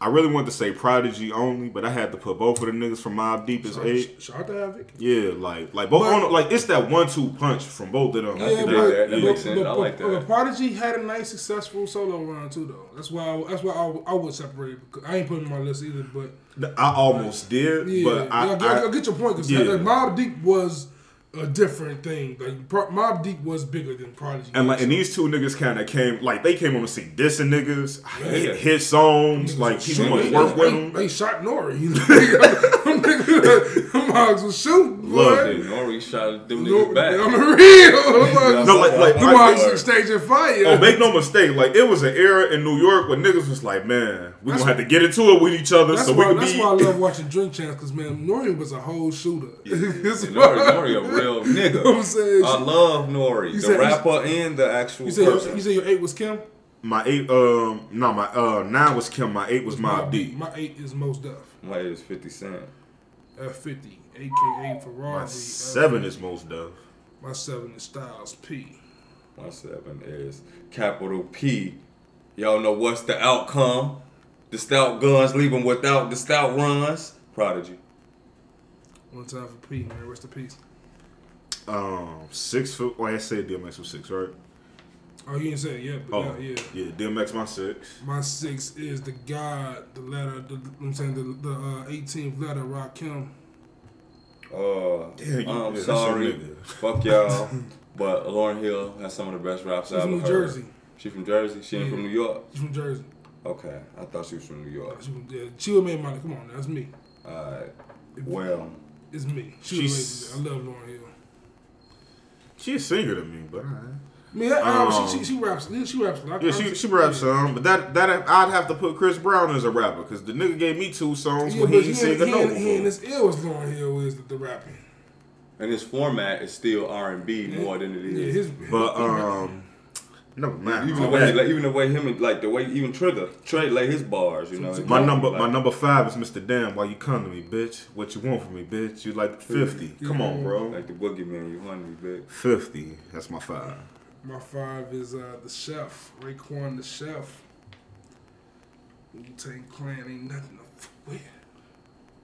Speaker 3: I really wanted to say Prodigy only, but I had to put both of the niggas from Mobb Deep as eight.
Speaker 1: Shout out to Havoc.
Speaker 3: Yeah, like, like both,
Speaker 1: But-
Speaker 3: on, like it's that one-two punch from both of them.
Speaker 2: I
Speaker 1: Yeah,
Speaker 2: can
Speaker 1: but,
Speaker 2: that. That
Speaker 1: but-
Speaker 2: makes sense.
Speaker 1: but-
Speaker 2: I like
Speaker 1: but-
Speaker 2: that.
Speaker 1: but Prodigy had a nice, successful solo run too, though. That's why. I, that's why I, I would separate. because I ain't putting my list either, but
Speaker 3: I almost did,
Speaker 1: yeah,
Speaker 3: but I,
Speaker 1: I, get,
Speaker 3: I,
Speaker 1: I get your point because
Speaker 3: yeah.
Speaker 1: Mobb Deep was a different thing. Like Pro- Mobb Deep was bigger than Prodigy.
Speaker 3: and like, and these two niggas kind of came, like, they came on the scene dissing niggas,
Speaker 2: Yeah.
Speaker 3: hit, hit songs, like people want to work with them.
Speaker 1: They shot Nori. Them hogs was shooting. boy.
Speaker 3: Loved
Speaker 2: Nori shot them
Speaker 1: No,
Speaker 2: niggas back.
Speaker 1: On the real.
Speaker 3: No, like, like,
Speaker 1: them
Speaker 3: like-
Speaker 1: hogs staging fire.
Speaker 3: Oh, make no mistake, like it was an era in New York where niggas was like, man, we
Speaker 1: That's
Speaker 3: gonna have to get into it with each other
Speaker 1: That's
Speaker 3: so we
Speaker 1: why.
Speaker 3: can
Speaker 1: That's
Speaker 3: be.
Speaker 1: why I love watching Drink Champs because man, Nori was a whole shooter. That's
Speaker 2: And Nori, Nori a real
Speaker 1: You know what I'm saying?
Speaker 2: I love Nori, the
Speaker 1: said-
Speaker 2: rapper and the actual
Speaker 1: you said your,
Speaker 2: person.
Speaker 1: you said your eight was Kim.
Speaker 3: My eight, um, no, my uh nine was Kim. My eight was Mob D.
Speaker 1: My eight is Mos Def.
Speaker 2: My eight is 50 Cent.
Speaker 1: F fifty, aka Ferrari.
Speaker 3: My
Speaker 1: uh,
Speaker 3: seven is Mos Def.
Speaker 1: My seven is Styles P.
Speaker 2: My seven is capital P. Y'all know what's the outcome? The stout guns leave them without the stout runs. Prodigy.
Speaker 1: One time for P, man. Rest in peace.
Speaker 3: Um, six foot. Well, I said DMX was six, right?
Speaker 1: Oh, you didn't say it yet, but
Speaker 3: Oh,
Speaker 1: yeah, yeah.
Speaker 3: yeah. DMX my six.
Speaker 1: My six is the God, the letter, the, I'm saying the, the uh, 18th letter, Rakim.
Speaker 2: Uh,
Speaker 3: Yeah, you-
Speaker 2: I'm
Speaker 3: that's
Speaker 2: sorry. Fuck y'all. but Lauryn Hill has some of the best raps
Speaker 1: She's
Speaker 2: I've
Speaker 1: from
Speaker 2: ever
Speaker 1: New
Speaker 2: heard.
Speaker 1: Jersey.
Speaker 2: She from Jersey? She ain't
Speaker 1: Yeah.
Speaker 2: from New York?
Speaker 1: She's from Jersey.
Speaker 2: Okay. I thought she was from New York.
Speaker 1: She, from, yeah, she would make money. Come on, that's me.
Speaker 2: Alright. Well,
Speaker 1: It's me. She
Speaker 3: She's-
Speaker 1: was I love Lauryn Hill.
Speaker 3: She a singer to me, but alright.
Speaker 1: I mean, that, um,
Speaker 3: Um,
Speaker 1: she, she, she raps. She raps a.
Speaker 3: Yeah, she she raps some, but that that I'd have to put Chris Brown as a rapper because the nigga gave me two songs
Speaker 1: Yeah,
Speaker 3: when
Speaker 1: but
Speaker 3: he
Speaker 1: he,
Speaker 3: ain't sing
Speaker 1: ain't,
Speaker 3: a
Speaker 1: he,
Speaker 3: note
Speaker 1: ain't, he ain't
Speaker 3: before.
Speaker 1: as ill as Lauryn Hill is the, the rapping.
Speaker 2: and his format is still R&B more than it is.
Speaker 1: Yeah,
Speaker 2: is.
Speaker 1: his,
Speaker 3: But um, never mind.
Speaker 2: even the way,
Speaker 3: that.
Speaker 2: like, even the way him, and, like the way even Trigger, Trey lay his bars, you know.
Speaker 3: My number,
Speaker 2: like,
Speaker 3: my number five is Mr. Damn. Why you come to me, bitch? What you want from me, bitch? You like fifty? Come on, bro.
Speaker 2: Like the boogeyman, you want me, bitch.
Speaker 3: Fifty. That's my five.
Speaker 1: My five is uh, the chef, Raekwon the chef. Wu Tang Clan ain't nothing to f- with.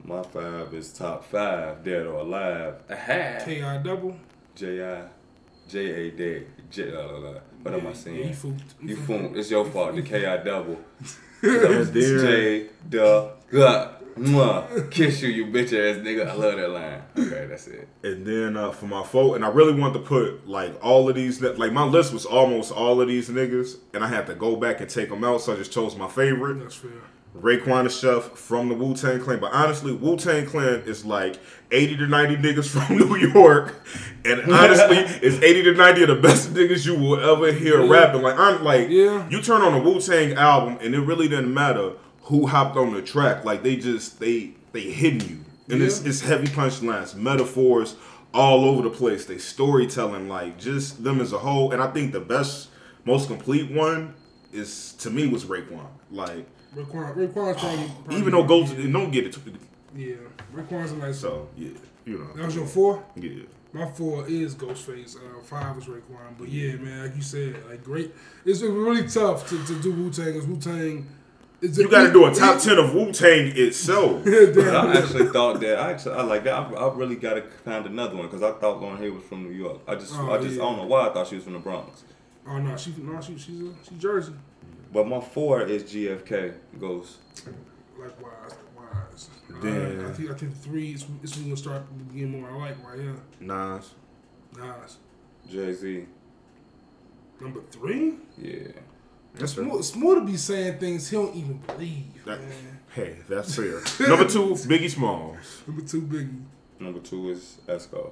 Speaker 2: My five is top five, dead or alive. Aha.
Speaker 1: K.I. double.
Speaker 2: J I J A D J. La, la, la. What am I saying?
Speaker 1: Yeah, you fooled.
Speaker 2: You fool. It's your fault. The K I double.
Speaker 3: And then,
Speaker 2: J the gut. Mwah. Kiss you, you bitch ass nigga. I love that line. Okay, that's it.
Speaker 3: and then uh, for my vote, and I really want to put like all of these. Like my list was almost all of these niggas, and I had to go back and take them out. So I just chose my favorite.
Speaker 1: That's fair.
Speaker 3: Raekwon the Chef from the Wu Tang Clan. But honestly, Wu Tang Clan is like 80 to 90 niggas from New York. And honestly, it's 80 to 90 of the best niggas you will ever hear
Speaker 1: Yeah.
Speaker 3: rapping. Like, I'm like,
Speaker 1: Yeah.
Speaker 3: you turn on a Wu Tang album and it really didn't matter who hopped on the track. Like, they just, they, they hitting you. And it's,
Speaker 1: Yeah.
Speaker 3: it's heavy punchlines, metaphors all over the place. They storytelling, like, just them as a whole. And I think the best, most complete one is, to me, was Raekwon. Like,
Speaker 1: Raekwon, Raekwon's probably, probably
Speaker 3: even though Ghost don't get it. To,
Speaker 1: Yeah, Raekwon's a nice.
Speaker 3: so yeah, you know.
Speaker 1: That was your four.
Speaker 3: yeah.
Speaker 1: My four is Ghostface. Uh, five was Raekwon. But yeah, man, like you said, like great. It's really tough to, to do Wu Tang because Wu Tang.
Speaker 3: You got to do a top ten of Wu Tang itself.
Speaker 2: But I actually thought that I actually I like that. I, I really got to find another one because I thought Lauryn Hill was from New York. I just
Speaker 1: Oh,
Speaker 2: I just
Speaker 1: yeah.
Speaker 2: I don't know why I thought she was from the Bronx.
Speaker 1: Oh no, she no, she she's a, she's Jersey.
Speaker 2: But my four is GFK Ghost.
Speaker 1: Likewise, likewise.
Speaker 3: Damn.
Speaker 1: Uh, I think I think three is is when we'll start getting more I like right here.
Speaker 3: Nas.
Speaker 1: Nas.
Speaker 2: Jay Z.
Speaker 1: Number three.
Speaker 2: Yeah.
Speaker 3: That's
Speaker 1: It's more, it's more to be saying things he don't even believe.
Speaker 3: That-
Speaker 1: man.
Speaker 3: Hey, that's fair. Number two, Biggie Smalls.
Speaker 1: Number two, Biggie.
Speaker 2: Number two is Esco.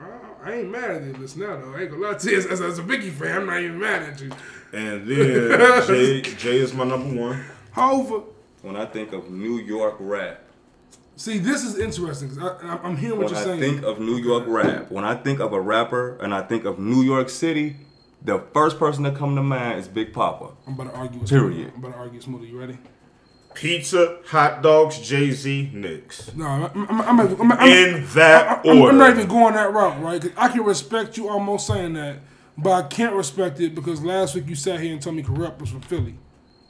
Speaker 1: I, I ain't mad at this list now though. I ain't gonna lie to you. As, as, as a Biggie fan, I'm not even mad at you.
Speaker 3: And then Jay, Jay is my number one.
Speaker 1: However,
Speaker 2: When I think of New York rap,
Speaker 1: See, this is interesting because I'm hearing what you're
Speaker 2: I
Speaker 1: saying.
Speaker 2: think of New York rap, when I think of a rapper and I think of New York City, the first person that come to mind is Big Poppa.
Speaker 1: I'm about to argue with
Speaker 2: Period.
Speaker 1: Smoothie. I'm about to argue with Smoothie. You ready?
Speaker 3: Pizza, hot dogs, Jay Z, Knicks.
Speaker 1: No, I'm, I'm, I'm, I'm, I'm, I'm
Speaker 3: In that
Speaker 1: I'm, I'm not even going that route, right? 'Cause I can respect you almost saying that, but I can't respect it because last week you sat here and told me Kurupt was from Philly.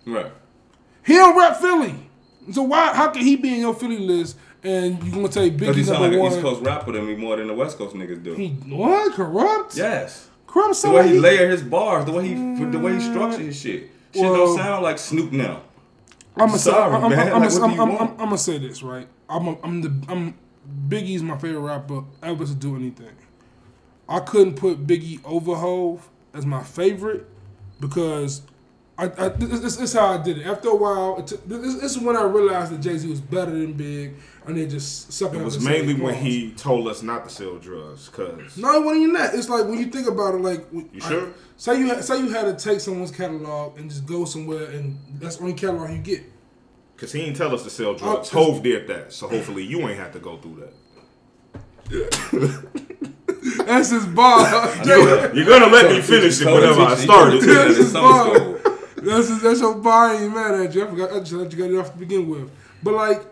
Speaker 2: Right.
Speaker 1: He don't rap Philly. So why? How can he be in your Philly list and you gonna take
Speaker 2: Because he
Speaker 1: Biggie
Speaker 2: sound like an? East Coast rapper to me more than the West Coast niggas do.
Speaker 1: He what? Kurupt?
Speaker 2: yes.
Speaker 1: Kurupt.
Speaker 2: The way he layer his bars, the way he the way he mm. structure his shit. Shit
Speaker 1: Well-
Speaker 2: don't sound like Snoop now.
Speaker 1: I'm gonna say,
Speaker 2: Sorry,
Speaker 1: I'm, I'm,
Speaker 2: man.
Speaker 1: I'm,
Speaker 2: Like,
Speaker 1: I'm,
Speaker 2: what do you
Speaker 1: I'm. I'm, gonna say this right. I'm, a, I'm the, I'm Biggie's my favorite rapper ever to do anything. I couldn't put Biggie over Hove as my favorite because I, I this, this is how I did it. After a while, it took, this, this is when I realized that Jay Z was better than Big, and they just sucking.
Speaker 3: It was mainly when
Speaker 1: balls.
Speaker 3: he told us not to sell drugs, cause
Speaker 1: No, it wasn't even that. It's like when you think about it, like when-
Speaker 3: You sure?
Speaker 1: Say you had, say you had to take someone's catalog and just go somewhere, and that's the only catalog you get.
Speaker 3: cause he didn't tell us to sell oh, drugs.
Speaker 1: Oh,
Speaker 3: Hove did that, so hopefully you ain't have to go through that.
Speaker 1: That's his bar.
Speaker 3: You're gonna let me finish it
Speaker 2: Told
Speaker 3: whenever I
Speaker 2: you,
Speaker 3: started.
Speaker 2: you told you
Speaker 1: This is
Speaker 2: summer
Speaker 1: fine.
Speaker 2: school.
Speaker 1: That's his, that's your. I ain't mad at you. I forgot. I just let you get it off to begin with. But like,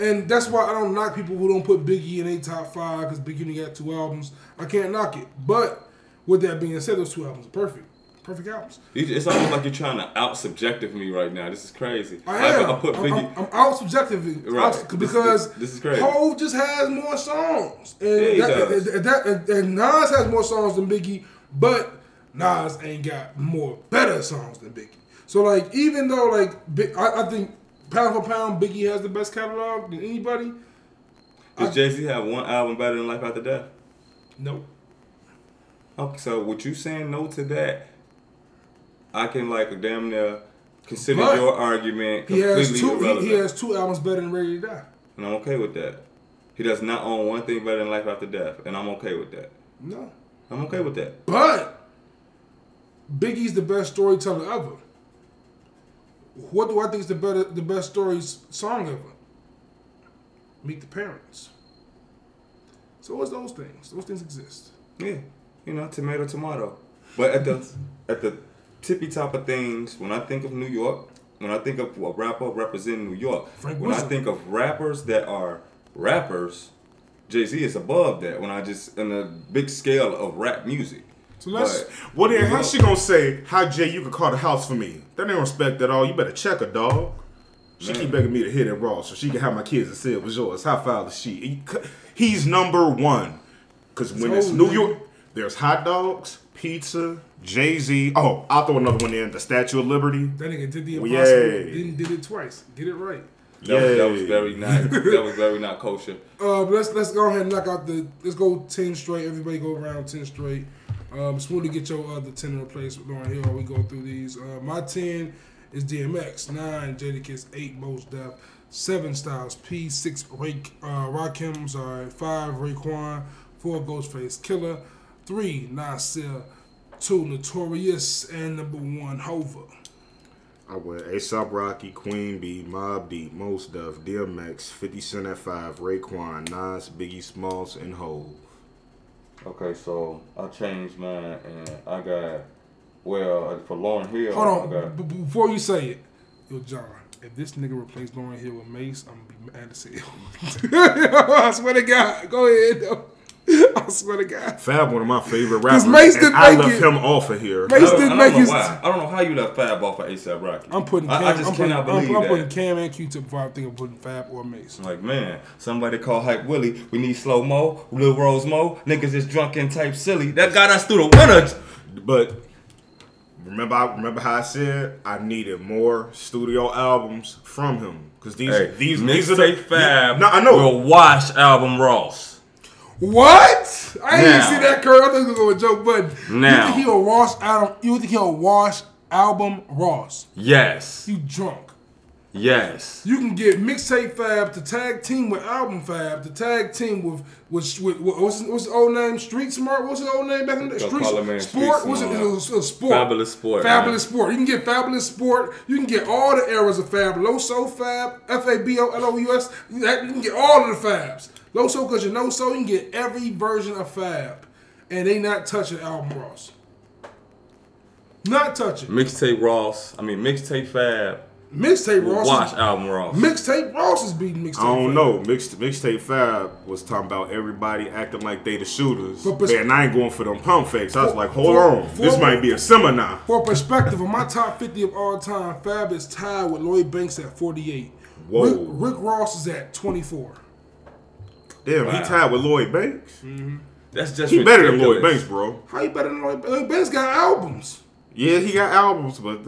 Speaker 1: and that's why I don't knock people who don't put Biggie in a top five because Biggie only got two albums. I can't knock it. But with that being said, those two albums are perfect. Perfect albums.
Speaker 2: It's almost like you're trying to out subjective me right now. This is crazy.
Speaker 1: I am.
Speaker 2: I, put
Speaker 1: I'm, I'm, I'm out subjectively
Speaker 2: Right.
Speaker 1: out- because
Speaker 2: this- this is crazy.
Speaker 1: Hove just has more songs, and,
Speaker 2: Yeah, he
Speaker 1: that,
Speaker 2: does.
Speaker 1: and, that- and- and Nas has more songs than Biggie, but Nas ain't got more better songs than Biggie. So like, even though like I, I think pound for pound, Biggie has the best catalog than anybody.
Speaker 2: Does Jay Z have one album better than Life After Death?
Speaker 1: Nope.
Speaker 2: Okay, so what you saying no to that? I can like damn near consider
Speaker 1: But
Speaker 2: your argument completely He
Speaker 1: has two.
Speaker 2: irrelevant,
Speaker 1: He, he has two albums better than Ready to Die.
Speaker 2: and I'm okay with that. He does not own one thing better than Life After Death, and I'm okay with that.
Speaker 1: No.
Speaker 2: I'm okay with that.
Speaker 1: But Biggie's the best storyteller ever. What do I think is the better, the best stories song ever? Meet the Parents. So what's those things? Those things exist.
Speaker 2: Yeah, you know, tomato, tomato. But at the at the tippy top of things, when I think of New York, when I think of a rapper representing New York,
Speaker 1: Frank
Speaker 2: when I think of rappers that are rappers, Jay Z is above that. When I just in a big scale of rap music.
Speaker 1: So let's.
Speaker 2: But-
Speaker 3: Well then, how's she gonna say, "How Jay, you could call the house for me"? That ain't respect at all. You better check her, dog. She
Speaker 2: Man.
Speaker 3: keep begging me to hit it raw so she can have my kids and say it was yours. How foul is she? He's number one. Cause when it's
Speaker 1: old,
Speaker 3: New
Speaker 1: man.
Speaker 3: York, there's hot dogs, pizza, Jay Z. Oh, I'll throw another one in. The Statue of Liberty.
Speaker 1: that nigga did the impossible.
Speaker 3: Yay.
Speaker 1: Didn't did it twice. Get it right.
Speaker 2: That, was, that was very not. that was very not kosher.
Speaker 1: Uh, but let's let's go ahead and knock out the. Let's go ten straight. Everybody go around ten straight. Um, to get your other ten in place Lauryn Hill. While we go through these. Uh, my ten is DMX. Nine Jadakiss. Eight Mos Def. Seven Styles P. Six Ray uh, Rakim. Sorry. Five Raekwon. Four Ghostface Killah. Three Nasir. Two Notorious. And number one Hova.
Speaker 3: I went ASAP Rocky, Queen Bee, Mobb Deep, Mos Def, DMX, 50 Cent at 5, Raekwon, Nas, Biggie Smalls, and Hove.
Speaker 2: Okay, so I changed mine, and I got well uh, for Lauryn Hill.
Speaker 1: Hold on.
Speaker 2: got,
Speaker 1: B- before you say it, yo, John, if this nigga replaced Lauryn Hill with Mase, I'm gonna be mad as hell. I swear to God. Go ahead, though. I swear to God.
Speaker 3: Fab, one of my favorite rappers. Mase
Speaker 1: didn't
Speaker 3: I
Speaker 1: make
Speaker 3: left
Speaker 1: it.
Speaker 3: him off of here.
Speaker 1: Mase
Speaker 2: I don't,
Speaker 1: didn't
Speaker 2: I
Speaker 1: make
Speaker 2: don't know
Speaker 1: his.
Speaker 2: why. I don't know how you left Fab off of ASAP Rocky.
Speaker 1: I'm putting Cam.
Speaker 2: I, I just
Speaker 1: I'm putting,
Speaker 2: cannot
Speaker 1: I'm, I'm
Speaker 2: that.
Speaker 1: putting Cam and Q-Tip before I think of putting Fab or Mase.
Speaker 2: Like man, somebody call hype Willie. We need slow mo, Lil Rose Mo. Niggas is drunk and type silly. That got us through the winter.
Speaker 3: But remember, I remember how I said I needed more studio albums from him because these
Speaker 2: Hey,
Speaker 3: these these are the
Speaker 2: mixtape Fab.
Speaker 3: No, I know.
Speaker 2: Will wash album Ross.
Speaker 1: What? I didn't
Speaker 2: Now.
Speaker 1: see that curve. I thought you were going joke, but you
Speaker 2: Now.
Speaker 1: think he'll wash Adam? You think he'll wash album Ross?
Speaker 2: Yes.
Speaker 1: You drunk?
Speaker 2: Yes.
Speaker 1: You can get mixtape Fab to tag team with album Fab to tag team with with, with, with what's, what's his old name? Street Smart. What's his old name back in the Street Sport?
Speaker 2: Street
Speaker 1: What's it? It was, it was Sport.
Speaker 2: Fabulous Sport,
Speaker 1: Fabulous
Speaker 2: man.
Speaker 1: Sport. You can get Fabulous Sport. You can get all the eras of Fab. Loso Fab, F A B O L O U S. You can get all of the Fabs. Loso because you know so. You can get every version of Fab, and they not touching album Ross. Not touching
Speaker 2: Mixtape Ross. I mean mixtape Fab.
Speaker 1: Mixtape Ross.
Speaker 2: Watch
Speaker 1: is-
Speaker 2: album Ross.
Speaker 1: Mixtape Ross is beating mixtape.
Speaker 3: I don't
Speaker 1: Fab.
Speaker 3: know. Mixed mixtape Fab was talking about everybody acting like they the shooters.
Speaker 1: But pers-
Speaker 3: Man, I ain't going for them pump fakes. I was
Speaker 1: For-
Speaker 3: like, hold
Speaker 1: for-
Speaker 3: on, this
Speaker 1: for-
Speaker 3: might be a seminar.
Speaker 1: For perspective, of my top 50 of all time, Fab is tied with Lloyd Banks at 48.
Speaker 3: Whoa.
Speaker 1: Rick, Rick Ross is at 24.
Speaker 3: Damn,
Speaker 2: Wow.
Speaker 3: he tied with Lloyd Banks. Mm-hmm.
Speaker 2: That's just
Speaker 3: He better than Lloyd. Banks, bro.
Speaker 1: How you better than Lloyd Banks? Lloyd Banks? got albums.
Speaker 3: Yeah, he got albums, but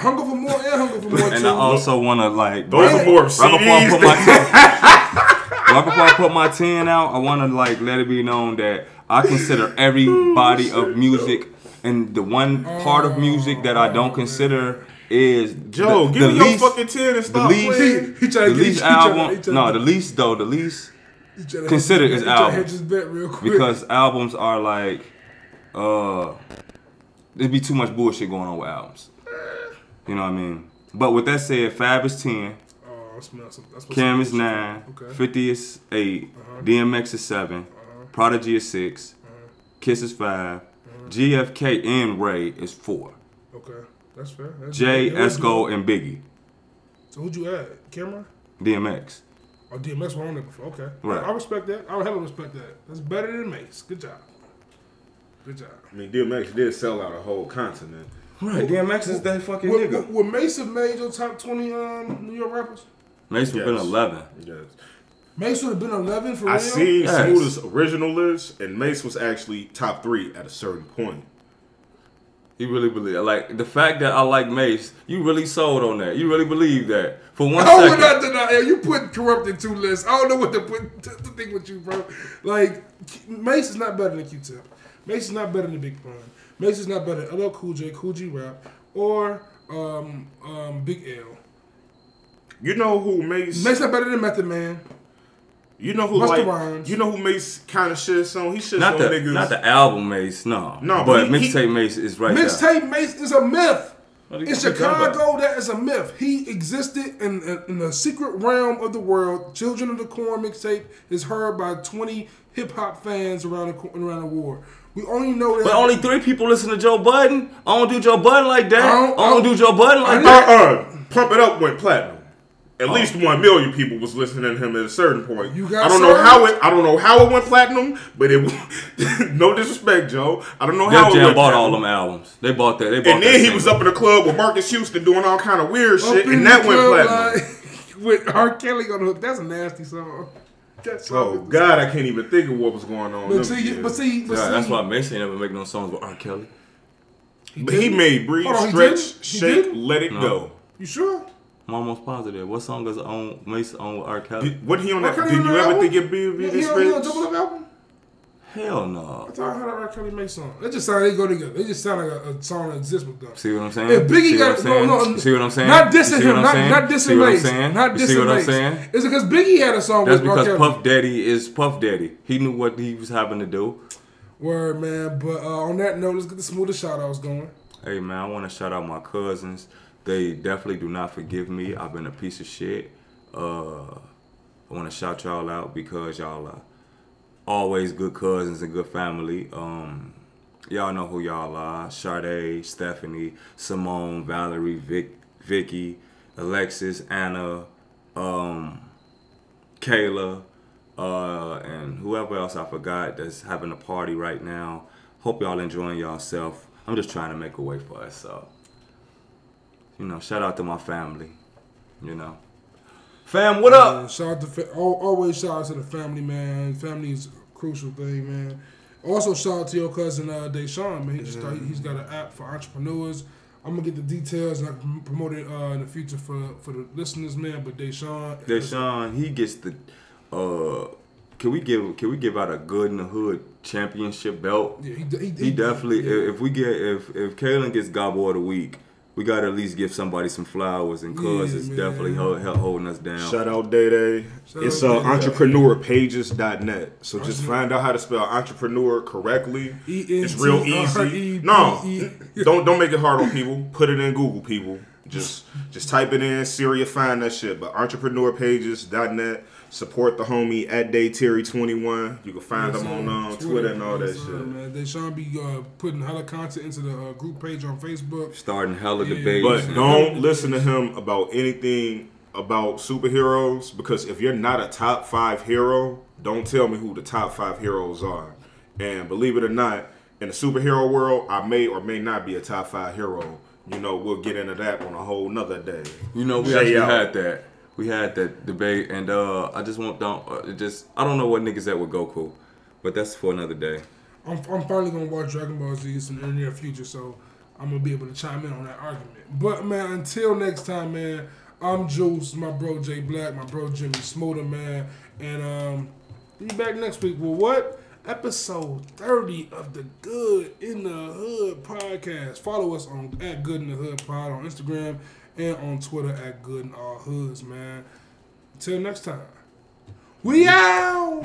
Speaker 1: Hunger for More and Hunger for More
Speaker 2: And
Speaker 1: too.
Speaker 2: I also want to like
Speaker 3: those
Speaker 2: right,
Speaker 3: are more
Speaker 2: right before I put my right before I put my ten out, I want to like let it be known that I consider every body of music, and the one part of music that I don't consider is
Speaker 3: Joe,
Speaker 2: the,
Speaker 3: give
Speaker 2: the
Speaker 3: me your fucking ten and
Speaker 2: the
Speaker 3: stop
Speaker 2: least,
Speaker 3: playing.
Speaker 1: He- he tryna
Speaker 2: the
Speaker 1: get-
Speaker 2: least
Speaker 1: he tryna- he
Speaker 2: album.
Speaker 1: tryna-
Speaker 2: No, the least though, the least
Speaker 1: He tryna
Speaker 2: consider is
Speaker 1: his bet- he tryna
Speaker 2: albums.
Speaker 1: hedge his bet real quick.
Speaker 2: because albums are like, uh, there'd be too much bullshit going on with albums. You know what I mean? But with that said, Fab is ten.
Speaker 1: Oh, I. That's
Speaker 2: Cam is
Speaker 1: bullshit.
Speaker 2: nine,
Speaker 1: Okay.
Speaker 2: 50 is 8, uh-huh. DMX is 7, uh-huh. Prodigy is 6, uh-huh. Kiss is 5, GFK and Ray is 4,
Speaker 1: Okay, that's fair. That's
Speaker 2: Jay,
Speaker 1: yeah,
Speaker 2: Esco, and Biggie,
Speaker 1: So who'd you add? Cameron?
Speaker 2: DMX.
Speaker 1: Oh, DMX were on there before. Okay.
Speaker 2: Right.
Speaker 1: I, I respect that. I would hella respect that. That's better than Mase. Good job. Good job.
Speaker 3: I mean, DMX did sell out a whole continent.
Speaker 2: Right, DMX is that fucking
Speaker 1: Would,
Speaker 2: nigga.
Speaker 1: would, would Mase have made your top 20 um, New York rappers?
Speaker 2: Mase would have been 11.
Speaker 3: Yes.
Speaker 1: Mase would have been 11 for
Speaker 3: I
Speaker 1: real?
Speaker 3: seen
Speaker 2: Yes.
Speaker 3: Smooth's original list, and Mase was actually top three at a certain point.
Speaker 2: He really believe like the fact that I like Mase. You really sold on that. You really believe that for one
Speaker 1: I would not deny it. You put Kurupt in two lists. I don't know what to put to, to think with you, bro. Like Mase is not better than Q-Tip. Mase is not better than Big Pun. Mase is not better than LL Cool J, Kool G Rap, or um, um, Big L.
Speaker 3: You know who Mase?
Speaker 1: Mase not better than Method Man.
Speaker 3: you know who
Speaker 1: Busta
Speaker 3: like?
Speaker 1: Rhymes.
Speaker 3: You know who Mase kind of shits on? He shits
Speaker 2: Not
Speaker 3: on
Speaker 2: the
Speaker 3: niggas.
Speaker 2: not the album Mase, no.
Speaker 3: No,
Speaker 2: but
Speaker 3: he- he-
Speaker 2: mixtape Mase is right there.
Speaker 1: Mixtape Mase is a myth.
Speaker 2: What
Speaker 1: In? Chicago, that is a myth. He existed in, in, in the secret realm of the world. Children of the Corn mixtape is heard by 20 hip hop fans around the, around the world. We only know that.
Speaker 2: But only three people listen to Joe Budden. I don't do Joe Budden like that.
Speaker 1: I
Speaker 2: I
Speaker 1: don't-
Speaker 2: don't, do Joe Budden like that.
Speaker 3: Uh uh Pump It Up went platinum. At
Speaker 2: Oh.
Speaker 3: least one million people was listening to him at a certain point.
Speaker 1: You got
Speaker 3: I don't know how it. I don't know how it went platinum, but it. no disrespect, Joe. I don't know how
Speaker 2: Def
Speaker 3: it went
Speaker 2: bought
Speaker 3: platinum.
Speaker 2: all them albums. They bought that. They bought
Speaker 3: And
Speaker 2: that
Speaker 3: then he
Speaker 2: single.
Speaker 3: was up in the club with Marques Houston doing all kind of weird
Speaker 1: Up
Speaker 3: shit, and that went
Speaker 1: club,
Speaker 3: platinum.
Speaker 1: like, with R. Kelly on the hook. That's a nasty song. That song
Speaker 3: Oh
Speaker 1: is-
Speaker 3: God, I can't even think of what was going on.
Speaker 1: But see,
Speaker 3: years.
Speaker 1: but see, but
Speaker 2: Yeah,
Speaker 1: see,
Speaker 2: that's why Mason never make no songs with R. Kelly.
Speaker 3: But he made breathe,
Speaker 1: on,
Speaker 3: stretch, shake,
Speaker 1: didn't?
Speaker 3: let it
Speaker 2: No.
Speaker 3: go.
Speaker 1: You sure?
Speaker 2: I'm almost positive. What song is on Mason on with R. Kelly?
Speaker 3: Did, what he on
Speaker 1: R.
Speaker 3: that?
Speaker 1: Kelly
Speaker 3: Did you ever
Speaker 1: album?
Speaker 3: think it'd be, be
Speaker 1: He, he, on- he on double up album?
Speaker 2: Hell no.
Speaker 1: I thought I heard a R. Kelly make song. They just sound they go together. They just sound like a, a song that exists with them.
Speaker 2: See what I'm saying?
Speaker 1: If Biggie got no, no,
Speaker 2: See what I'm saying?
Speaker 1: Not dissing him, not,
Speaker 2: saying?
Speaker 1: not dissing
Speaker 2: see what I'm
Speaker 1: Mase,
Speaker 2: saying?
Speaker 1: not dissing
Speaker 2: see what I'm saying?
Speaker 1: It's because Biggie had a song
Speaker 2: That's
Speaker 1: with R.
Speaker 2: because
Speaker 1: Kelly.
Speaker 2: Puff Daddy is Puff Daddy. He knew what he was having to do.
Speaker 1: Word, man. But uh, on that note, let's get the smoothest shout outs going.
Speaker 2: Hey man, I want to shout out my cousins. They definitely do not forgive me. I've been a piece of shit. Uh, I want to shout y'all out because y'all are always good cousins and good family. Um, y'all know who y'all are: Sade, Stephanie, Simone, Valerie, Vic, Vicky, Alexis, Anna, um, Kayla, uh, and whoever else I forgot that's having a party right now. Hope y'all enjoying yourself. I'm just trying to make a way for us. So, you know, shout out to my family. You know, fam, what up?
Speaker 1: Uh, shout out to fa- always shout out to the family, man. Family is crucial thing, man. Also, shout out to your cousin uh, Deshaun, man. He just started, he's got an app for entrepreneurs. I'm gonna get the details and I can promote it uh, in the future for for the listeners, man. But Deshaun,
Speaker 2: Deshaun, he gets the. Uh, can we give can we give out a good in the hood championship belt?
Speaker 1: yeah, he, he,
Speaker 2: He definitely. If if we get if if Kalen gets Gobble of the week, we gotta at least give somebody some flowers, and cuz
Speaker 1: Yeah,
Speaker 2: it's
Speaker 1: man.
Speaker 2: definitely hold, held, holding us down.
Speaker 3: Shout out Day Day.
Speaker 1: Shout
Speaker 3: It's
Speaker 1: out
Speaker 3: uh,
Speaker 1: Day Day.
Speaker 3: entrepreneurpages.net. So just find out how to spell entrepreneur correctly. It's real easy. No, don't don't make it hard on people. Put it in Google, people. Just just type it in. Siri will find that shit. But entrepreneurpages.net. Support the homie at Day Terry twenty one. You can find
Speaker 1: Yes,
Speaker 3: them on
Speaker 1: sir.
Speaker 3: um, Twitter and all that
Speaker 1: Yes, sir,
Speaker 3: shit.
Speaker 1: Man. Deshaun be uh, putting hella content into the uh, group page on Facebook.
Speaker 2: Starting hella
Speaker 1: Yeah.
Speaker 2: debates.
Speaker 3: But don't listen to him about anything about superheroes because if you're not a top five hero, don't tell me who the top five heroes are. And believe it or not, in the superhero world, I may or may not be a top five hero. You know, we'll get into that on a whole nother day.
Speaker 2: You know, we
Speaker 3: Jay
Speaker 2: actually
Speaker 3: out.
Speaker 2: had that. We had that debate, and uh, I just want don't uh, just I don't know what niggas at with Goku, but that's for another day.
Speaker 1: I'm, I'm finally gonna watch Dragon Ball Z in the near future, so I'm gonna be able to chime in on that argument. But man, until next time, man, I'm Juice, my bro Jay Black, my bro Jimmy Smoother, man, and um, be back next week with what? Episode 30 of the Good in the Hood podcast. Follow us on at Good in the Hood Pod on Instagram and on Twitter at Good in All Hoods, man. Until next time, we out.